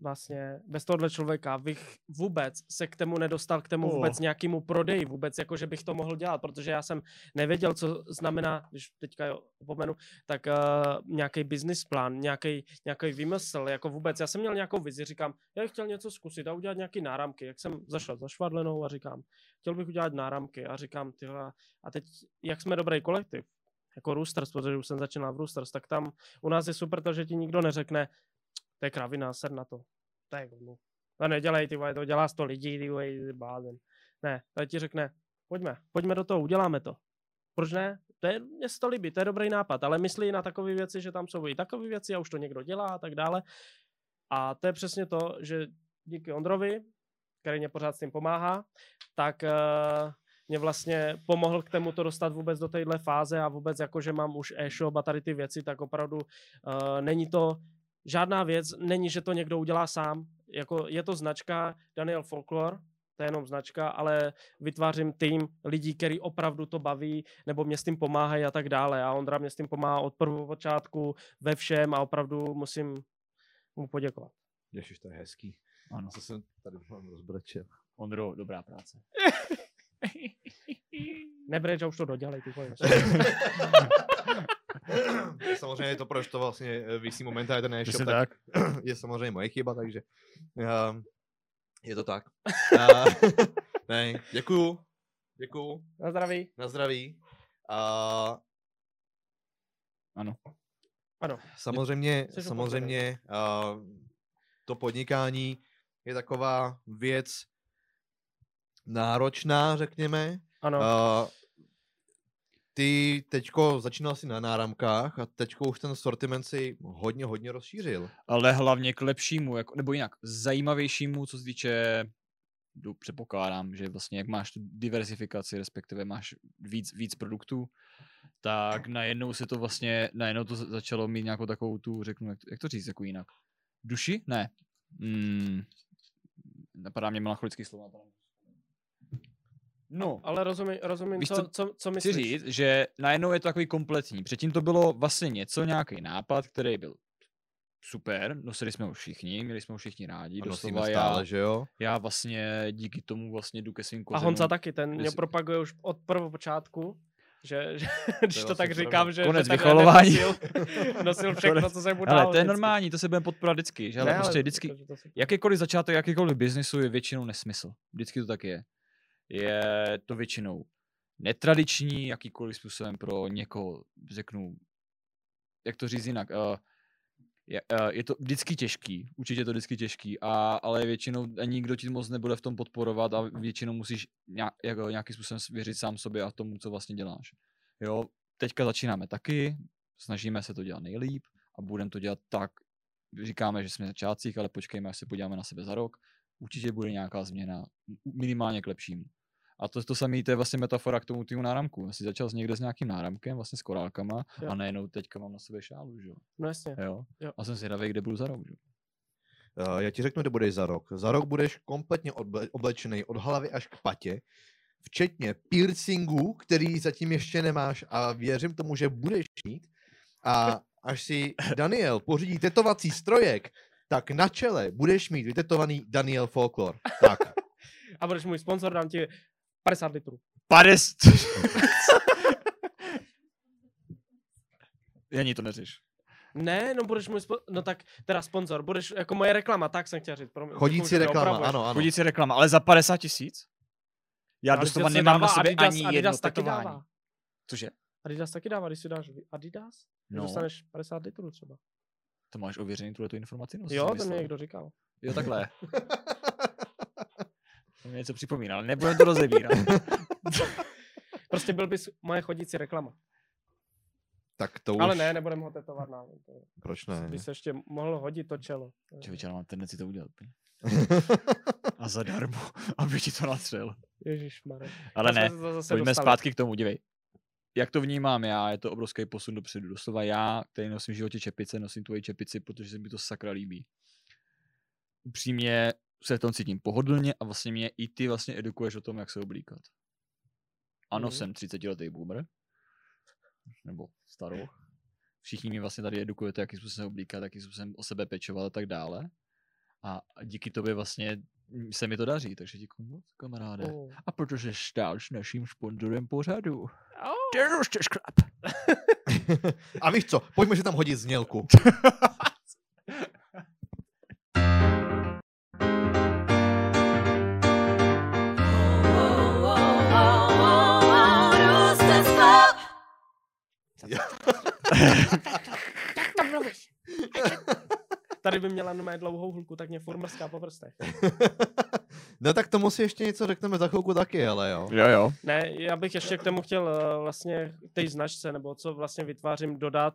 Speaker 3: vlastně bez tohohle člověka bych vůbec se k tomu nedostal, k tomu
Speaker 2: Oh.
Speaker 3: vůbec nějakému prodeji, vůbec jako, že bych to mohl dělat, protože já jsem nevěděl, co znamená, když teďka jo, opomenu, tak uh, nějaký business plán, nějaký nějaký vymysl, jako vůbec, já jsem měl nějakou vizi, říkám, já bych chtěl něco zkusit a udělat nějaký náramky, jak jsem zašel za Švadlenou a říkám, chtěl bych udělat náramky. A říkám, ty vole, a teď, jak jsme dobrý kolektiv, jako Roosters, protože už jsem začínal v Roosters, tak tam u nás je super to, že ti nikdo neřekne, to je kravina, ser na to. To je godnu. To nedělej, ty vole, to dělá 100 lidí, ty vole, blázen. Ne, tady ti řekne, pojďme, pojďme do toho, uděláme to. Proč ne? To je, mně se to líbí, to je dobrý nápad, ale myslí na takové věci, že tam jsou i takové věci a už to někdo dělá a tak dále. A to je přesně to, že díky Ondrovi, který mě pořád s tím pomáhá, tak uh, mě vlastně pomohl k tomu to dostat vůbec do téhle fáze a vůbec jako, že mám už e-shop a tady ty věci, tak opravdu uh, není to žádná věc, není, že to někdo udělá sám. Jako je to značka Daniel Folklore, to je jenom značka, ale vytvářím tým lidí, který opravdu to baví, nebo mě s tím pomáhají a tak dále. A Ondra mě s tím pomáhá od prvopočátku ve všem a opravdu musím mu poděkovat.
Speaker 1: Ježiš, to je hezký.
Speaker 2: Ano.
Speaker 1: Co jsem tady mám rozbrečel.
Speaker 2: Ondro, dobrá práce.
Speaker 3: Nebrej, že už to dodělej, ty.
Speaker 1: samozřejmě je to, proč to vlastně eh, vysí momentálně ten e-shop, tak
Speaker 2: tak.
Speaker 1: je samozřejmě moje chyba, takže um, je to tak. Uh, ne, děkuju, děkuju,
Speaker 3: Na zdraví.
Speaker 1: na zdraví. Uh,
Speaker 2: Ano.
Speaker 3: Ano.
Speaker 1: samozřejmě, samozřejmě uh, to podnikání je taková věc náročná, řekněme.
Speaker 3: Ano.
Speaker 1: Uh, ty teďko začínal si na náramkách a teďko už ten sortiment si hodně, hodně rozšířil.
Speaker 2: Ale hlavně k lepšímu, jako, nebo jinak, zajímavějšímu, co se týče, jdu, předpokládám, že vlastně jak máš tu diversifikaci, respektive máš víc, víc produktů, tak najednou se to vlastně, najednou to za- začalo mít nějakou takovou tu, řeknu, jak to, jak to říct jako jinak. Duši? Ne. Mm, napadá mě melancholický slovo. napadá mě- No,
Speaker 3: Ale rozumím, rozumím
Speaker 2: Víš
Speaker 3: co,
Speaker 2: co,
Speaker 3: co, co
Speaker 2: chci
Speaker 3: myslíš.
Speaker 2: říct, že najednou je to takový kompletní. Předtím to bylo vlastně něco, nějaký nápad, který byl super, nosili jsme ho všichni, měli jsme ho všichni rádi,
Speaker 1: A
Speaker 2: doslova
Speaker 1: stále,
Speaker 2: já,
Speaker 1: že jo?
Speaker 2: já vlastně díky tomu vlastně jdu ke svým
Speaker 3: A
Speaker 2: kořenům.
Speaker 3: Honza taky, ten mě propaguje už od prvopočátku. Že, že když to,
Speaker 1: vlastně
Speaker 3: tak
Speaker 1: pravda.
Speaker 3: říkám, že,
Speaker 2: Konec
Speaker 3: že. Nosil, nosil všechno,
Speaker 2: Konec.
Speaker 3: co se mu
Speaker 2: Ale to je
Speaker 3: vždycky.
Speaker 2: normální, to se budeme podporovat vždycky, že? Ale
Speaker 3: Ne,
Speaker 2: prostě vždycky,
Speaker 3: jako, že to si-
Speaker 2: jakýkoliv začátek jakýkoliv biznisu je většinou nesmysl. Vždycky to tak je. Je to většinou netradiční, jakýkoliv způsobem pro někoho, řeknu, jak to říct jinak, uh, je, uh, je to vždycky těžký, určitě je to vždycky těžký, a, ale většinou nikdo ti moc nebude v tom podporovat a většinou musíš nějak, jako, nějakým způsobem věřit sám sobě a tomu, co vlastně děláš. Jo, teďka začínáme taky, snažíme se to dělat nejlíp a budeme to dělat tak, říkáme, že jsme na začátcích, ale počkejme, až se podíváme na sebe za rok, určitě bude nějaká změna, minimálně k lepšímu. A to, to samé, to je vlastně metafora k tomu týmu náramku. Já si začal s někde s nějakým náramkem, vlastně s korálkama
Speaker 3: Jo.
Speaker 2: a najednou teďka mám na sobě šálu, že jo.
Speaker 3: No jasně.
Speaker 2: jo?
Speaker 3: Jo.
Speaker 2: A jsem si zvědavý, kde budu za rok, že? jo.
Speaker 1: Uh, já ti řeknu, kde budeš za rok. Za rok budeš kompletně oble- oblečený od hlavy až k patě, včetně piercingu, který zatím ještě nemáš a věřím tomu, že budeš mít. A až si Daniel pořídí tetovací strojek, tak na čele budeš mít vytetovaný Daniel Folklore. Tak.
Speaker 3: A budeš můj sponzor, dám ti 50 litrů.
Speaker 2: 50! Ani to neřeš.
Speaker 3: Ne, no budeš můj spo- no tak teda sponzor, budeš jako moje reklama, tak jsem chtěl říct. Promiň,
Speaker 1: Chodící reklama,
Speaker 3: opravuješ.
Speaker 1: ano, ano.
Speaker 2: Chodící reklama, ale za 50 tisíc? Já
Speaker 3: Ale
Speaker 2: doslova nemám na
Speaker 3: dává
Speaker 2: sobě
Speaker 3: Adidas,
Speaker 2: ani
Speaker 3: Adidas
Speaker 2: jedno
Speaker 3: taky
Speaker 2: tetování.
Speaker 3: dává.
Speaker 2: Cože?
Speaker 3: Adidas taky dává, když si dáš Adidas, no.
Speaker 2: No,
Speaker 3: dostaneš 50 litrů třeba.
Speaker 2: to máš ověřený tuhle tu informaci? No,
Speaker 3: Jo, to mě někdo říkal.
Speaker 2: Jo, takhle. To mě něco připomíná, ale nebudeme to rozebírat.
Speaker 3: Prostě byl bys moje chodící reklama.
Speaker 1: Tak to už...
Speaker 3: Ale ne, nebudeme ho tetovat na. To
Speaker 1: Proč ne?
Speaker 3: by se ještě mohlo hodit to čelo.
Speaker 2: Čověče, ale mám tendenci to udělat úplně. A zadarmo, aby ti to natřel.
Speaker 3: Ježišmarja.
Speaker 2: Ale ne, pojďme
Speaker 3: dostali.
Speaker 2: zpátky k tomu, dívej. Jak to vnímám já, je to obrovský posun dopředu. Doslova já, který nosím v životě čepice, nosím tvoji čepici, protože se mi to sakra líbí. Upřímně se v tom cítím pohodlně a vlastně mě i ty vlastně edukuješ o tom, jak se oblíkat. Ano,
Speaker 3: Mhm.
Speaker 2: jsem 30 letý boomer. Nebo starou. Všichni mi vlastně tady edukujete, jakým způsobem se oblíkat, jakým způsobem o sebe pečovat a tak dále. A díky tobě vlastně mm, se mi to daří, takže děkuji moc, kamaráde.
Speaker 3: Oh.
Speaker 2: A protože stáš naším sponzorem pořadu.
Speaker 3: Oh.
Speaker 1: A víš co, pojďme si tam hodit znělku.
Speaker 5: Tak to mluvíš.
Speaker 3: Tady by měla mé dlouhou hulku, tak mě furt mrská po prstech.
Speaker 1: no tak tomu si ještě něco řekneme za chvilku taky, ale jo.
Speaker 2: Jo, jo.
Speaker 3: Ne, já bych ještě k tomu chtěl eh, vlastně k té značce, nebo co vlastně vytvářím, dodat,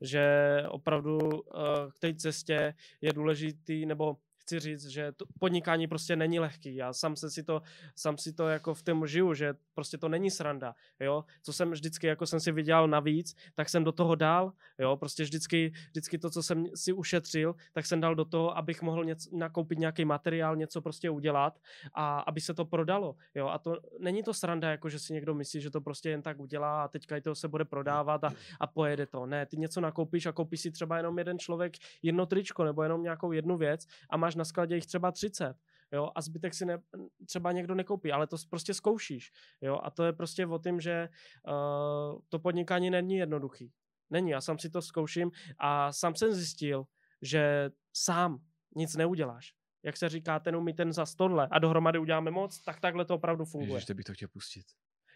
Speaker 3: že opravdu eh, k té cestě je důležitý, nebo chci říct, že to podnikání prostě není lehký. Já sám se si to, sám si to jako v tom žiju, že prostě to není sranda, jo. Co jsem vždycky, jako jsem si vydělal navíc, tak jsem do toho dal, jo. Prostě vždycky, vždycky to, co jsem si ušetřil, tak jsem dal do toho, abych mohl něco, nakoupit nějaký materiál, něco prostě udělat a aby se to prodalo, jo. A to není to sranda, jako že si někdo myslí, že to prostě jen tak udělá a teďka to se bude prodávat a, a pojede to. Ne, ty něco nakoupíš a koupíš si třeba jenom jeden člověk jedno tričko nebo jenom nějakou jednu věc a máš na skladě jich třeba 30. Jo, a zbytek si ne, třeba někdo nekoupí, ale to prostě zkoušíš. Jo, a to je prostě o tom, že uh, to podnikání není jednoduchý. Není, já sám si to zkouším a sám jsem zjistil, že sám nic neuděláš. Jak se říká, ten umí ten za stodle a dohromady uděláme moc, tak takhle to opravdu funguje.
Speaker 2: Ježiš, to bych to chtěl pustit.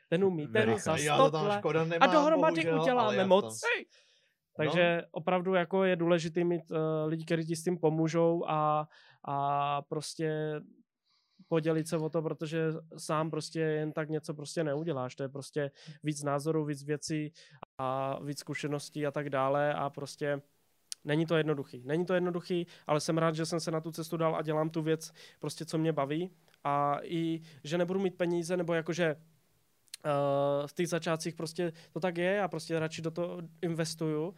Speaker 3: Ten umí ten za
Speaker 2: fast.
Speaker 1: Já to tam
Speaker 3: stodle
Speaker 1: škoda
Speaker 3: a dohromady
Speaker 1: bohužel,
Speaker 3: uděláme moc.
Speaker 1: to-
Speaker 3: Takže opravdu jako je důležité mít uh, lidi, kteří ti s tím pomůžou a, a prostě podělit se o to, protože sám prostě jen tak něco prostě neuděláš. To je prostě víc názorů, víc věcí a víc zkušeností a tak dále a prostě není to jednoduchý. Není to jednoduchý, ale jsem rád, že jsem se na tu cestu dal a dělám tu věc prostě, co mě baví a i, že nebudu mít peníze, nebo jakože Uh, v těch začátcích prostě to tak je, já prostě radši do toho investuju, uh,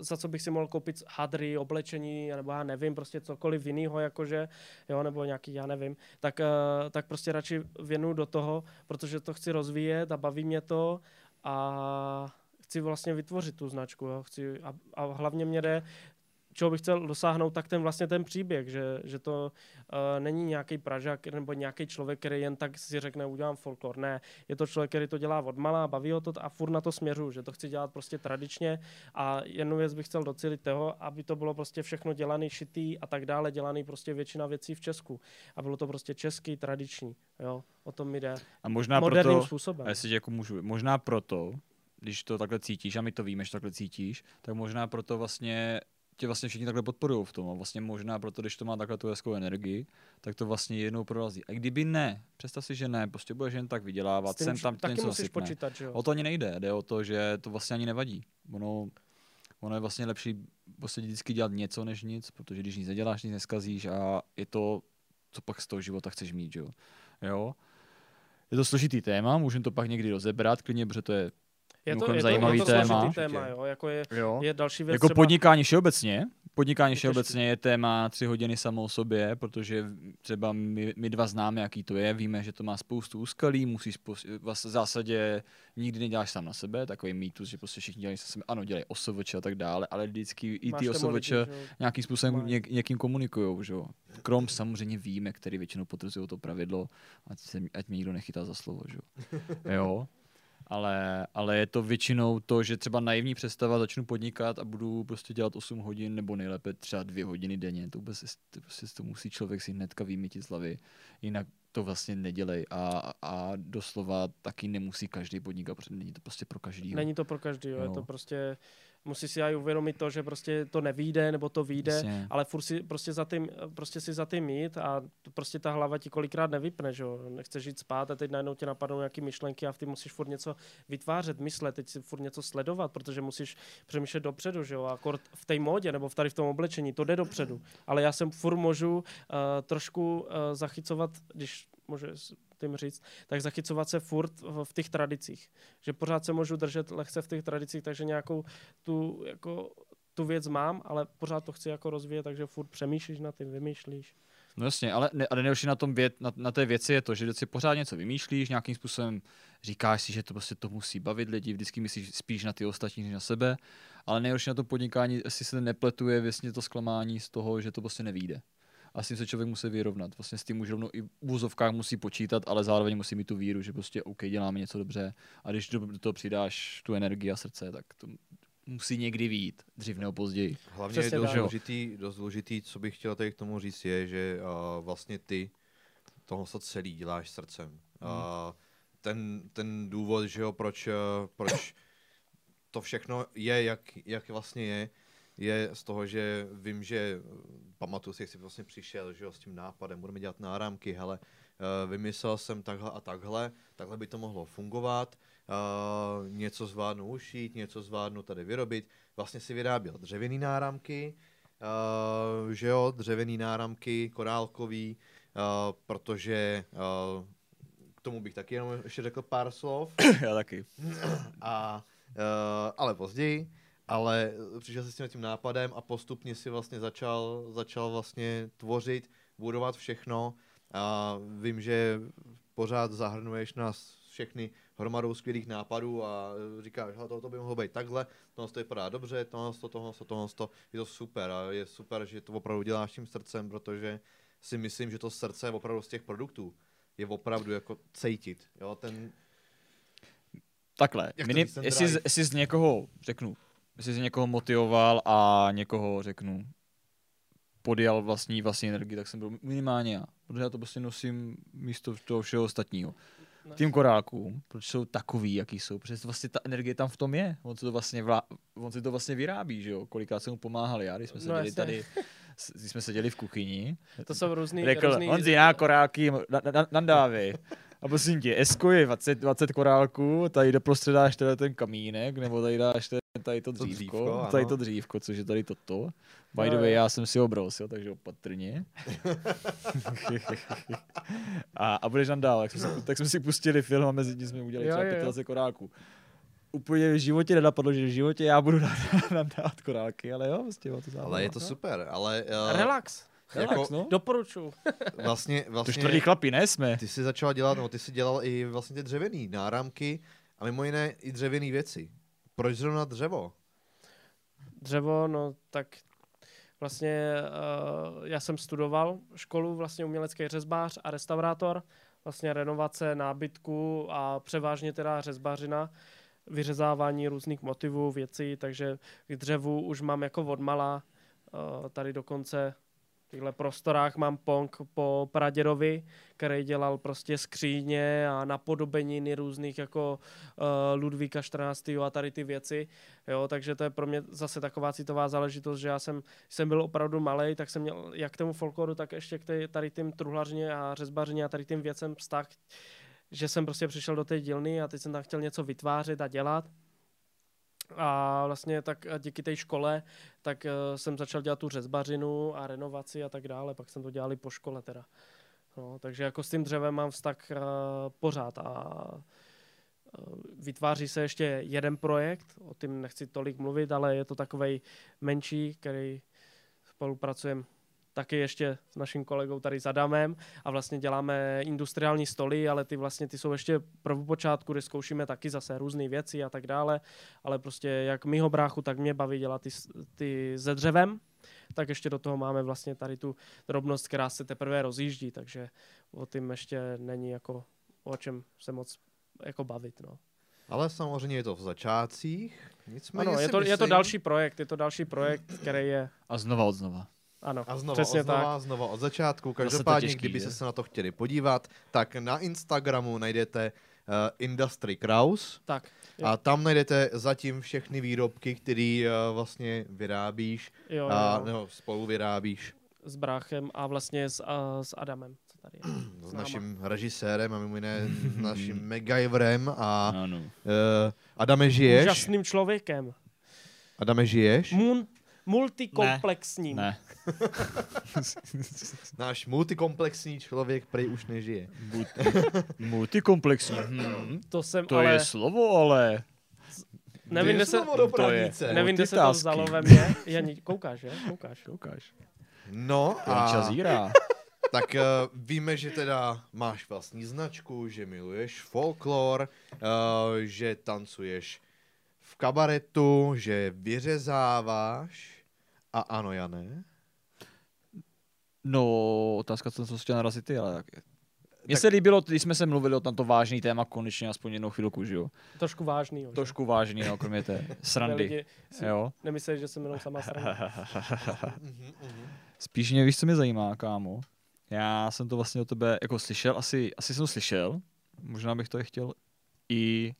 Speaker 3: za co bych si mohl koupit hadry, oblečení, nebo já nevím, prostě cokoliv jiného, jakože, jo, nebo nějaký, já nevím, tak, uh, tak prostě radši věnu do toho, protože to chci rozvíjet a baví mě to a chci vlastně vytvořit tu značku, jo, chci, a, a hlavně mě jde čeho bych chtěl dosáhnout, tak ten vlastně ten příběh, že, že to uh, není nějaký Pražák nebo nějaký člověk, který jen tak si řekne, udělám folklor. Ne, je to člověk, který to dělá od mala, baví ho to a furt na to směřu, že to chci dělat prostě tradičně a jednu věc bych chtěl docílit toho, aby to bylo prostě všechno dělaný, šitý a tak dále, dělaný prostě většina věcí v Česku. A bylo to prostě český, tradiční. Jo, o tom mi jde.
Speaker 2: A možná
Speaker 3: Moderním
Speaker 2: proto,
Speaker 3: způsobem.
Speaker 2: a jestli jako můžu, možná proto, když to takhle cítíš, a my to víme, že takhle cítíš, tak možná proto vlastně tě vlastně všichni takhle podporují v tom. A vlastně možná proto, když to má takhle tu hezkou energii, tak to vlastně jednou prorazí. A kdyby ne, představ si, že ne, prostě budeš jen tak vydělávat,
Speaker 3: S tím
Speaker 2: sem
Speaker 3: vš-
Speaker 2: tam
Speaker 3: taky
Speaker 2: něco
Speaker 3: musíš počítat, že jo.
Speaker 2: O to ani nejde, jde o to, že to vlastně ani nevadí. Ono, ono je vlastně lepší prostě vždycky dělat něco než nic, protože když nic neděláš, nic neskazíš a je to, co pak z toho života chceš mít, jo. jo? Je to složitý téma, můžeme to pak někdy rozebrat, klidně, protože to je
Speaker 3: Je to, je to,
Speaker 2: zajímavý
Speaker 3: je to
Speaker 2: téma.
Speaker 3: téma, jo. Jako je,
Speaker 2: jo.
Speaker 3: je další věc
Speaker 2: Jako
Speaker 3: třeba,
Speaker 2: podnikání všeobecně, podnikání všeobecně je téma tři hodiny samo o sobě, protože třeba my, my dva známe, jaký to je, víme, že to má spoustu úskalí, musíš pos, v zásadě nikdy neděláš sám na sebe, takový mýtus, že prostě všichni dělají se sebe, ano, dělají OSVČ a tak dále, ale vždycky i ty OSVČ nějakým způsobem něk, někým komunikují, že jo. Krom samozřejmě víme, který většinou potvrzují to pravidlo, ať, se, ať mě nikdo nechytá za slovo, že jo. jo. Ale, ale je to většinou to, že třeba naivní představa, začnu podnikat a budu prostě dělat 8 hodin nebo nejlépe třeba 2 hodiny denně. To vůbec to, prostě to musí člověk si hnedka vymítit z hlavy. Jinak to vlastně nedělej a, a doslova taky nemusí každý podnikat, protože není to prostě pro každý.
Speaker 3: Není to pro každý, jo. je to prostě, musí si aj uvědomit to, že prostě to nevíde, nebo to vyjde,
Speaker 2: Jasně.
Speaker 3: ale furt si prostě, za tím, prostě si za tím mít a to prostě ta hlava ti kolikrát nevypne, že jo. Nechceš jít spát a teď najednou tě napadnou nějaké myšlenky a v tím musíš furt něco vytvářet, myslet, teď si furt něco sledovat, protože musíš přemýšlet dopředu, že jo. A v té módě nebo v tady v tom oblečení, to jde dopředu. Ale já jsem furt můžu uh, trošku uh, zachycovat, když můžu s tím říct, tak zachycovat se furt v, v těch tradicích. Že pořád se můžu držet lehce v těch tradicích, takže nějakou tu, jako, tu věc mám, ale pořád to chci jako rozvíjet, takže furt přemýšlíš nad tím, vymýšlíš.
Speaker 2: No jasně, ale, ne, ale nejhorší na, tom věc, na, na té věci je to, že si pořád něco vymýšlíš, nějakým způsobem říkáš si, že to prostě to musí bavit lidi, vždycky myslíš spíš na ty ostatní než na sebe, ale nejhorší na tom podnikání, jestli se nepletuje vlastně to zklamání z toho, že to prostě nevíde. A s tím se člověk musí vyrovnat. Vlastně s tím už rovnou i v úzovkách musí počítat, ale zároveň musí mít tu víru, že prostě OK, děláme něco dobře. A když do, toho přidáš tu energii a srdce, tak to musí někdy vít, dřív nebo později.
Speaker 1: Hlavně
Speaker 3: Přesně
Speaker 1: je dost důležitý, dost důležitý, co bych chtěl tady k tomu říct, je, že uh, vlastně ty toho se celý děláš srdcem. Uh, ten, ten důvod, že jo, proč, uh, proč to všechno je, jak, jak vlastně je, je z toho, že vím, že uh, pamatuju si, jak jsi vlastně přišel, že jo, s tím nápadem, budeme dělat náramky, hele, uh, vymyslel jsem takhle a takhle, takhle by to mohlo fungovat, uh, něco zvládnu ušít, něco zvládnu tady vyrobit, vlastně si vyráběl dřevěný náramky, že jo, dřevěný náramky, korálkový, protože k tomu bych taky jenom ještě řekl pár slov,
Speaker 2: Já taky.
Speaker 1: a, ale později, ale přišel si s tím, tím nápadem a postupně si vlastně začal, začal vlastně tvořit, budovat všechno. A vím, že pořád zahrnuješ nás všechny hromadou skvělých nápadů a říkáš, hele, tohle by mohlo být takhle, tohle to vypadá dobře, tohle to, tohle to, tohle to, je to super a je super, že to opravdu děláš tím srdcem, protože si myslím, že to srdce je opravdu z těch produktů je opravdu jako cítit, jo, ten,
Speaker 2: Takhle,
Speaker 1: to
Speaker 2: minim, jestli, jestli z někoho, řeknu, jestli z někoho motivoval a někoho, řeknu, podjal vlastní, vlastní energii, tak jsem byl minimálně já. Protože já to prostě nosím místo toho všeho ostatního. Tým korákům, proč jsou takový, jaký jsou, protože vlastně ta energie tam v tom je. On si to vlastně, vlá, on si to vlastně vyrábí, že jo. Kolikrát jsem mu pomáhal já, když jsme
Speaker 3: No
Speaker 2: seděli
Speaker 3: jasně.
Speaker 2: tady, když jsme seděli v kuchyni.
Speaker 3: To jsou různý,
Speaker 2: Řekl,
Speaker 3: různý
Speaker 2: Honzi, na koráky, na, na, nandávej. A prosím tě, Esko je 20, 20 korálků, tady doprostřed dáš teda ten kamínek, nebo tady dáš ten, tady to
Speaker 1: To
Speaker 2: dřívko,
Speaker 1: dřívko,
Speaker 2: tady to dřívko, což je tady toto. By the way, já jsem si ho brousil, takže opatrně. a, a budeš tam dál, tak jsme, si, tak jsme si pustili film a mezi tím jsme udělali
Speaker 3: Jo,
Speaker 2: třeba
Speaker 3: jo, jo.
Speaker 2: 25 koráků. Úplně v životě nenapadlo, že v životě já budu dát, dát korálky, ale jo, prostě jo, to záleží.
Speaker 1: ale je to super, ale uh,
Speaker 3: Relax.
Speaker 2: Relax,
Speaker 1: jako
Speaker 2: no.
Speaker 3: Doporučuji.
Speaker 1: vlastně,
Speaker 2: To
Speaker 1: vlastně
Speaker 2: tvrdí chlapi, ne jsme.
Speaker 1: ty jsi začal dělat, no ty jsi dělal i vlastně ty dřevěný náramky a mimo jiné i dřevěné věci. Proč zrovna dřevo?
Speaker 3: Dřevo, no tak Vlastně uh, já jsem studoval školu vlastně umělecký řezbář a restaurátor, vlastně renovace nábytku a převážně teda řezbařina, vyřezávání různých motivů, věcí, takže k dřevu už mám jako odmala, uh, tady dokonce těchto prostorách mám pong po pradědovi, který dělal prostě skříně a napodobeniny různých jako uh, Ludvíka 14. a tady ty věci. Jo, takže to je pro mě zase taková citová záležitost, že já jsem, jsem byl opravdu malý, tak jsem měl jak k tomu folkloru, tak ještě k tady tím truhlařině a řezbařině a tady tím věcem vztah, že jsem prostě přišel do té dílny a teď jsem tam chtěl něco vytvářet a dělat. A vlastně tak a díky té škole, tak uh, jsem začal dělat tu řezbařinu a renovaci a tak dále, pak jsem to dělal i po škole teda. No, takže jako s tím dřevem mám vztah uh, pořád a vytváří se ještě jeden projekt, o tím nechci tolik mluvit, ale je to takový menší, který spolupracujeme taky ještě s naším kolegou tady za Damem a vlastně děláme industriální stoly, ale ty vlastně ty jsou ještě prvopočátku, kde zkoušíme taky zase různé věci a tak dále, ale prostě jak mýho bráchu, tak mě baví dělat ty, ty ze dřevem, tak ještě do toho máme vlastně tady tu drobnost, která se teprve rozjíždí, takže o tím ještě není jako o čem se moc jako bavit, no.
Speaker 1: Ale samozřejmě je to v začátcích. Nicméně
Speaker 3: Ano, je to, je to
Speaker 1: myslím-
Speaker 3: další projekt, je to další projekt, který je,
Speaker 2: A znova od znova.
Speaker 3: Ano,
Speaker 1: A znova,
Speaker 3: přesně
Speaker 1: od znova,
Speaker 3: tak.
Speaker 1: znova od začátku. Každopádně,
Speaker 2: těžký,
Speaker 1: kdyby se na to chtěli podívat, tak na Instagramu najdete uh, Industry Kraus
Speaker 3: Tak,
Speaker 1: a tam najdete zatím všechny výrobky, které uh, vlastně vyrábíš
Speaker 3: jo,
Speaker 1: a
Speaker 3: jo,
Speaker 1: no, spolu vyrábíš
Speaker 3: s bráchem a vlastně s, a, s Adamem, co tady je.
Speaker 1: s
Speaker 3: náma.
Speaker 1: naším režisérem a mimo jiné naším MacGyverem a
Speaker 2: Ano.
Speaker 1: uh, Adame žiješ?
Speaker 3: Úžasným člověkem.
Speaker 1: Adame žiješ?
Speaker 3: Mun, multikomplexním.
Speaker 2: Ne.
Speaker 1: Náš multikomplexní člověk prej už nežije.
Speaker 2: Multikomplexní. Hmm.
Speaker 3: To jsem
Speaker 2: To
Speaker 3: ale...
Speaker 2: je slovo, ale.
Speaker 3: nevím, kde se,
Speaker 2: to je-
Speaker 3: nevím, kde se to vzalo ve mně. Janí, koukáš, že? Koukáš.
Speaker 2: Koukáš.
Speaker 1: No a
Speaker 2: Jazeera.
Speaker 1: tak uh, víme, že teda máš vlastní značku, že miluješ folklor, uh, že tancuješ v kabaretu, že vyřezáváš a ano, Jane.
Speaker 2: No, otázka, co, jsi chtěl narazit ty, ale jak... Mně se líbilo, když jsme se mluvili o tomto vážný téma konečně aspoň jednou chvilku, že jo?
Speaker 3: Trošku vážný. Jo?
Speaker 2: Trošku vážný, no, kromě té srandy. Jo.
Speaker 3: nemysleli, že jsem jenom sama sranda.
Speaker 1: Mhm, mhm.
Speaker 2: Spíš mě víš, co mě zajímá, kámo. Já jsem to vlastně o tebe jako slyšel, asi, asi jsem to slyšel. Možná bych to je chtěl i,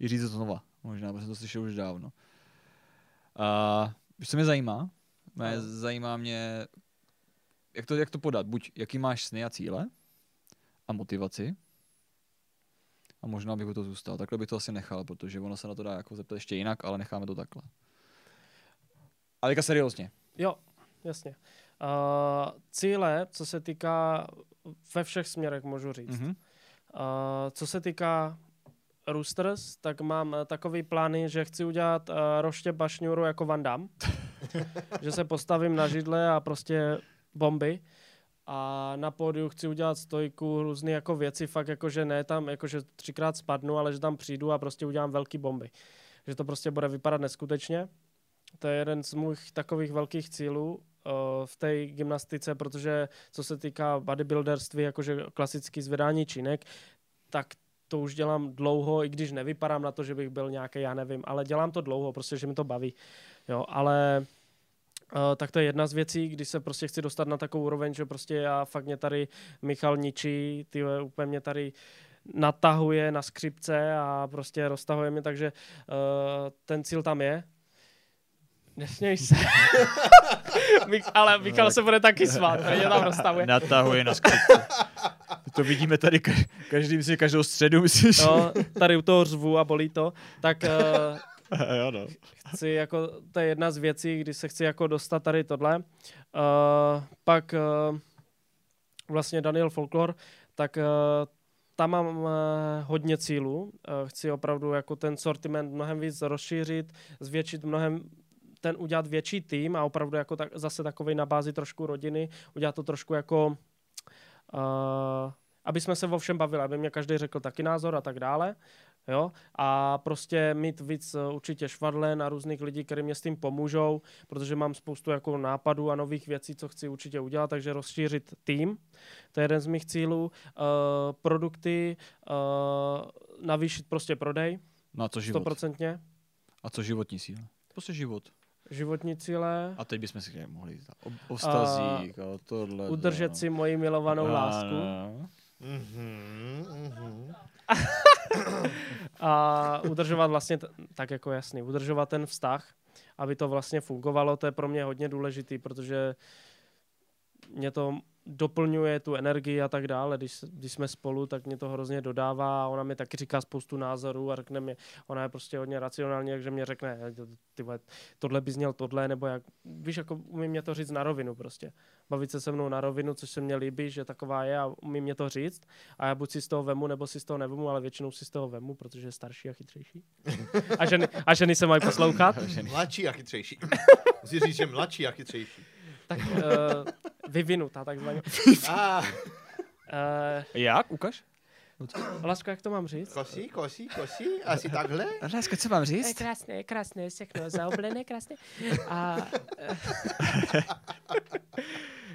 Speaker 2: i říct to znova. Možná, protože jsem to slyšel už dávno. A víš, co mě zajímá? Mě zajímá mě, jak to, jak to podat. Buď jaký máš sny a cíle a motivaci. A možná bych u toho zůstal. Takhle bych to asi nechal, protože ono se na to dá jako zeptat ještě jinak, ale necháme to takhle. Ale teďka seriózně.
Speaker 3: Jo, jasně. Uh, cíle, co se týká ve všech směrech, můžu říct.
Speaker 2: Mhm.
Speaker 3: Uh, co se týká Roosters, tak mám uh, takový plány, že chci udělat uh, roště bašňuru jako Van Damme. že se postavím na židle a prostě bomby. A na pódiu chci udělat stojku, různé jako věci, fakt jako, že ne tam, jako, že třikrát spadnu, ale že tam přijdu a prostě udělám velký bomby. Že to prostě bude vypadat neskutečně. To je jeden z mých takových velkých cílů uh, v té gymnastice, protože co se týká bodybuilderství, jakože klasický zvedání činek, tak to už dělám dlouho, i když nevypadám na to, že bych byl nějaký, já nevím, ale dělám to dlouho, prostě, že mi to baví. Jo, ale Uh, tak to je jedna z věcí, kdy se prostě chci dostat na takovou úroveň, že prostě já fakt mě tady Michal ničí, ty úplně mě tady natahuje na skřipce a prostě roztahuje mě, takže uh, ten cíl tam je. Nesměj se. Ale Michal se bude taky svát, mě tam roztahuje.
Speaker 2: Natahuje na skřipce. To vidíme tady ka- každý, myslím, každou středu, myslíš?
Speaker 3: No, tady u toho řvu a bolí to, tak uh,
Speaker 2: jo, no.
Speaker 3: chci jako, to je jedna z věcí, kdy se chci jako dostat tady tohle. Uh, pak uh, vlastně Daniel Folklor, tak uh, tam mám uh, hodně cílů. Uh, chci opravdu jako ten sortiment mnohem víc rozšířit, zvětšit mnohem ten udělat větší tým a opravdu jako tak, zase takový na bázi trošku rodiny, udělat to trošku jako uh, aby jsme se o všem bavili, aby mě každý řekl taky názor a tak dále. Jo? A prostě mít víc eh, určitě švadlen a různých lidí, kteří mě s tím pomůžou, protože mám spoustu jako nápadů a nových věcí, co chci určitě udělat, takže rozšířit tým, to je jeden z mých cílů. Uh, produkty, uh, navýšit prostě prodej,
Speaker 2: No a co život?
Speaker 3: stoprocentně.
Speaker 2: A co životní síla? Prostě život.
Speaker 3: Životní cíle,
Speaker 2: A teď bychom si mohli jít o, o vztazích, o tohle.
Speaker 3: udržet si moji milovanou lásku.
Speaker 1: Mhm, mhm.
Speaker 3: a udržovat vlastně, tak jako jasný, udržovat ten vztah, aby to vlastně fungovalo, to je pro mě hodně důležitý, protože mě to doplňuje tu energii a tak dále. Když, když jsme spolu, tak mě to hrozně dodává a ona mi taky říká spoustu názorů a řekne mi, ona je prostě hodně racionální, takže mě řekne, "Hej, to- ty vole, tohle bys měl tohle, nebo jak, víš, jako umí mě to říct na rovinu prostě. Bavit se se mnou na rovinu, což se mně líbí, že taková je a umí mě to říct a já buď si z toho vemu, nebo si z toho nevemu, ale většinou si z toho vemu, protože je starší a chytřejší. A ženy, a ženy se mají poslouchat.
Speaker 1: Mladší a chytřejší. Musíš říct, že mladší a chytřejší.
Speaker 3: Tak uh, vyvinutá takzvaně.
Speaker 1: Ah,
Speaker 3: Uh,
Speaker 2: Jak? Ukaž?
Speaker 3: Lasko, jak to mám říct?
Speaker 1: kosí, kosí, kosí, asi takhle.
Speaker 2: Láska, co mám
Speaker 5: Je
Speaker 2: říct?
Speaker 5: krásné, krásné, všechno zaoblené, krásné.
Speaker 3: A,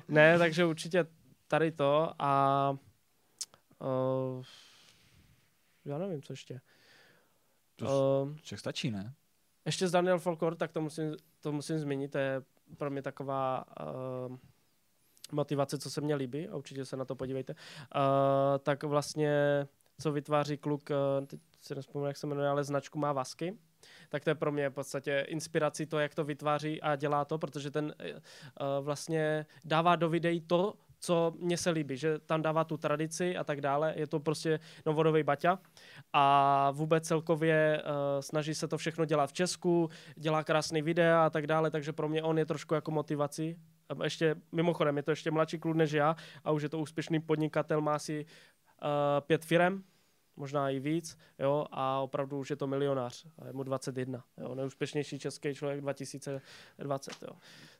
Speaker 3: ne, takže určitě tady to a uh, já nevím, co ještě.
Speaker 2: To
Speaker 3: Uh,
Speaker 2: stačí, ne?
Speaker 3: ještě z Daniel Folkor, tak to musím, to musím zmínit, to je pro mě taková uh, motivace, co se mně líbí a určitě se na to podívejte. Uh, tak vlastně, co vytváří kluk, uh, teď si nespomínám, jak se jmenuje, ale značku má Vasky, tak to je pro mě v podstatě inspirací to, jak to vytváří a dělá to, protože ten uh, vlastně dává do videí to, co mně se líbí, že tam dává tu tradici a tak dále. Je to prostě novodový baťa a vůbec celkově uh, snaží se to všechno dělat v Česku, dělá krásný videa a tak dále, takže pro mě on je trošku jako motivací. Ještě, mimochodem, je to ještě mladší kluk než já a už je to úspěšný podnikatel, má si uh, pět firem, možná i víc, jo, a opravdu už je to milionář, a je mu 21, jo, nejúspěšnější český člověk 2020, jo,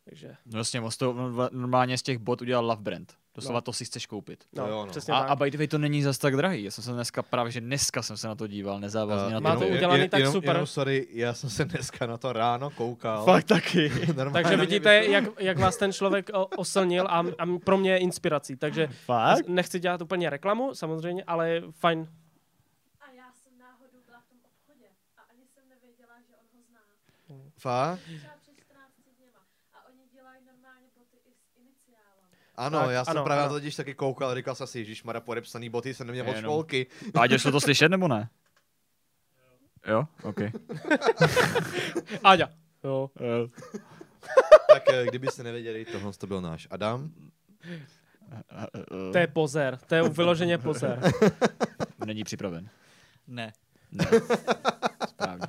Speaker 3: takže,
Speaker 2: No jasně, on toho normálně z těch bot udělal love brand. Doslova
Speaker 3: No.
Speaker 2: to si chceš koupit.
Speaker 3: no,
Speaker 1: jo, no.
Speaker 3: přesně
Speaker 2: A,
Speaker 3: tak.
Speaker 2: a by the way, to není zas tak drahý. Já jsem se dneska právě, že dneska jsem se na to díval, nezávazně
Speaker 1: Eh,
Speaker 2: na
Speaker 3: Má
Speaker 2: to.
Speaker 3: to
Speaker 1: jenom-
Speaker 3: udělaný
Speaker 1: jen-
Speaker 3: tak
Speaker 1: jenom,
Speaker 3: super.
Speaker 1: Jenom, sorry, já jsem se dneska na to ráno koukal.
Speaker 2: Fakt taky.
Speaker 3: Takže vidíte, jak, jak vás ten člověk oslnil a, a pro mě je inspirací, takže
Speaker 2: Fakt?
Speaker 3: nechci dělat úplně reklamu, samozřejmě, ale fajn,
Speaker 6: A já jsem náhodou byla v tom obchodě a ani jsem nevěděla, že on ho zná.
Speaker 1: Fakt?
Speaker 6: Třeba před 14 dněma. A oni dělají normálně boty i s iniciálem.
Speaker 1: Ano,
Speaker 3: Tak,
Speaker 1: já jsem
Speaker 3: ano,
Speaker 1: právě
Speaker 3: ano.
Speaker 1: na to totiž taky koukal, říkal jsem si, Ježíš Mara, podepsaný boty jsem neměl od školky.
Speaker 2: Váďo, šlo to slyšet nebo ne? Jo? OK.
Speaker 3: Aďa. Jo.
Speaker 1: Tak eh, kdybyste nevěděli, tohle to byl náš Adam.
Speaker 3: To je pozér, to je vyloženě pozér.
Speaker 2: Není připraven.
Speaker 4: Ne.
Speaker 2: Ne. Správně.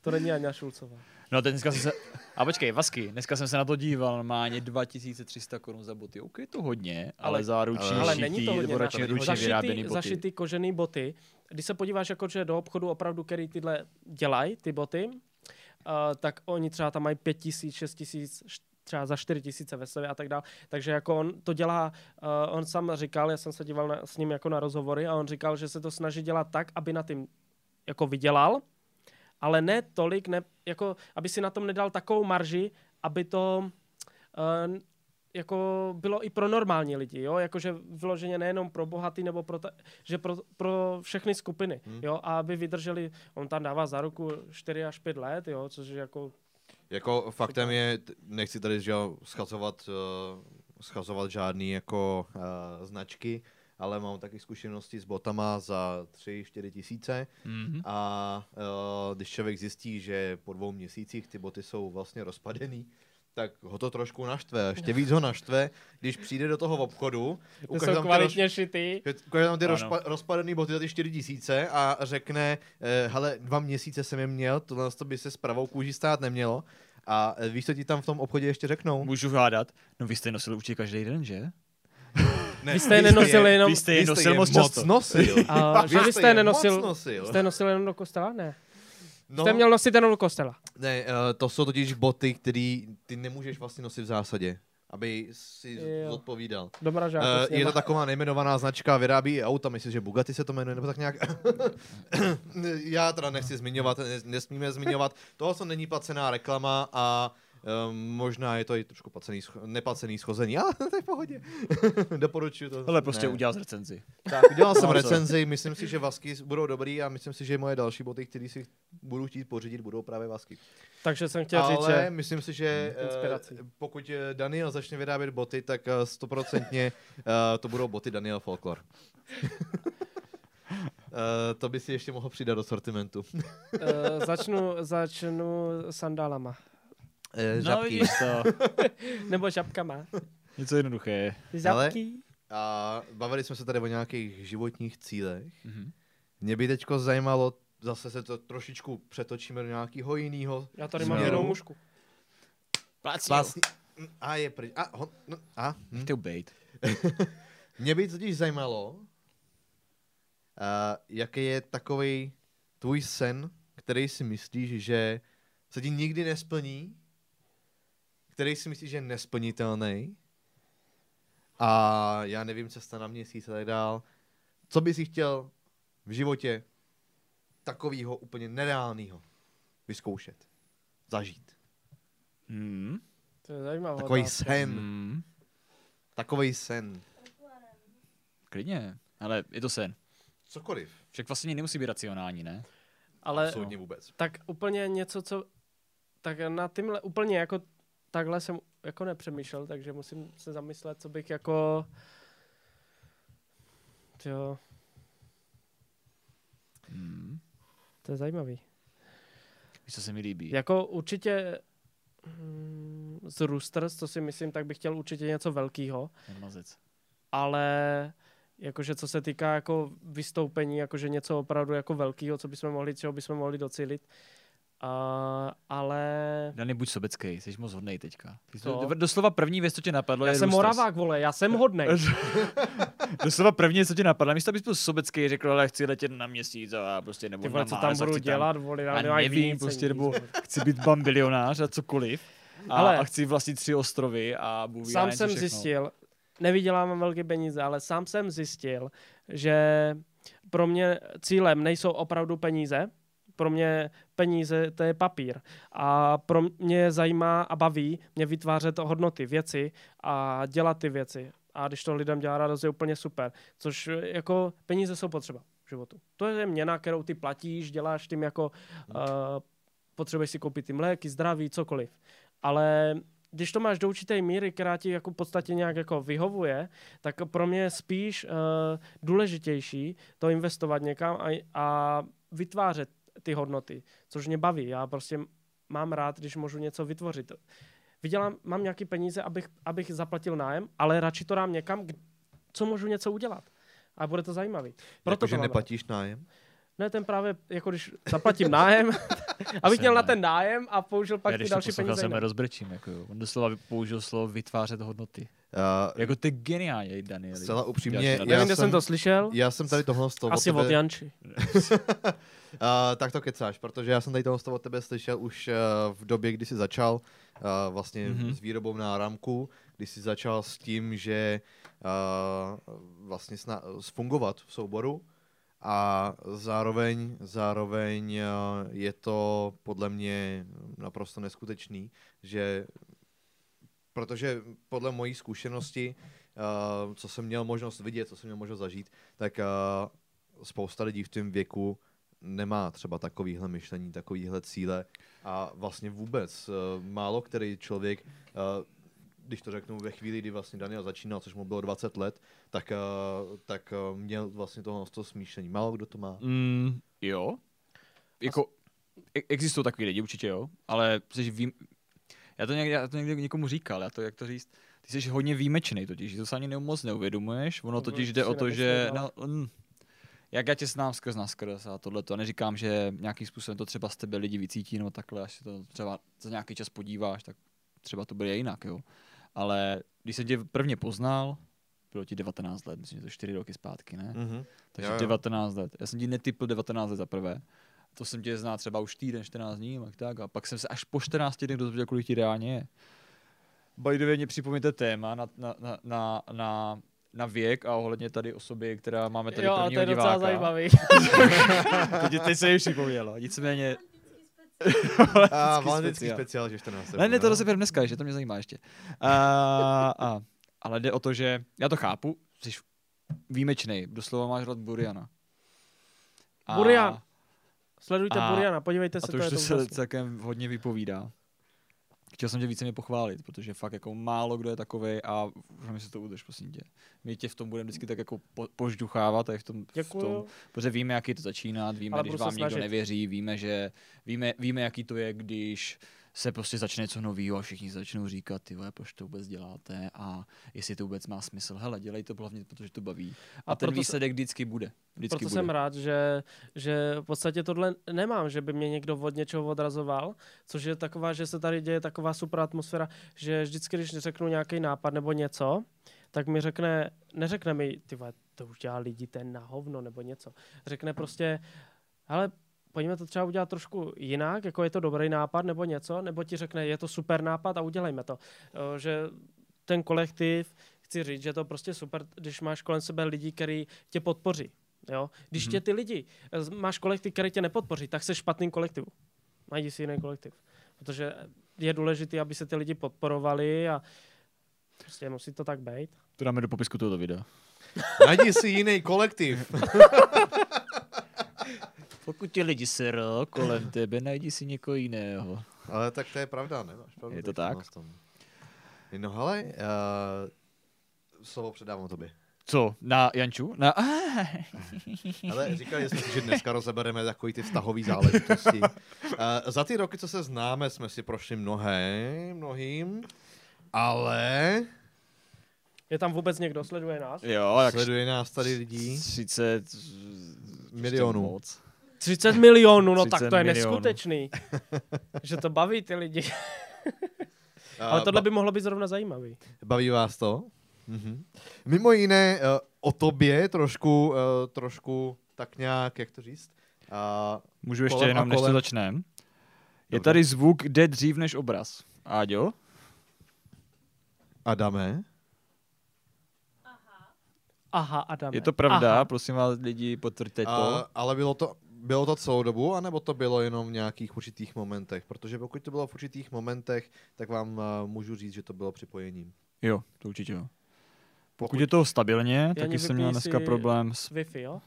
Speaker 3: To není Aňa Šulcová.
Speaker 2: No teď dneska jsem se... A počkej, Vasky, dneska jsem se na to díval, normálně 2300 korun za boty. OK, je to hodně, ale,
Speaker 3: Ale-
Speaker 2: za ruční
Speaker 1: ale
Speaker 2: šitý,
Speaker 3: není to hodně.
Speaker 1: na-
Speaker 2: ručně vyráběný
Speaker 3: Zašitý,
Speaker 2: boty.
Speaker 3: zašitý kožený boty. Když se podíváš jakože do obchodu opravdu, který tyhle dělají, ty boty, uh, tak oni třeba tam mají 5000, 6000, š- třeba za 4000 ve slevě a tak dále. Takže jako on to dělá, uh, on sám říkal, já jsem se díval na, s ním jako na rozhovory a on říkal, že se to snaží dělat tak, aby na tím jako vydělal, ale ne tolik, ne, jako, aby si na tom nedal takovou marži, aby to uh, jako bylo i pro normální lidi, jo, jakože vyloženě nejenom pro bohatý, nebo pro, ta, že pro, pro všechny skupiny,
Speaker 1: Hmm.
Speaker 3: jo, a aby vydrželi, on tam dává za ruku 4 až 5 let, jo, což je jako,
Speaker 1: Jako faktem je, nechci tady že schazovat, uh, schazovat žádný jako uh, značky, ale mám taky zkušenosti s botama za 3-4 tisíce
Speaker 2: Mhm.
Speaker 1: a uh, když člověk zjistí, že po dvou měsících ty boty jsou vlastně rozpadený, tak ho to trošku naštve. A Ještě víc ho naštve, když přijde do toho obchodu,
Speaker 3: to
Speaker 1: ukáže
Speaker 3: jsou
Speaker 1: tam ty, roz,
Speaker 3: kvalitně šitý,
Speaker 1: ukáže tam ty
Speaker 2: Ano.
Speaker 1: rozpa, rozpadený boty za ty 4 tisíce a řekne, eh, hele, dva měsíce jsem je měl, tohle to by se s pravou kůží stát nemělo. A eh, víš, co ti tam v tom obchodě ještě řeknou?
Speaker 2: Můžu hádat? No vy jste je nosili určitě každý den, že?
Speaker 1: Ne,
Speaker 3: vy jste je nenosili jenom,
Speaker 2: Vy jste je
Speaker 1: vy
Speaker 2: nosil moc často.
Speaker 1: nosil.
Speaker 3: a, že vy jste je
Speaker 1: moc
Speaker 3: nenosil,
Speaker 1: nosil.
Speaker 3: jste je nosili jenom do kostela? Ne.
Speaker 1: No,
Speaker 3: Jste měl nosit jenom do kostela.
Speaker 1: ne, eh, to jsou totiž boty, které ty nemůžeš vlastně nosit v zásadě. aby si
Speaker 3: Jo.
Speaker 1: odpovídal.
Speaker 3: Dobrá, že
Speaker 1: Uh, je to taková nejmenovaná značka, vyrábí i auta, myslím, že Bugatti se to jmenuje, nebo tak nějak. Já teda nechci zmiňovat, ne, nesmíme zmiňovat. Toho, co není placená reklama a um, možná je to i trošku placený, scho- neplacený schození, ale to je v pohodě. Doporučuju to.
Speaker 2: Ale prostě
Speaker 1: Ne.
Speaker 2: udělal z recenzi.
Speaker 1: Tak, udělal jsem recenzi, myslím si, že vasky budou dobrý a myslím si, že moje další boty, které si budu chtít pořídit, budou právě vasky.
Speaker 3: Takže jsem chtěl
Speaker 1: Ale
Speaker 3: říct, že
Speaker 1: myslím si, že
Speaker 3: Hmm, inspirací.
Speaker 1: eh, pokud eh, Daniel začne vyrábět boty, tak eh, stoprocentně to budou boty Daniel Folklor. Eh, to by si ještě mohl přidat do sortimentu.
Speaker 3: uh, začnu, začnu sandálama.
Speaker 2: No
Speaker 1: žabky.
Speaker 2: vidíš to.
Speaker 3: Nebo žabkama.
Speaker 2: Něco jednoduché.
Speaker 3: Žabky.
Speaker 1: A bavili jsme se tady o nějakých životních cílech.
Speaker 2: Mhm.
Speaker 1: Mě by teďko zajímalo, zase se to trošičku přetočíme do nějakého jiného.
Speaker 3: Já tady mám jinou mušku.
Speaker 2: Plací.
Speaker 1: Vlastně, a je pryč. A, ho, no, a, hm.
Speaker 2: Chtěl bejt.
Speaker 1: Mě by totiž zajímalo, uh, jaký je takový tvůj sen, který si myslíš, že se ti nikdy nesplní, který si myslíš, že je nesplnitelný a já nevím, cesta na měsíc a tak dál. Co bys si chtěl v životě takového úplně nereálného vyzkoušet, zažít?
Speaker 2: Hmm.
Speaker 3: To je zajímavé.
Speaker 1: Takový sen,
Speaker 2: Hmm.
Speaker 1: takový sen.
Speaker 2: Klidně. Ale je to sen.
Speaker 1: Cokoliv.
Speaker 2: Však vlastně nemusí být racionální, ne?
Speaker 3: Ale
Speaker 1: Absolutně vůbec.
Speaker 3: tak úplně něco, co... Tak na tímhle úplně jako takhle jsem jako nepřemýšlel, takže musím se zamyslet, co bych jako... Jo,
Speaker 2: Hmm.
Speaker 3: to je zajímavý.
Speaker 2: Víš, co se mi líbí?
Speaker 3: Jako určitě mm, z Roosters, to si myslím, tak bych chtěl určitě něco velkého,
Speaker 2: mazec.
Speaker 3: ale jakože co se týká jako vystoupení, jakože něco opravdu jako velkého, co bychom mohli, čeho bychom mohli docílit, a, ale
Speaker 2: Dany, buď sobecký, jsi moc hodnej teďka. Ty jsi Doslova první věc, co tě napadlo,
Speaker 3: já
Speaker 2: je
Speaker 3: jsem
Speaker 2: Roosters.
Speaker 3: Moravák, vole, já jsem hodnej.
Speaker 2: Doslova první věc, co tě napadlo. Místo, abys byl sobecký, řekl, ale chci letět na měsíc a prostě nebo
Speaker 3: Ty vole,
Speaker 2: na
Speaker 3: co tam budu
Speaker 2: chci
Speaker 3: dělat, vole,
Speaker 2: já
Speaker 3: já nemají
Speaker 2: nevím, prostě, nebo chci být bambilionář a cokoliv. A,
Speaker 3: Ale-
Speaker 2: a chci vlastnit tři ostrovy a Bůh
Speaker 3: Sám
Speaker 2: nevím,
Speaker 3: jsem
Speaker 2: všechno.
Speaker 3: zjistil, nevydělávám velké peníze, ale sám jsem zjistil, že pro mě cílem nejsou opravdu peníze, pro mě peníze to je papír. A pro mě zajímá a baví mě vytvářet hodnoty, věci a dělat ty věci. A když to lidem dělá radost, je úplně super. Což eh, jako peníze jsou potřeba v životu. To je měna, kterou ty platíš, děláš tím jako uh, potřebuješ si koupit ty mléky, zdraví, cokoliv. Ale když to máš do určité míry, která ti jako v podstatě nějak jako vyhovuje, tak pro mě je spíš uh, důležitější to investovat někam a, a vytvářet ty hodnoty, což mě baví. Já prostě mám rád, když můžu něco vytvořit. Vydělám, mám nějaké peníze, abych, abych zaplatil nájem, ale radši to dám někam, co můžu něco udělat. A bude to zajímavý. Proto
Speaker 1: Jakože
Speaker 3: to mám rád.
Speaker 1: neplatíš nájem?
Speaker 3: Ne, ten právě, jako když zaplatím nájem, abych měl na ten nájem a použil pak
Speaker 2: Já
Speaker 3: ty
Speaker 2: když
Speaker 3: další peníze.
Speaker 2: jsem
Speaker 3: jinak.
Speaker 2: rozbrečím. Jako jo. On doslova použil slovo vytvářet hodnoty.
Speaker 1: Uh,
Speaker 2: Jako ty geniálně, Daniel.
Speaker 1: Zcela upřímně,
Speaker 3: Nevím,
Speaker 1: já
Speaker 3: kde jsem
Speaker 1: jsem,
Speaker 3: to slyšel.
Speaker 1: já jsem tady tohle z toho
Speaker 3: Asi od Janči.
Speaker 1: Uh, tak to kecáš, protože já jsem tady tohle z toho od tebe slyšel už uh, v době, kdy jsi začal uh, vlastně
Speaker 2: Mhm.
Speaker 1: mm-hmm. s výrobou náramku, kdy jsi začal s tím, že uh, vlastně sna- fungovat v souboru a zároveň, zároveň uh, je to podle mě naprosto neskutečný, že protože podle mojí zkušenosti, uh, co jsem měl možnost vidět, co jsem měl možnost zažít, tak uh, spousta lidí v tom věku nemá třeba takovýhle myšlení, takovýhle cíle a vlastně vůbec uh, málo který člověk, když to řeknu ve chvíli, kdy vlastně Daniel začínal, což mu bylo 20 let, tak, tak měl vlastně tohle to smýšlení. Málo kdo to má.
Speaker 2: Mm, jo. Jako, e- existují takový lidi, určitě jo, ale vým... Já to, někde, já to někde někomu říkal, já to, jak to říct, ty jsi hodně výjimečný totiž, to se ani moc neuvědomuješ, ono
Speaker 3: To
Speaker 2: totiž jde o to, že, no, mm, jak já tě znám skrz na skrz a tohle to neříkám, že nějakým způsobem to třeba z tebe lidi vycítí, nebo takhle, až se to třeba za nějaký čas podíváš, tak třeba to bude jinak, jo. Ale když jsem tě prvně poznal, bylo ti 19 let, myslím, že to 4 roky zpátky, ne?
Speaker 1: Mm-hmm.
Speaker 2: Takže
Speaker 1: Jo, jo.
Speaker 2: 19 let. Já jsem ti netypl 19 let za prvé. To jsem tě znal třeba už týden, 14 dní, jak tak. A pak jsem se až po 14 dnech dozvěděl, kolik ti reálně je. by the way, mě připomíte téma na, na, na, na, na, na věk a ohledně tady osoby, která máme tady
Speaker 3: Jo, a to
Speaker 2: prvního
Speaker 3: je docela
Speaker 2: diváka.
Speaker 3: zajímavý.
Speaker 2: teď, teď se mi připomnělo. Nicméně,
Speaker 1: A
Speaker 2: Valentický
Speaker 1: valentický
Speaker 2: speciál.
Speaker 1: speciál, že 14.
Speaker 2: ne, ne, to
Speaker 1: no.
Speaker 2: rozeběr dneska, že to mě zajímá ještě. A, a, ale jde o to, že já to chápu, jsi výjimečný, doslova máš rád Buriana. A-
Speaker 3: Burian. Sledujte
Speaker 2: A-
Speaker 3: Buriana, podívejte
Speaker 2: A
Speaker 3: se,
Speaker 2: to
Speaker 3: to,
Speaker 2: už
Speaker 3: je
Speaker 2: to se celkem hodně vypovídá. Chtěl jsem tě více mě pochválit, protože fakt jako málo kdo je takový a mi se to udrž, prosím tě. My tě v tom budeme vždycky tak jako po, požduchávat, a v tom, v tom,
Speaker 3: Děkuju.
Speaker 2: protože víme, jaký je to začínat, víme,
Speaker 3: Ale
Speaker 2: když vám někdo
Speaker 3: snažit.
Speaker 2: nevěří, víme, že víme, víme, jaký to je, když se prostě začne něco nového a všichni začnou říkat, ty vole, proč to vůbec děláte a jestli to vůbec má smysl. Hele, dělej to hlavně, protože to baví. A,
Speaker 3: A
Speaker 2: ten
Speaker 3: proto se-
Speaker 2: výsledek vždycky bude. Vždycky
Speaker 3: Proto
Speaker 2: bude.
Speaker 3: jsem rád, že, že v podstatě tohle nemám, že by mě někdo od něčeho odrazoval, což je taková, že se tady děje taková super atmosféra, že vždycky, když řeknu nějaký nápad nebo něco, tak mi řekne, neřekne mi, ty vole, to už dělá lidi, ten na hovno nebo něco. Řekne prostě, ale pojďme to třeba udělat trošku jinak, jako je to dobrý nápad nebo něco, nebo ti řekne, je to super nápad a udělejme to. Jo, Že ten kolektiv, chci říct, že je to prostě super, když máš kolem sebe lidi, kteří tě podpoří. Jo? Když mm-hmm. tě ty lidi, eh, máš kolektiv, který tě nepodpoří, tak jsi špatný kolektivu. Najdi si jiný kolektiv. Protože je důležité, aby se ty lidi podporovali a prostě musí to tak být.
Speaker 2: To dáme do popisku tohoto videa.
Speaker 1: Najdi si jiný kolektiv.
Speaker 2: Pokud ti lidi serou kolem tebe, najdi si někoho jiného.
Speaker 1: Ale tak to je pravda, ne? Máš pravdu
Speaker 2: Je to tak?
Speaker 1: No hele, uh, slovo předávám tobě.
Speaker 2: Co? Na Janču? Na...
Speaker 1: Ale říkali jsme si, že dneska rozebereme takový ty vztahové záležitosti. Uh, za ty roky, co se známe, jsme si prošli mnohé, mnohým, ale
Speaker 3: Je tam vůbec někdo, sleduje nás?
Speaker 2: jo, jak
Speaker 1: sleduje nás tady lidí.
Speaker 2: 30
Speaker 1: Milionů.
Speaker 2: Moc.
Speaker 3: 30 milionů, no
Speaker 2: 30
Speaker 3: tak to je
Speaker 2: milionů.
Speaker 3: neskutečný. že to baví ty lidi.
Speaker 1: Uh,
Speaker 3: Ale tohle by mohlo být zrovna zajímavý.
Speaker 1: Baví vás to? Mhm. Mimo jiné, uh, o tobě trošku, uh, trošku tak nějak, jak to říct? Uh,
Speaker 2: Můžu ještě
Speaker 1: a
Speaker 2: jenom, než to začneme. Je tady zvuk, jde dřív než obraz. Áďo?
Speaker 1: Adame?
Speaker 3: Aha, Adame.
Speaker 2: Je to pravda?
Speaker 3: Aha.
Speaker 2: Prosím vás, lidi, potvrďte to.
Speaker 1: Uh, ale bylo to, bylo to celou dobu, anebo to bylo jenom v nějakých určitých momentech? Protože pokud to bylo v určitých momentech, tak vám uh, můžu říct, že to bylo připojením.
Speaker 2: Jo, to určitě jo. Pokud je to stabilně, taky
Speaker 3: Jani,
Speaker 2: jsem měl dneska problém s...
Speaker 3: Wi-Fi, jo?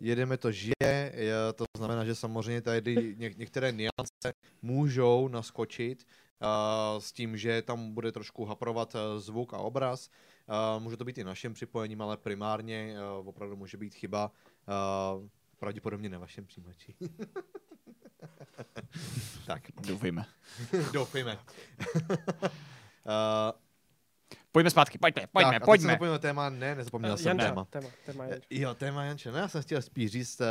Speaker 1: Jedeme to žije, je, to znamená, že samozřejmě tady ně, některé niance můžou naskočit uh, s tím, že tam bude trošku haprovat uh, zvuk a obraz. Uh, může to být i naším připojením, ale primárně uh, opravdu může být chyba uh, pravděpodobně na vašem přijímači. tak,
Speaker 2: Doufejme.
Speaker 1: doufejme. uh,
Speaker 2: Pojďme zpátky, pojďme, pojďme,
Speaker 1: tak,
Speaker 2: pojďme.
Speaker 1: zapomněl téma, ne, nezapomněl jsem
Speaker 3: Janča,
Speaker 1: téma.
Speaker 3: téma, téma
Speaker 1: Eh,
Speaker 3: Janča.
Speaker 1: Jo, téma Janče, no já jsem chtěl spíš říct uh,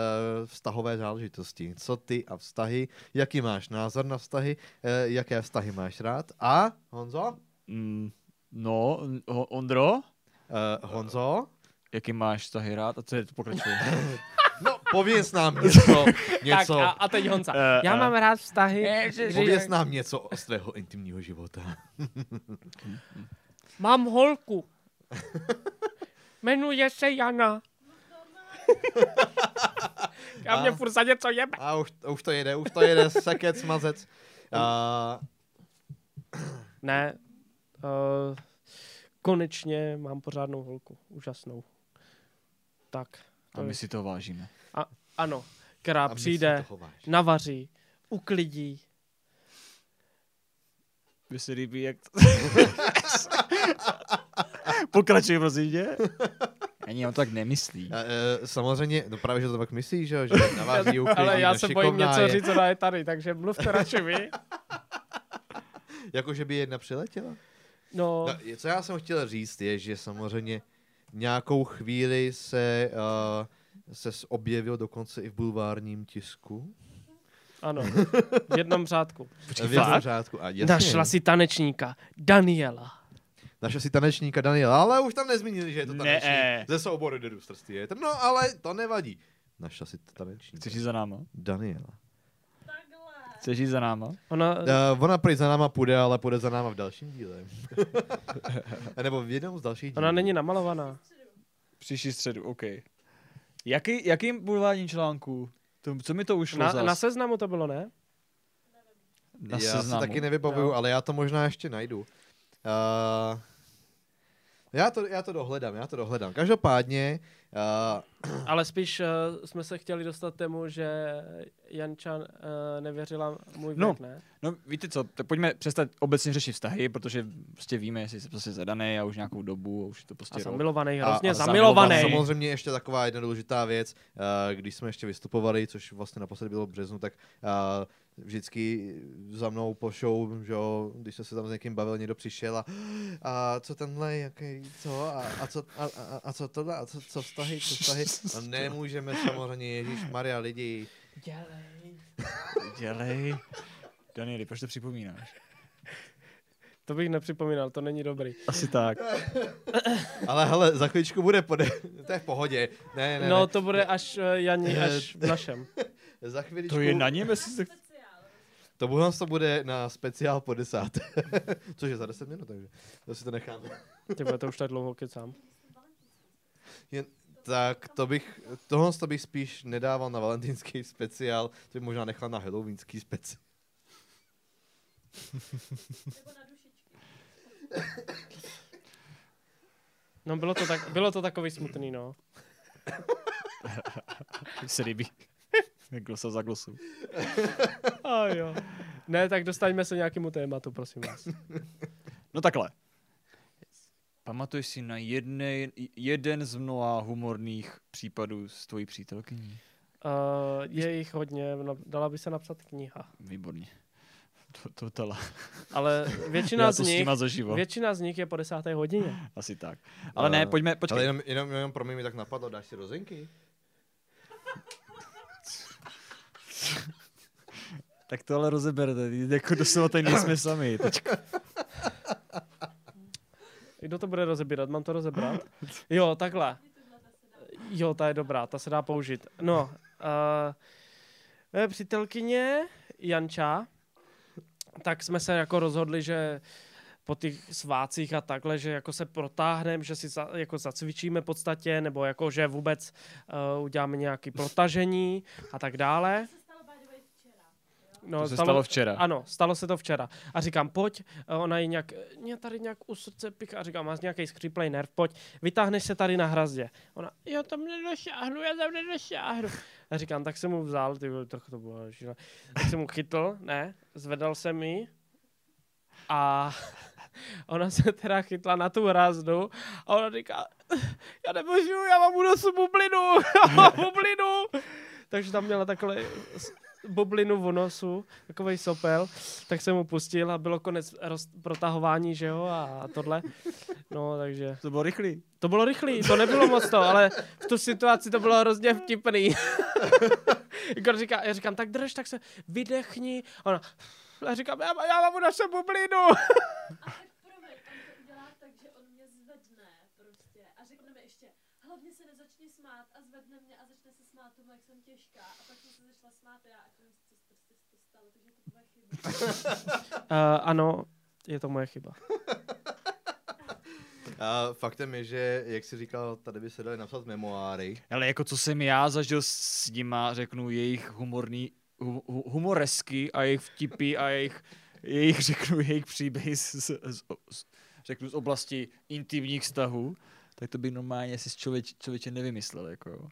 Speaker 1: vztahové záležitosti. Co ty a vztahy, jaký máš názor na vztahy, uh, jaké vztahy máš rád. A Honzo?
Speaker 2: Mm, no, Ondro,
Speaker 1: Uh, Honzo?
Speaker 2: jaký máš vztahy rád? A co je to pokračuje?
Speaker 1: Pověz nám něco,
Speaker 3: Tak
Speaker 1: něco,
Speaker 3: a, a teď Honza.
Speaker 2: Eh,
Speaker 3: Já
Speaker 2: eh.
Speaker 3: mám rád vztahy.
Speaker 1: pověz nám něco z tvého intimního života.
Speaker 5: Mám holku. Jmenuje se Jana.
Speaker 3: A mě furt za něco jebe.
Speaker 1: A už, už to jede, už to jede, sekec, mazec. Uh,
Speaker 3: Ne, uh, konečně mám pořádnou holku. Úžasnou. Tak.
Speaker 2: A
Speaker 3: To
Speaker 2: my
Speaker 3: je,
Speaker 2: si to vážíme.
Speaker 3: ano, která
Speaker 1: a
Speaker 3: přijde, navaří, uklidí.
Speaker 2: Mně se líbí, jak... Pokračuj, prosím tě. Ani on to tak nemyslí.
Speaker 1: Uh, uh, samozřejmě, no právě, že to tak myslíš, že, jo, že uklidí,
Speaker 3: Ale já se bojím něco
Speaker 1: je.
Speaker 3: říct, ona je tady, takže mluvte radši vy.
Speaker 1: Jako, že by jedna přiletěla?
Speaker 3: No,
Speaker 1: No, co já jsem chtěl říct, je, že samozřejmě nějakou chvíli se, uh, se objevil dokonce i v bulvárním tisku.
Speaker 3: ano, v jednom řádku.
Speaker 1: v jednom řádku. A jasně,
Speaker 3: Našla si tanečníka, Daniela.
Speaker 1: Našla si tanečníka Daniela, ale už tam nezmínili, že je to
Speaker 2: Ne.
Speaker 1: tanečník ze souboru The Rooster Theatre. No, ale to nevadí. Našla si tanečníka
Speaker 2: Chceš za náma?
Speaker 1: Daniela.
Speaker 2: Chceš jít za náma?
Speaker 3: Ona,
Speaker 1: Uh, ona prý za náma půjde, ale půjde za náma v dalším díle. Nebo v jednom z dalších dílů.
Speaker 3: ona není namalovaná.
Speaker 2: Příští středu, OK. Jaký, jakým bulvárním článku? To, co mi to ušlo
Speaker 3: Na,
Speaker 2: zas?
Speaker 3: na seznamu to bylo, ne?
Speaker 2: na
Speaker 1: já
Speaker 2: seznamu.
Speaker 1: se taky nevybavuju,
Speaker 3: Jo.
Speaker 1: ale já to možná ještě najdu. Uh, já, to, já to dohledám, já to dohledám. Každopádně, uh,
Speaker 3: Ale spíš uh, jsme se chtěli dostat tému, že Janča uh, nevěřila můj
Speaker 2: No.
Speaker 3: věk, ne?
Speaker 2: No víte co, tak pojďme přestat obecně řešit vztahy, protože prostě víme, jestli jsi prostě zadaný a už nějakou dobu a už je to
Speaker 3: A
Speaker 2: prostě rok.
Speaker 3: zamilovaný,
Speaker 1: A-
Speaker 3: hrozně
Speaker 1: a
Speaker 3: zamilovaný.
Speaker 1: Samozřejmě ještě taková jedna důležitá věc, uh, když jsme ještě vystupovali, což vlastně naposledy bylo v březnu, tak uh, vždycky za mnou po show, že jo, když jsem se tam s někým bavil, někdo přišel a, a co tenhle, jaký, co, a, a co, a, a, a co tohle, a co, co vztahy, co vztahy, no nemůžeme samozřejmě, Ježíš Maria, lidi,
Speaker 2: Dělej. Danieli, proč to připomínáš?
Speaker 3: To bych nepřipomínal, to není dobrý.
Speaker 2: Asi tak.
Speaker 1: ale hele, za chvíličku bude, pode, to je v pohodě, ne, ne,
Speaker 3: No
Speaker 1: ne.
Speaker 3: to bude až uh, Jani, až v našem.
Speaker 1: za chvíličku,
Speaker 2: To je na něm, jestli se...
Speaker 6: Speciál.
Speaker 1: to bude, to bude na speciál po desáté, což je za 10 minut, takže to si to necháme.
Speaker 3: Ty to už tak dlouho kecám.
Speaker 1: Jen, tak to bych, tohle to bych spíš nedával na valentýnský speciál, to bych možná nechal na halloweenský speciál.
Speaker 6: Nebo na dušičky.
Speaker 3: No bylo to, tak, bylo to takový smutný, no.
Speaker 2: se líbí. Glosa za glosou.
Speaker 3: A jo. Ne, tak dostaňme se nějakému tématu, prosím vás.
Speaker 2: No takhle. Pamatuješ si na jedne, jeden z mnoha humorných případů s tvojí přítelkyní?
Speaker 3: Uh, je jich hodně, no, dala by se napsat kniha.
Speaker 2: Výborně. To, to tala.
Speaker 3: Ale většina z nich, většina z nich je po desáté hodině.
Speaker 2: Asi tak. Ale ne,
Speaker 1: Eh,
Speaker 2: pojďme, počkej.
Speaker 1: Ale jenom, jenom, jenom pro mě mi tak napadlo, dáš si rozinky?
Speaker 2: Tak to ale rozeberte, jako doslova tady nejsme sami. Teďka.
Speaker 3: Kdo to bude rozebírat? Mám to rozebrat? Jo, takhle. Jo, ta je dobrá, ta se dá použít. No, uh, přítelkyně Janča, tak jsme se jako rozhodli, že po těch svácích a takhle, že jako se protáhneme, že si za, jako zacvičíme v podstatě, nebo jako, že vůbec uh, uděláme nějaké protažení a tak dále.
Speaker 6: To se stalo by the way včera.
Speaker 3: No,
Speaker 2: To se stalo včera.
Speaker 3: Ano, stalo se to včera. A říkám, pojď, eh, ona je nějak, mě tady nějak u srdce pichá, a říkám, máš nějaký skříplej nerv, pojď, vytáhneš se tady na hrazdě. Ona, jo, tam nedošáhnu, já tam nedošáhnu. A říkám, tak jsem mu vzal, ty trochu to bylo šíle. Tak jsem mu chytl, ne, zvedal jsem ji a ona se teda chytla na tu hrazdu a ona říká, já nemůžu, já mám u nosu bublinu, já mám bublinu. Takže tam měla takhle bublinu v nosu, takovej sopel, tak jsem mu pustil a bylo konec roz, protahování, že jo, a tohle. No, takže
Speaker 2: To bylo rychlý.
Speaker 3: to bylo rychlý, to nebylo moc to, ale v tu situaci to bylo hrozně vtipný. Igor říká, já říkám, tak drž, tak se vydechni. A Ona, já říkám, já, já mám nosu bublinu.
Speaker 6: A tak promiň, on to udělá tak, že on mě zvedne prostě a řekne mi ještě, hlavně se nezačni smát a zvedne mě a začne jak jsem těžká. A pak jsem se začala smát já a co se to stalo, takže je to tvoje chyba.
Speaker 3: Uh, ano, je to moje chyba.
Speaker 1: A faktem je, že, jak jsi říkal, tady by se dali napsat memoáry.
Speaker 2: Ale jako co jsem já zažil s nima, řeknu jejich humorný, hu, hu, humoresky a jejich vtipy a jejich, jejich řeknu, jejich příběhy z, z, z, z, řeknu, z oblasti intimních vztahů, tak to bych normálně si člověč, člověče nevymyslel. Jako.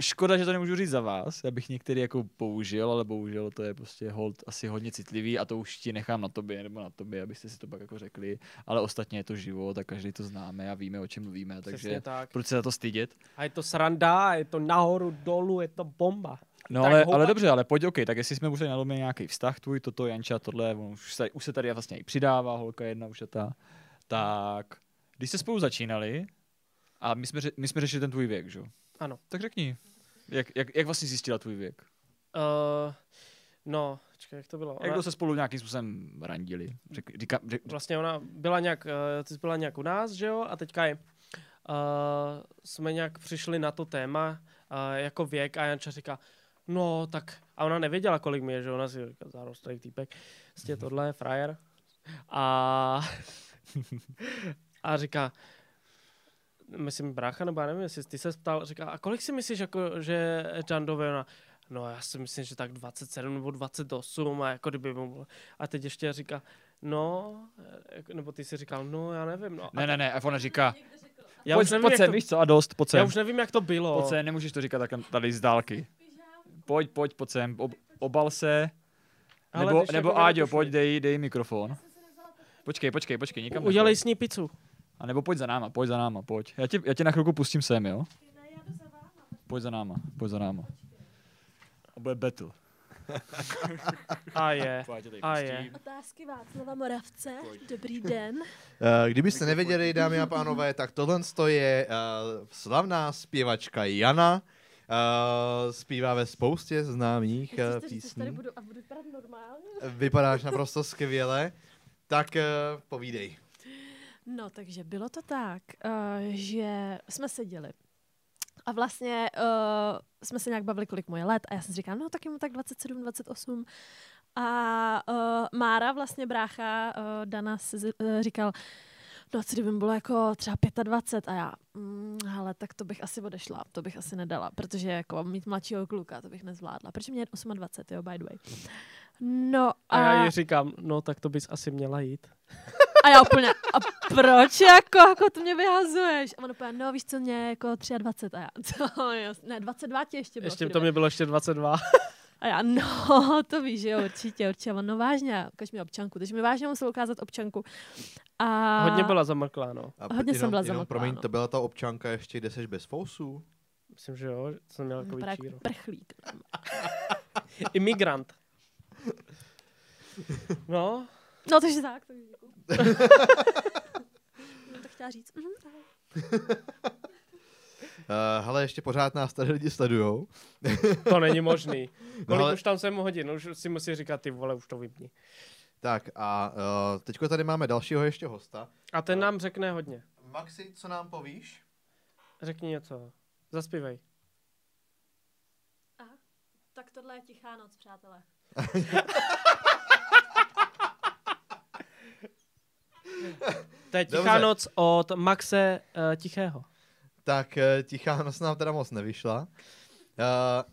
Speaker 2: Škoda, že to nemůžu říct za vás, já bych některý jako použil, ale bohužel to je prostě hold asi hodně citlivý a to už ti nechám na tobě nebo na tobě, abyste si to pak jako řekli, ale ostatně je to život a každý to známe a víme, o čem mluvíme,
Speaker 3: Přesně
Speaker 2: takže
Speaker 3: tak.
Speaker 2: proč se za to stydět?
Speaker 3: A je to sranda, je to nahoru, dolů, je to bomba.
Speaker 2: No
Speaker 3: Tak
Speaker 2: ale,
Speaker 3: houba-
Speaker 2: ale dobře, ale pojď, OK, tak jestli jsme už tady nalomili nějaký vztah tvůj, toto, Janča, tohle, on už, se, už se tady vlastně i přidává, holka jedna už je ta, tak když jste spolu začínali a my jsme, my jsme řešili ten tvůj věk, že?
Speaker 3: Ano.
Speaker 2: Tak řekni, jak, jak, jak vlastně zjistila tvůj věk?
Speaker 3: Uh, no, čekaj, jak to bylo?
Speaker 2: Jak dlouho se spolu nějakým způsobem randili? Řek, říká, řek,
Speaker 3: Vlastně ona byla nějak, uh, ty jsi byla nějak u nás, že jo, a teďka je, uh, jsme nějak přišli na to téma, uh, jako věk a Janča říká, No, tak a ona nevěděla, kolik mi je, že ona si říká, zarostlý týpek, prostě tohle je frajer. A, a říká, myslím brácha, nebo já nevím, jestli ty se ptal, říká, a kolik si myslíš, jako, že Jandové, ona, no já si myslím, že tak 27 nebo 28 a jako kdyby mu, a teď ještě říká, no, jako- nebo ty si říkal, no já nevím, no.
Speaker 2: Ne, ne, ne, a ona říká,
Speaker 3: já
Speaker 2: pojď,
Speaker 3: už nevím,
Speaker 2: pojď sem,
Speaker 3: to,
Speaker 2: víš co, a dost, pojď
Speaker 3: já už nevím, jak to bylo.
Speaker 2: Pojď sem, nemůžeš to říkat tak tady z dálky. Pojď, pojď, pojď sem, ob, obal se.
Speaker 3: Ale
Speaker 2: Nebo,
Speaker 3: když
Speaker 2: nebo
Speaker 3: jako
Speaker 2: Áďo, pojď, dej, dej mikrofon. Počkej, počkej, počkej, nikam
Speaker 3: Udělej s ní pizzu.
Speaker 2: A nebo pojď za náma, pojď za náma, pojď. Já tě, já tě na chvilku pustím sem, jo? Pojď za náma, pojď za náma. A bude battle.
Speaker 3: A je. A je.
Speaker 6: Otázky Václava Moravce. Dobrý den.
Speaker 1: Eh, Kdybyste nevěděli, dámy a pánové, tak tohle je uh, slavná zpěvačka Jana. Uh, zpívá ve spoustě známých uh,
Speaker 6: že tady
Speaker 1: písní.
Speaker 6: budu a budu vypadat normálně?
Speaker 1: Vypadáš naprosto skvěle. Tak uh, povídej.
Speaker 6: No, takže bylo to tak, uh, že jsme seděli a vlastně uh, jsme se nějak bavili, kolik mu je let a já jsem si říkala, no tak je mu tak 27, 28 a uh, Mára, vlastně brácha uh, Dana, si, uh, říkal, no co kdyby bylo jako třeba 25 a já, mm, ale tak to bych asi odešla, to bych asi nedala, protože jako mít mladšího kluka, to bych nezvládla, protože mě je 28, jo, by the way. No
Speaker 3: A já jí říkám, no tak to bys asi měla jít.
Speaker 6: a já úplně, a proč jako, jako to mě vyhazuješ? A on úplně, no víš co, mě jako 23 a já, to, ne, 22 ti ještě bylo.
Speaker 3: Ještě to mě bylo ještě 22.
Speaker 6: A já, no, to víš, že jo, určitě, určitě. On, no vážně, ukaž mi občanku. Takže mi vážně musel ukázat občanku. A
Speaker 3: Hodně byla zamrklá, no.
Speaker 1: A
Speaker 6: Hodně jsem byla
Speaker 1: jenom,
Speaker 6: zamoklá,
Speaker 1: promiň,
Speaker 6: no.
Speaker 1: to byla ta občanka ještě, kde seš bez fousů?
Speaker 3: Myslím, že jo, že jsem měl takový
Speaker 6: vypadá
Speaker 3: číro.
Speaker 6: prchlík.
Speaker 3: Imigrant. No,
Speaker 6: No, takže tak, takže děkuju. no, tak chtěla říct.
Speaker 1: Uh, hele, ještě pořád nás tady lidi sledujou.
Speaker 3: to není možný. Kolik
Speaker 1: No, ale-
Speaker 3: už tam jsem hodin, už si musí říkat, ty vole, už to vypni.
Speaker 1: Tak a uh, teďko tady máme dalšího ještě hosta.
Speaker 3: A ten nám řekne hodně.
Speaker 1: Maxi, co nám povíš?
Speaker 3: Řekni něco. Zaspívej.
Speaker 6: Tak tohle je tichá noc, přátelé.
Speaker 3: To je tichá
Speaker 1: Dobře.
Speaker 3: noc od Maxe uh, Tichého.
Speaker 1: Tak eh, tichá noc nám teda moc nevyšla. Uh,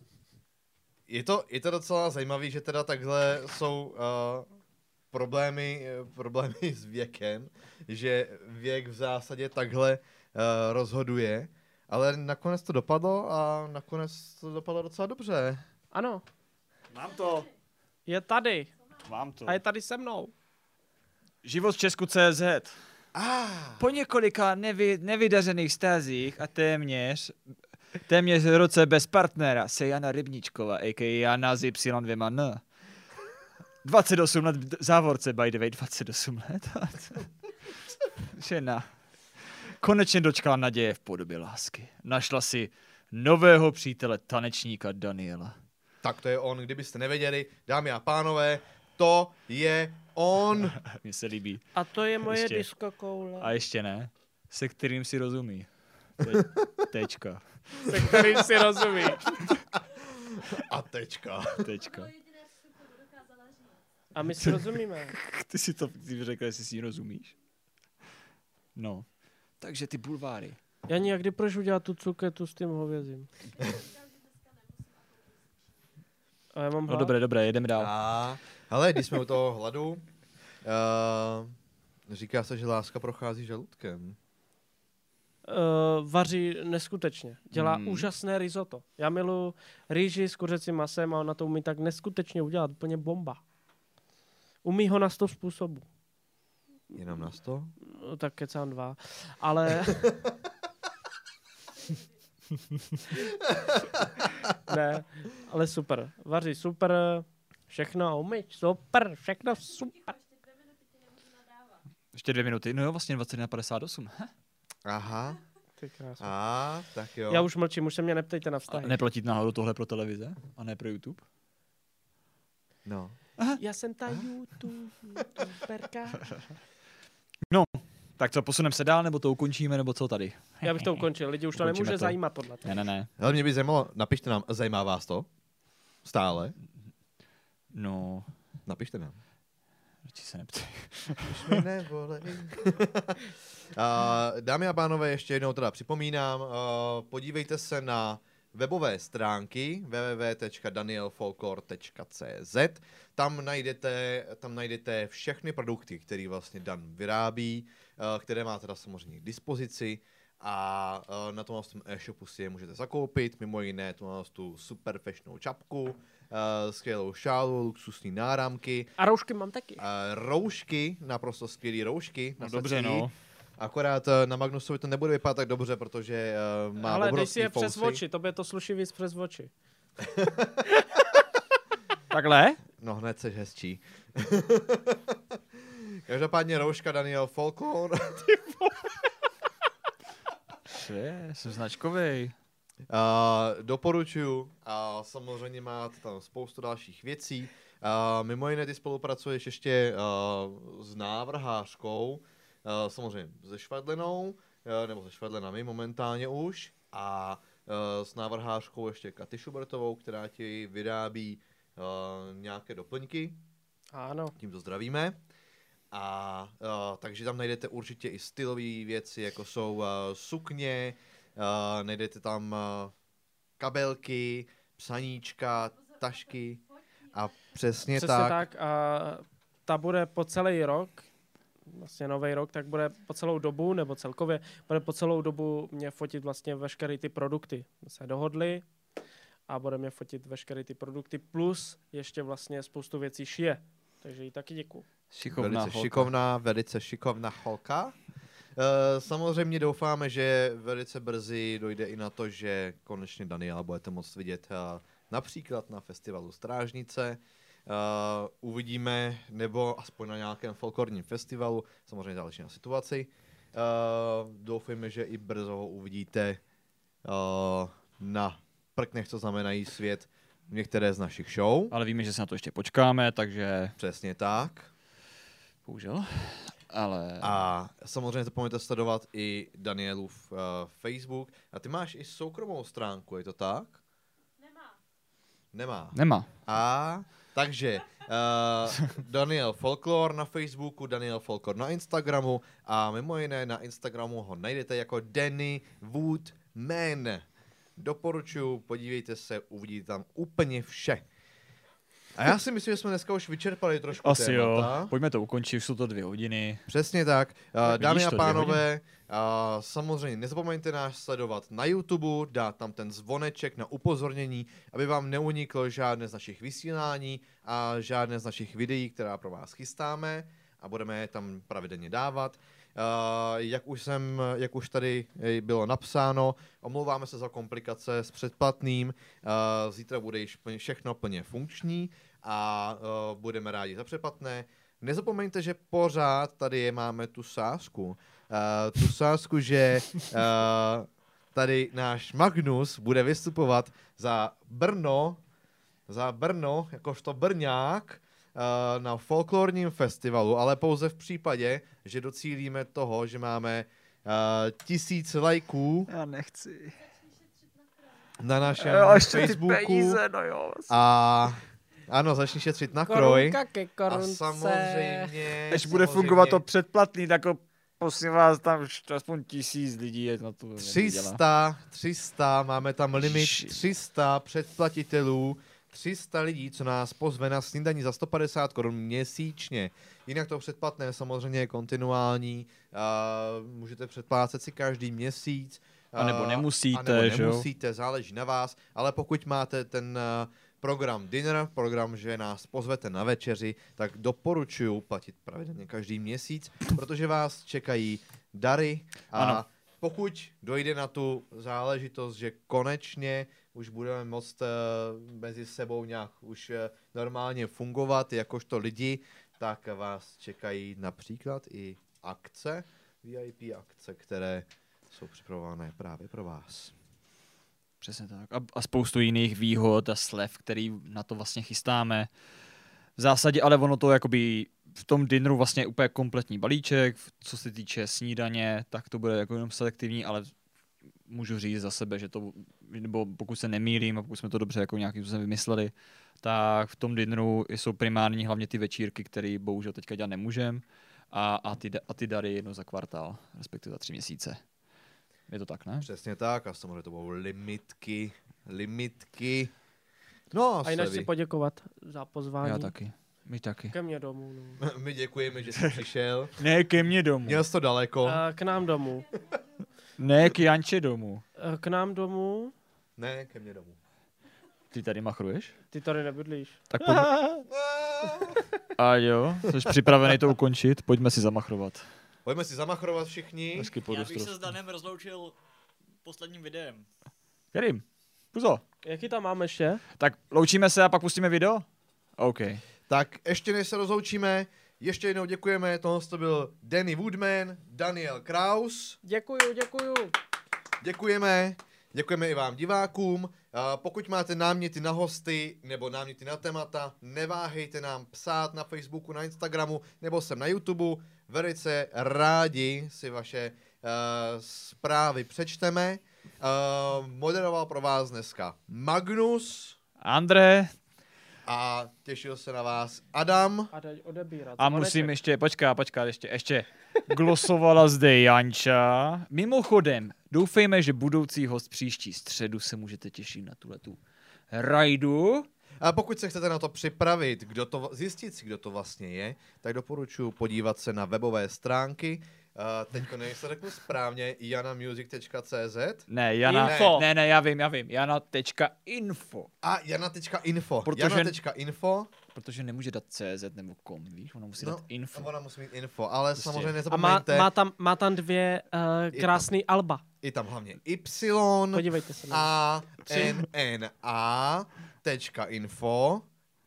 Speaker 1: je, to, je to docela zajímavé, že teda takhle jsou uh, problémy, problémy s věkem, že věk v zásadě takhle uh, rozhoduje, ale nakonec to dopadlo a nakonec to dopadlo docela dobře.
Speaker 3: Ano,
Speaker 2: Mám to,
Speaker 3: je tady.
Speaker 2: mám to.
Speaker 3: A je tady se mnou.
Speaker 2: Život v Česku CZ.
Speaker 1: Ah,
Speaker 2: Po několika nevy, nevydařených stázích a téměř, téměř roce bez partnera se Jana Rybníčková, a.k.a. Jana z Y2N. 28 let závorce, by the way, 28 let. Žena. Konečně dočkala naděje v podobě lásky. Našla si nového přítele, tanečníka Daniela.
Speaker 1: tak to je on, kdybyste nevěděli, dámy a pánové, to je on.
Speaker 2: Mně se líbí.
Speaker 3: A to je moje
Speaker 2: Ještě.
Speaker 3: disco koule.
Speaker 2: A ještě ne, se kterým si rozumí. Te, tečka,
Speaker 3: Se kterým si rozumí.
Speaker 1: A tečka.
Speaker 2: tečka.
Speaker 3: A my si rozumíme.
Speaker 2: Ty si to ty řekl, jestli si ji rozumíš. No. Takže ty bulváry.
Speaker 3: Jani, jak kdy proč udělat tu cuketu s tím hovězím? A já mám
Speaker 2: No
Speaker 3: hlad.
Speaker 2: dobré, dobré, jedeme dál.
Speaker 1: A, hele, když jsme u toho hladu, uh, říká se, že láska prochází žaludkem.
Speaker 3: Uh, vaří neskutečně. Dělá
Speaker 2: Hmm.
Speaker 3: hmm. úžasné risotto. Já miluji rýži s kuřecím masem a ona to umí tak neskutečně udělat. Úplně bomba. Umí ho na sto způsobů.
Speaker 1: Jenom na sto?
Speaker 3: No, tak kecám dva. Ale... ne, ale super. Vaří super, všechno umí, super, všechno super.
Speaker 2: Ještě dvě minuty. No jo, vlastně 20 na 58. Heh.
Speaker 1: Aha.
Speaker 3: Ty krásno.
Speaker 1: A, tak jo.
Speaker 3: Já už mlčím, už se mě neptejte na
Speaker 2: A
Speaker 3: vztahy.
Speaker 2: neplatí náhodou tohle pro televize a ne pro YouTube?
Speaker 1: No.
Speaker 3: Já jsem ta YouTube, YouTuberka.
Speaker 2: Tak co, posuneme se dál, nebo to ukončíme, nebo co tady?
Speaker 3: Já bych to ukončil, lidi už to
Speaker 2: Ukončíme
Speaker 3: nemůže
Speaker 2: to.
Speaker 3: zajímat tohle.
Speaker 2: Ne, ne, ne.
Speaker 1: Ale mě by zajímalo, napište nám, zajímá vás to? Stále?
Speaker 2: No,
Speaker 1: Napište nám.
Speaker 2: radši se neptej.
Speaker 1: Už mi nevolej. A, dámy a pánové, ještě jednou teda připomínám, uh, podívejte se na webové stránky www.danielfolklore.cz tam najdete, tam najdete všechny produkty, které vlastně Dan vyrábí, uh, které má teda samozřejmě k dispozici a uh, na tom tom e-shopu si je můžete zakoupit, mimo jiné tu, tu super fashionovou čapku, uh, skvělou šálu, luxusní náramky,
Speaker 3: A roušky mám taky.
Speaker 1: uh, roušky, naprosto skvělé roušky.
Speaker 2: No
Speaker 1: na
Speaker 2: dobře, no.
Speaker 1: Akorát eh, na Magnusovi to nebude vypadat tak dobře, protože uh, má
Speaker 3: Ale dej si
Speaker 1: obrovský
Speaker 3: je přes
Speaker 1: fousy.
Speaker 3: oči, tobě to sluší víc přes oči.
Speaker 2: Takhle?
Speaker 1: No hned seš hezčí. Každopádně rouška Daniel Folklore.
Speaker 2: Co je? Jsem značkovej.
Speaker 1: Uh, doporučuju. A samozřejmě máte tam spoustu dalších věcí. Uh, mimo jiné ty spolupracuješ ještě uh, s návrhářkou, uh, samozřejmě se Švadlenou, uh, nebo se Švadlenami momentálně už, a uh, s návrhářkou ještě Katy Šubertovou, která ti vyrábí uh, nějaké doplňky,
Speaker 3: Ano.
Speaker 1: tímto zdravíme. A uh, takže tam najdete určitě i stylové věci, jako jsou uh, sukně, uh, najdete tam uh, kabelky, psaníčka, tašky a přesně,
Speaker 3: Přesně
Speaker 1: tak.
Speaker 3: tak. A ta bude po celý rok, vlastně nový rok, tak bude po celou dobu, nebo celkově, bude po celou dobu mě fotit vlastně veškeré ty produkty. My se dohodli a bude mě fotit veškeré ty produkty, plus ještě vlastně spoustu věcí šije. Takže jí taky děkuju.
Speaker 2: Šikovná
Speaker 1: velice
Speaker 2: holka.
Speaker 1: šikovná, velice šikovná holka. Uh, samozřejmě doufáme, že velice brzy dojde i na to, že konečně Daniela budete moct vidět uh, například na festivalu Strážnice. Uh, uvidíme, nebo aspoň na nějakém folklorním festivalu, samozřejmě záleží na situaci. Uh, doufejme, že i brzo ho uvidíte uh, na prknech, co znamenají svět některé z našich show.
Speaker 2: Ale víme, že se na to ještě počkáme, takže
Speaker 1: Přesně tak.
Speaker 2: bohužel. Ale
Speaker 1: A samozřejmě zapomeňte sledovat i Danielův uh, Facebook. A ty máš i soukromou stránku, je to tak?
Speaker 6: Nemá.
Speaker 1: Nemá.
Speaker 2: nemá.
Speaker 1: A takže uh, Daniel Folklore na Facebooku, Daniel Folklore na Instagramu a mimo jiné na Instagramu ho najdete jako Danny Woodman. Doporučuji, podívejte se, uvidíte tam úplně vše. A já si myslím, že jsme dneska už vyčerpali trošku
Speaker 2: Asi jo.
Speaker 1: témata.
Speaker 2: Pojďme to ukončit, už jsou to dvě hodiny.
Speaker 1: Přesně tak. Uh, dámy a pánové, uh, samozřejmě nezapomeňte nás sledovat na YouTube, dát tam ten zvoneček na upozornění, aby vám neuniklo žádné z našich vysílání a žádné z našich videí, která pro vás chystáme a budeme je tam pravidelně dávat. Uh, jak, už jsem, jak už tady eh, bylo napsáno, omlouváme se za komplikace s předplatným, uh, zítra bude již všechno plně funkční a budeme rádi za předplatné. Nezapomeňte, že pořád tady máme tu sásku. Uh, tu sásku, že uh, tady náš Magnus bude vystupovat za Brno, za Brno, jakožto Brňák, na folklorním festivalu, ale pouze v případě, že docílíme toho, že máme uh, tisíc lajků
Speaker 2: Já nechci.
Speaker 1: na našem Facebooku.
Speaker 2: no jo.
Speaker 1: A ano, začni šetřit na kroj.
Speaker 3: Korunka ke
Speaker 1: A
Speaker 3: korunce.
Speaker 1: samozřejmě...
Speaker 2: Než bude
Speaker 1: samozřejmě
Speaker 2: fungovat to předplatný, tak jako prosím vás, tam už aspoň tisíc lidí je na to.
Speaker 1: 300, 300, máme tam limit
Speaker 2: Ježi.
Speaker 1: 300 předplatitelů, 300 lidí, co nás pozve na snídaní za 150 korun měsíčně. Jinak to předplatné samozřejmě je kontinuální, uh, můžete předplácet si každý měsíc.
Speaker 2: A nebo
Speaker 1: a
Speaker 2: nemusíte,
Speaker 1: nebo
Speaker 2: že jo?
Speaker 1: nemusíte, záleží na vás, ale pokud máte ten uh, program dinner, program, že nás pozvete na večeři, tak doporučuji platit pravidelně každý měsíc, protože vás čekají dary a
Speaker 2: Ano.
Speaker 1: pokud dojde na tu záležitost, že konečně už budeme moct uh, mezi sebou nějak už uh, normálně fungovat jakožto lidi, tak vás čekají například i akce, VIP akce, které jsou připravované právě pro vás.
Speaker 2: Přesně tak. A, a spoustu jiných výhod a slev, který na to vlastně chystáme. V zásadě, ale ono to jakoby v tom dinneru vlastně úplně kompletní balíček, co se týče snídaně, tak to bude jako jenom selektivní, ale můžu říct za sebe, že to, nebo pokud se nemýlím a pokud jsme to dobře jako nějakým způsobem vymysleli, tak v tom dinneru jsou primární hlavně ty večírky, které bohužel teďka dělat nemůžem a, a, ty, a ty dary jednou za kvartál, respektive za tři měsíce. Je to tak, ne?
Speaker 1: Přesně tak a samozřejmě to budou limitky, limitky. No
Speaker 3: A jinak chci poděkovat za pozvání.
Speaker 2: Já taky. My taky.
Speaker 3: Ke mně domů. No.
Speaker 1: my děkujeme, že jsi přišel.
Speaker 2: Ne ke mně domů.
Speaker 1: Měl jsi to daleko.
Speaker 3: A k nám domů.
Speaker 2: Ne k Janče domů.
Speaker 3: A K nám domů.
Speaker 1: Ne, ke mně domů.
Speaker 2: Ty tady machruješ?
Speaker 3: Ty tady nebydlíš.
Speaker 2: Tak pojďme. A jo, jsi připravený to ukončit? Pojďme si zamachrovat.
Speaker 1: Pojďme si zamachrovat všichni.
Speaker 2: Hezky
Speaker 4: Já bych se s Danem rozloučil posledním videem.
Speaker 2: Kterým? Puzo.
Speaker 3: Jaký tam máme ještě?
Speaker 2: Tak loučíme se a pak pustíme video? OK.
Speaker 1: Tak ještě než se rozloučíme, ještě jednou děkujeme, tohle to byl Danny Woodman, Daniel Kraus.
Speaker 3: Děkuju, děkuju.
Speaker 1: Děkujeme, děkujeme i vám divákům. A pokud máte náměty na hosty nebo náměty na témata, neváhejte nám psát na Facebooku, na Instagramu nebo sem na YouTube. Velice rádi si vaše uh, zprávy přečteme. Uh, moderoval pro vás dneska Magnus
Speaker 2: André,
Speaker 1: a těšil se na vás Adam.
Speaker 3: A odebírat.
Speaker 2: a musím ještě, počká, počká, ještě, ještě. Glosovala zde Janča. Mimochodem, doufejme, že budoucí host příští středu se můžete těšit na tuhletu rajdu.
Speaker 1: A pokud se chcete na to připravit, kdo to, zjistit si, kdo to vlastně je, tak doporučuji podívat se na webové stránky. Uh, teďko nevím, jestli řeknu správně, janamusic.cz
Speaker 2: Ne, Jana,
Speaker 3: Info.
Speaker 2: ne, ne, já vím, já vím. Jana.info.
Speaker 1: a jana.info.
Speaker 2: Protože-
Speaker 1: Jana.info.
Speaker 2: Protože nemůže dát CZ nebo kom, víš? Ona musí
Speaker 1: No,
Speaker 2: dát info.
Speaker 1: Ona musí mít info, ale
Speaker 2: Prostě.
Speaker 1: samozřejmě
Speaker 3: A má,
Speaker 1: nezapomeňte,
Speaker 3: má, tam, má tam dvě uh, krásný alba.
Speaker 1: i tam hlavně y,
Speaker 3: Podívejte se
Speaker 1: a, n, n, a, tečka info,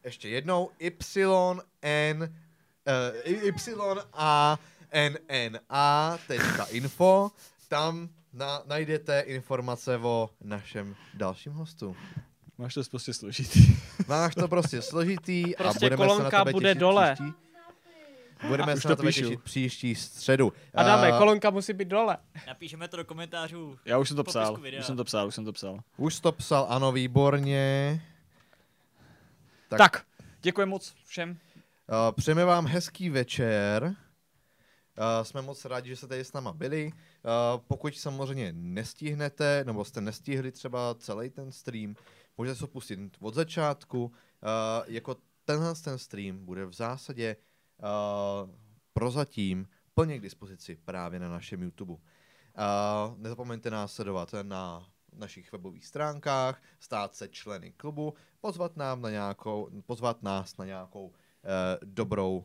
Speaker 1: ještě jednou, y, n, uh, y, a, n, n, a, tečka info, tam na, najdete informace o našem dalším hostu.
Speaker 2: Máš to prostě složitý.
Speaker 1: Máš to prostě složitý a
Speaker 3: Prostě
Speaker 1: budeme se na
Speaker 3: kolonka
Speaker 1: tebe
Speaker 3: bude
Speaker 1: těšit
Speaker 3: dole.
Speaker 1: Příští, budeme se
Speaker 2: to
Speaker 1: na tebe
Speaker 2: píšu.
Speaker 1: těšit příští středu. A
Speaker 3: kolonka musí být dole.
Speaker 4: Napíšeme to do komentářů.
Speaker 2: Já už jsem to psal, už jsem to psal, už jsem to psal.
Speaker 1: Už to psal, ano, výborně. Tak.
Speaker 2: Tak, tak děkuji moc všem.
Speaker 1: Uh, přejeme vám hezký večer. Uh, jsme moc rádi, že jste tady s náma byli. Uh, pokud samozřejmě nestihnete, nebo jste nestihli třeba celý ten stream, můžete se pustit od začátku. Uh, jako tenhle ten stream bude v zásadě uh, prozatím plně k dispozici právě na našem YouTube. Uh, nezapomeňte nás sledovat na našich webových stránkách, stát se členy klubu, pozvat, nám na nějakou, pozvat nás na nějakou uh, dobrou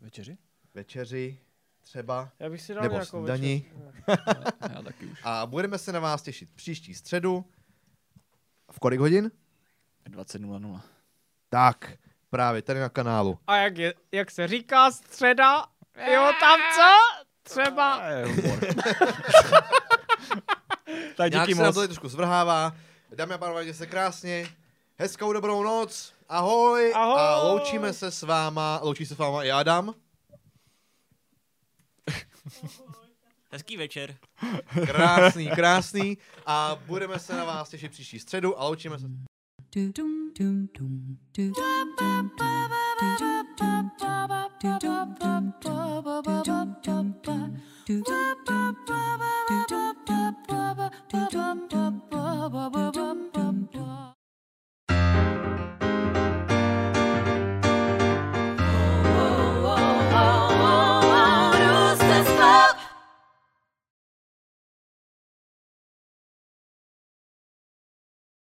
Speaker 2: Večeři?
Speaker 1: Večeři třeba
Speaker 3: Já bych si dal
Speaker 1: Nebo
Speaker 3: nějakou
Speaker 1: snídani.
Speaker 2: Já taky už.
Speaker 1: a budeme se na vás těšit příští středu. V kolik hodin?
Speaker 2: 20.00.
Speaker 1: Tak, právě tady na kanálu.
Speaker 3: A jak, je, jak se říká středa? Jo, tam co? Třeba.
Speaker 2: tak
Speaker 1: Nějak
Speaker 2: díky
Speaker 1: se nám
Speaker 2: moc.
Speaker 1: to tady trošku zvrhává. Dámy a pánové, mějte se krásně. Hezkou dobrou noc. Ahoj.
Speaker 3: Ahoj.
Speaker 1: A loučíme se s váma, loučí se s váma i Adam.
Speaker 4: Hezký večer.
Speaker 1: Krásný, krásný. A budeme se na vás těšit příští středu a loučíme se.
Speaker 7: Do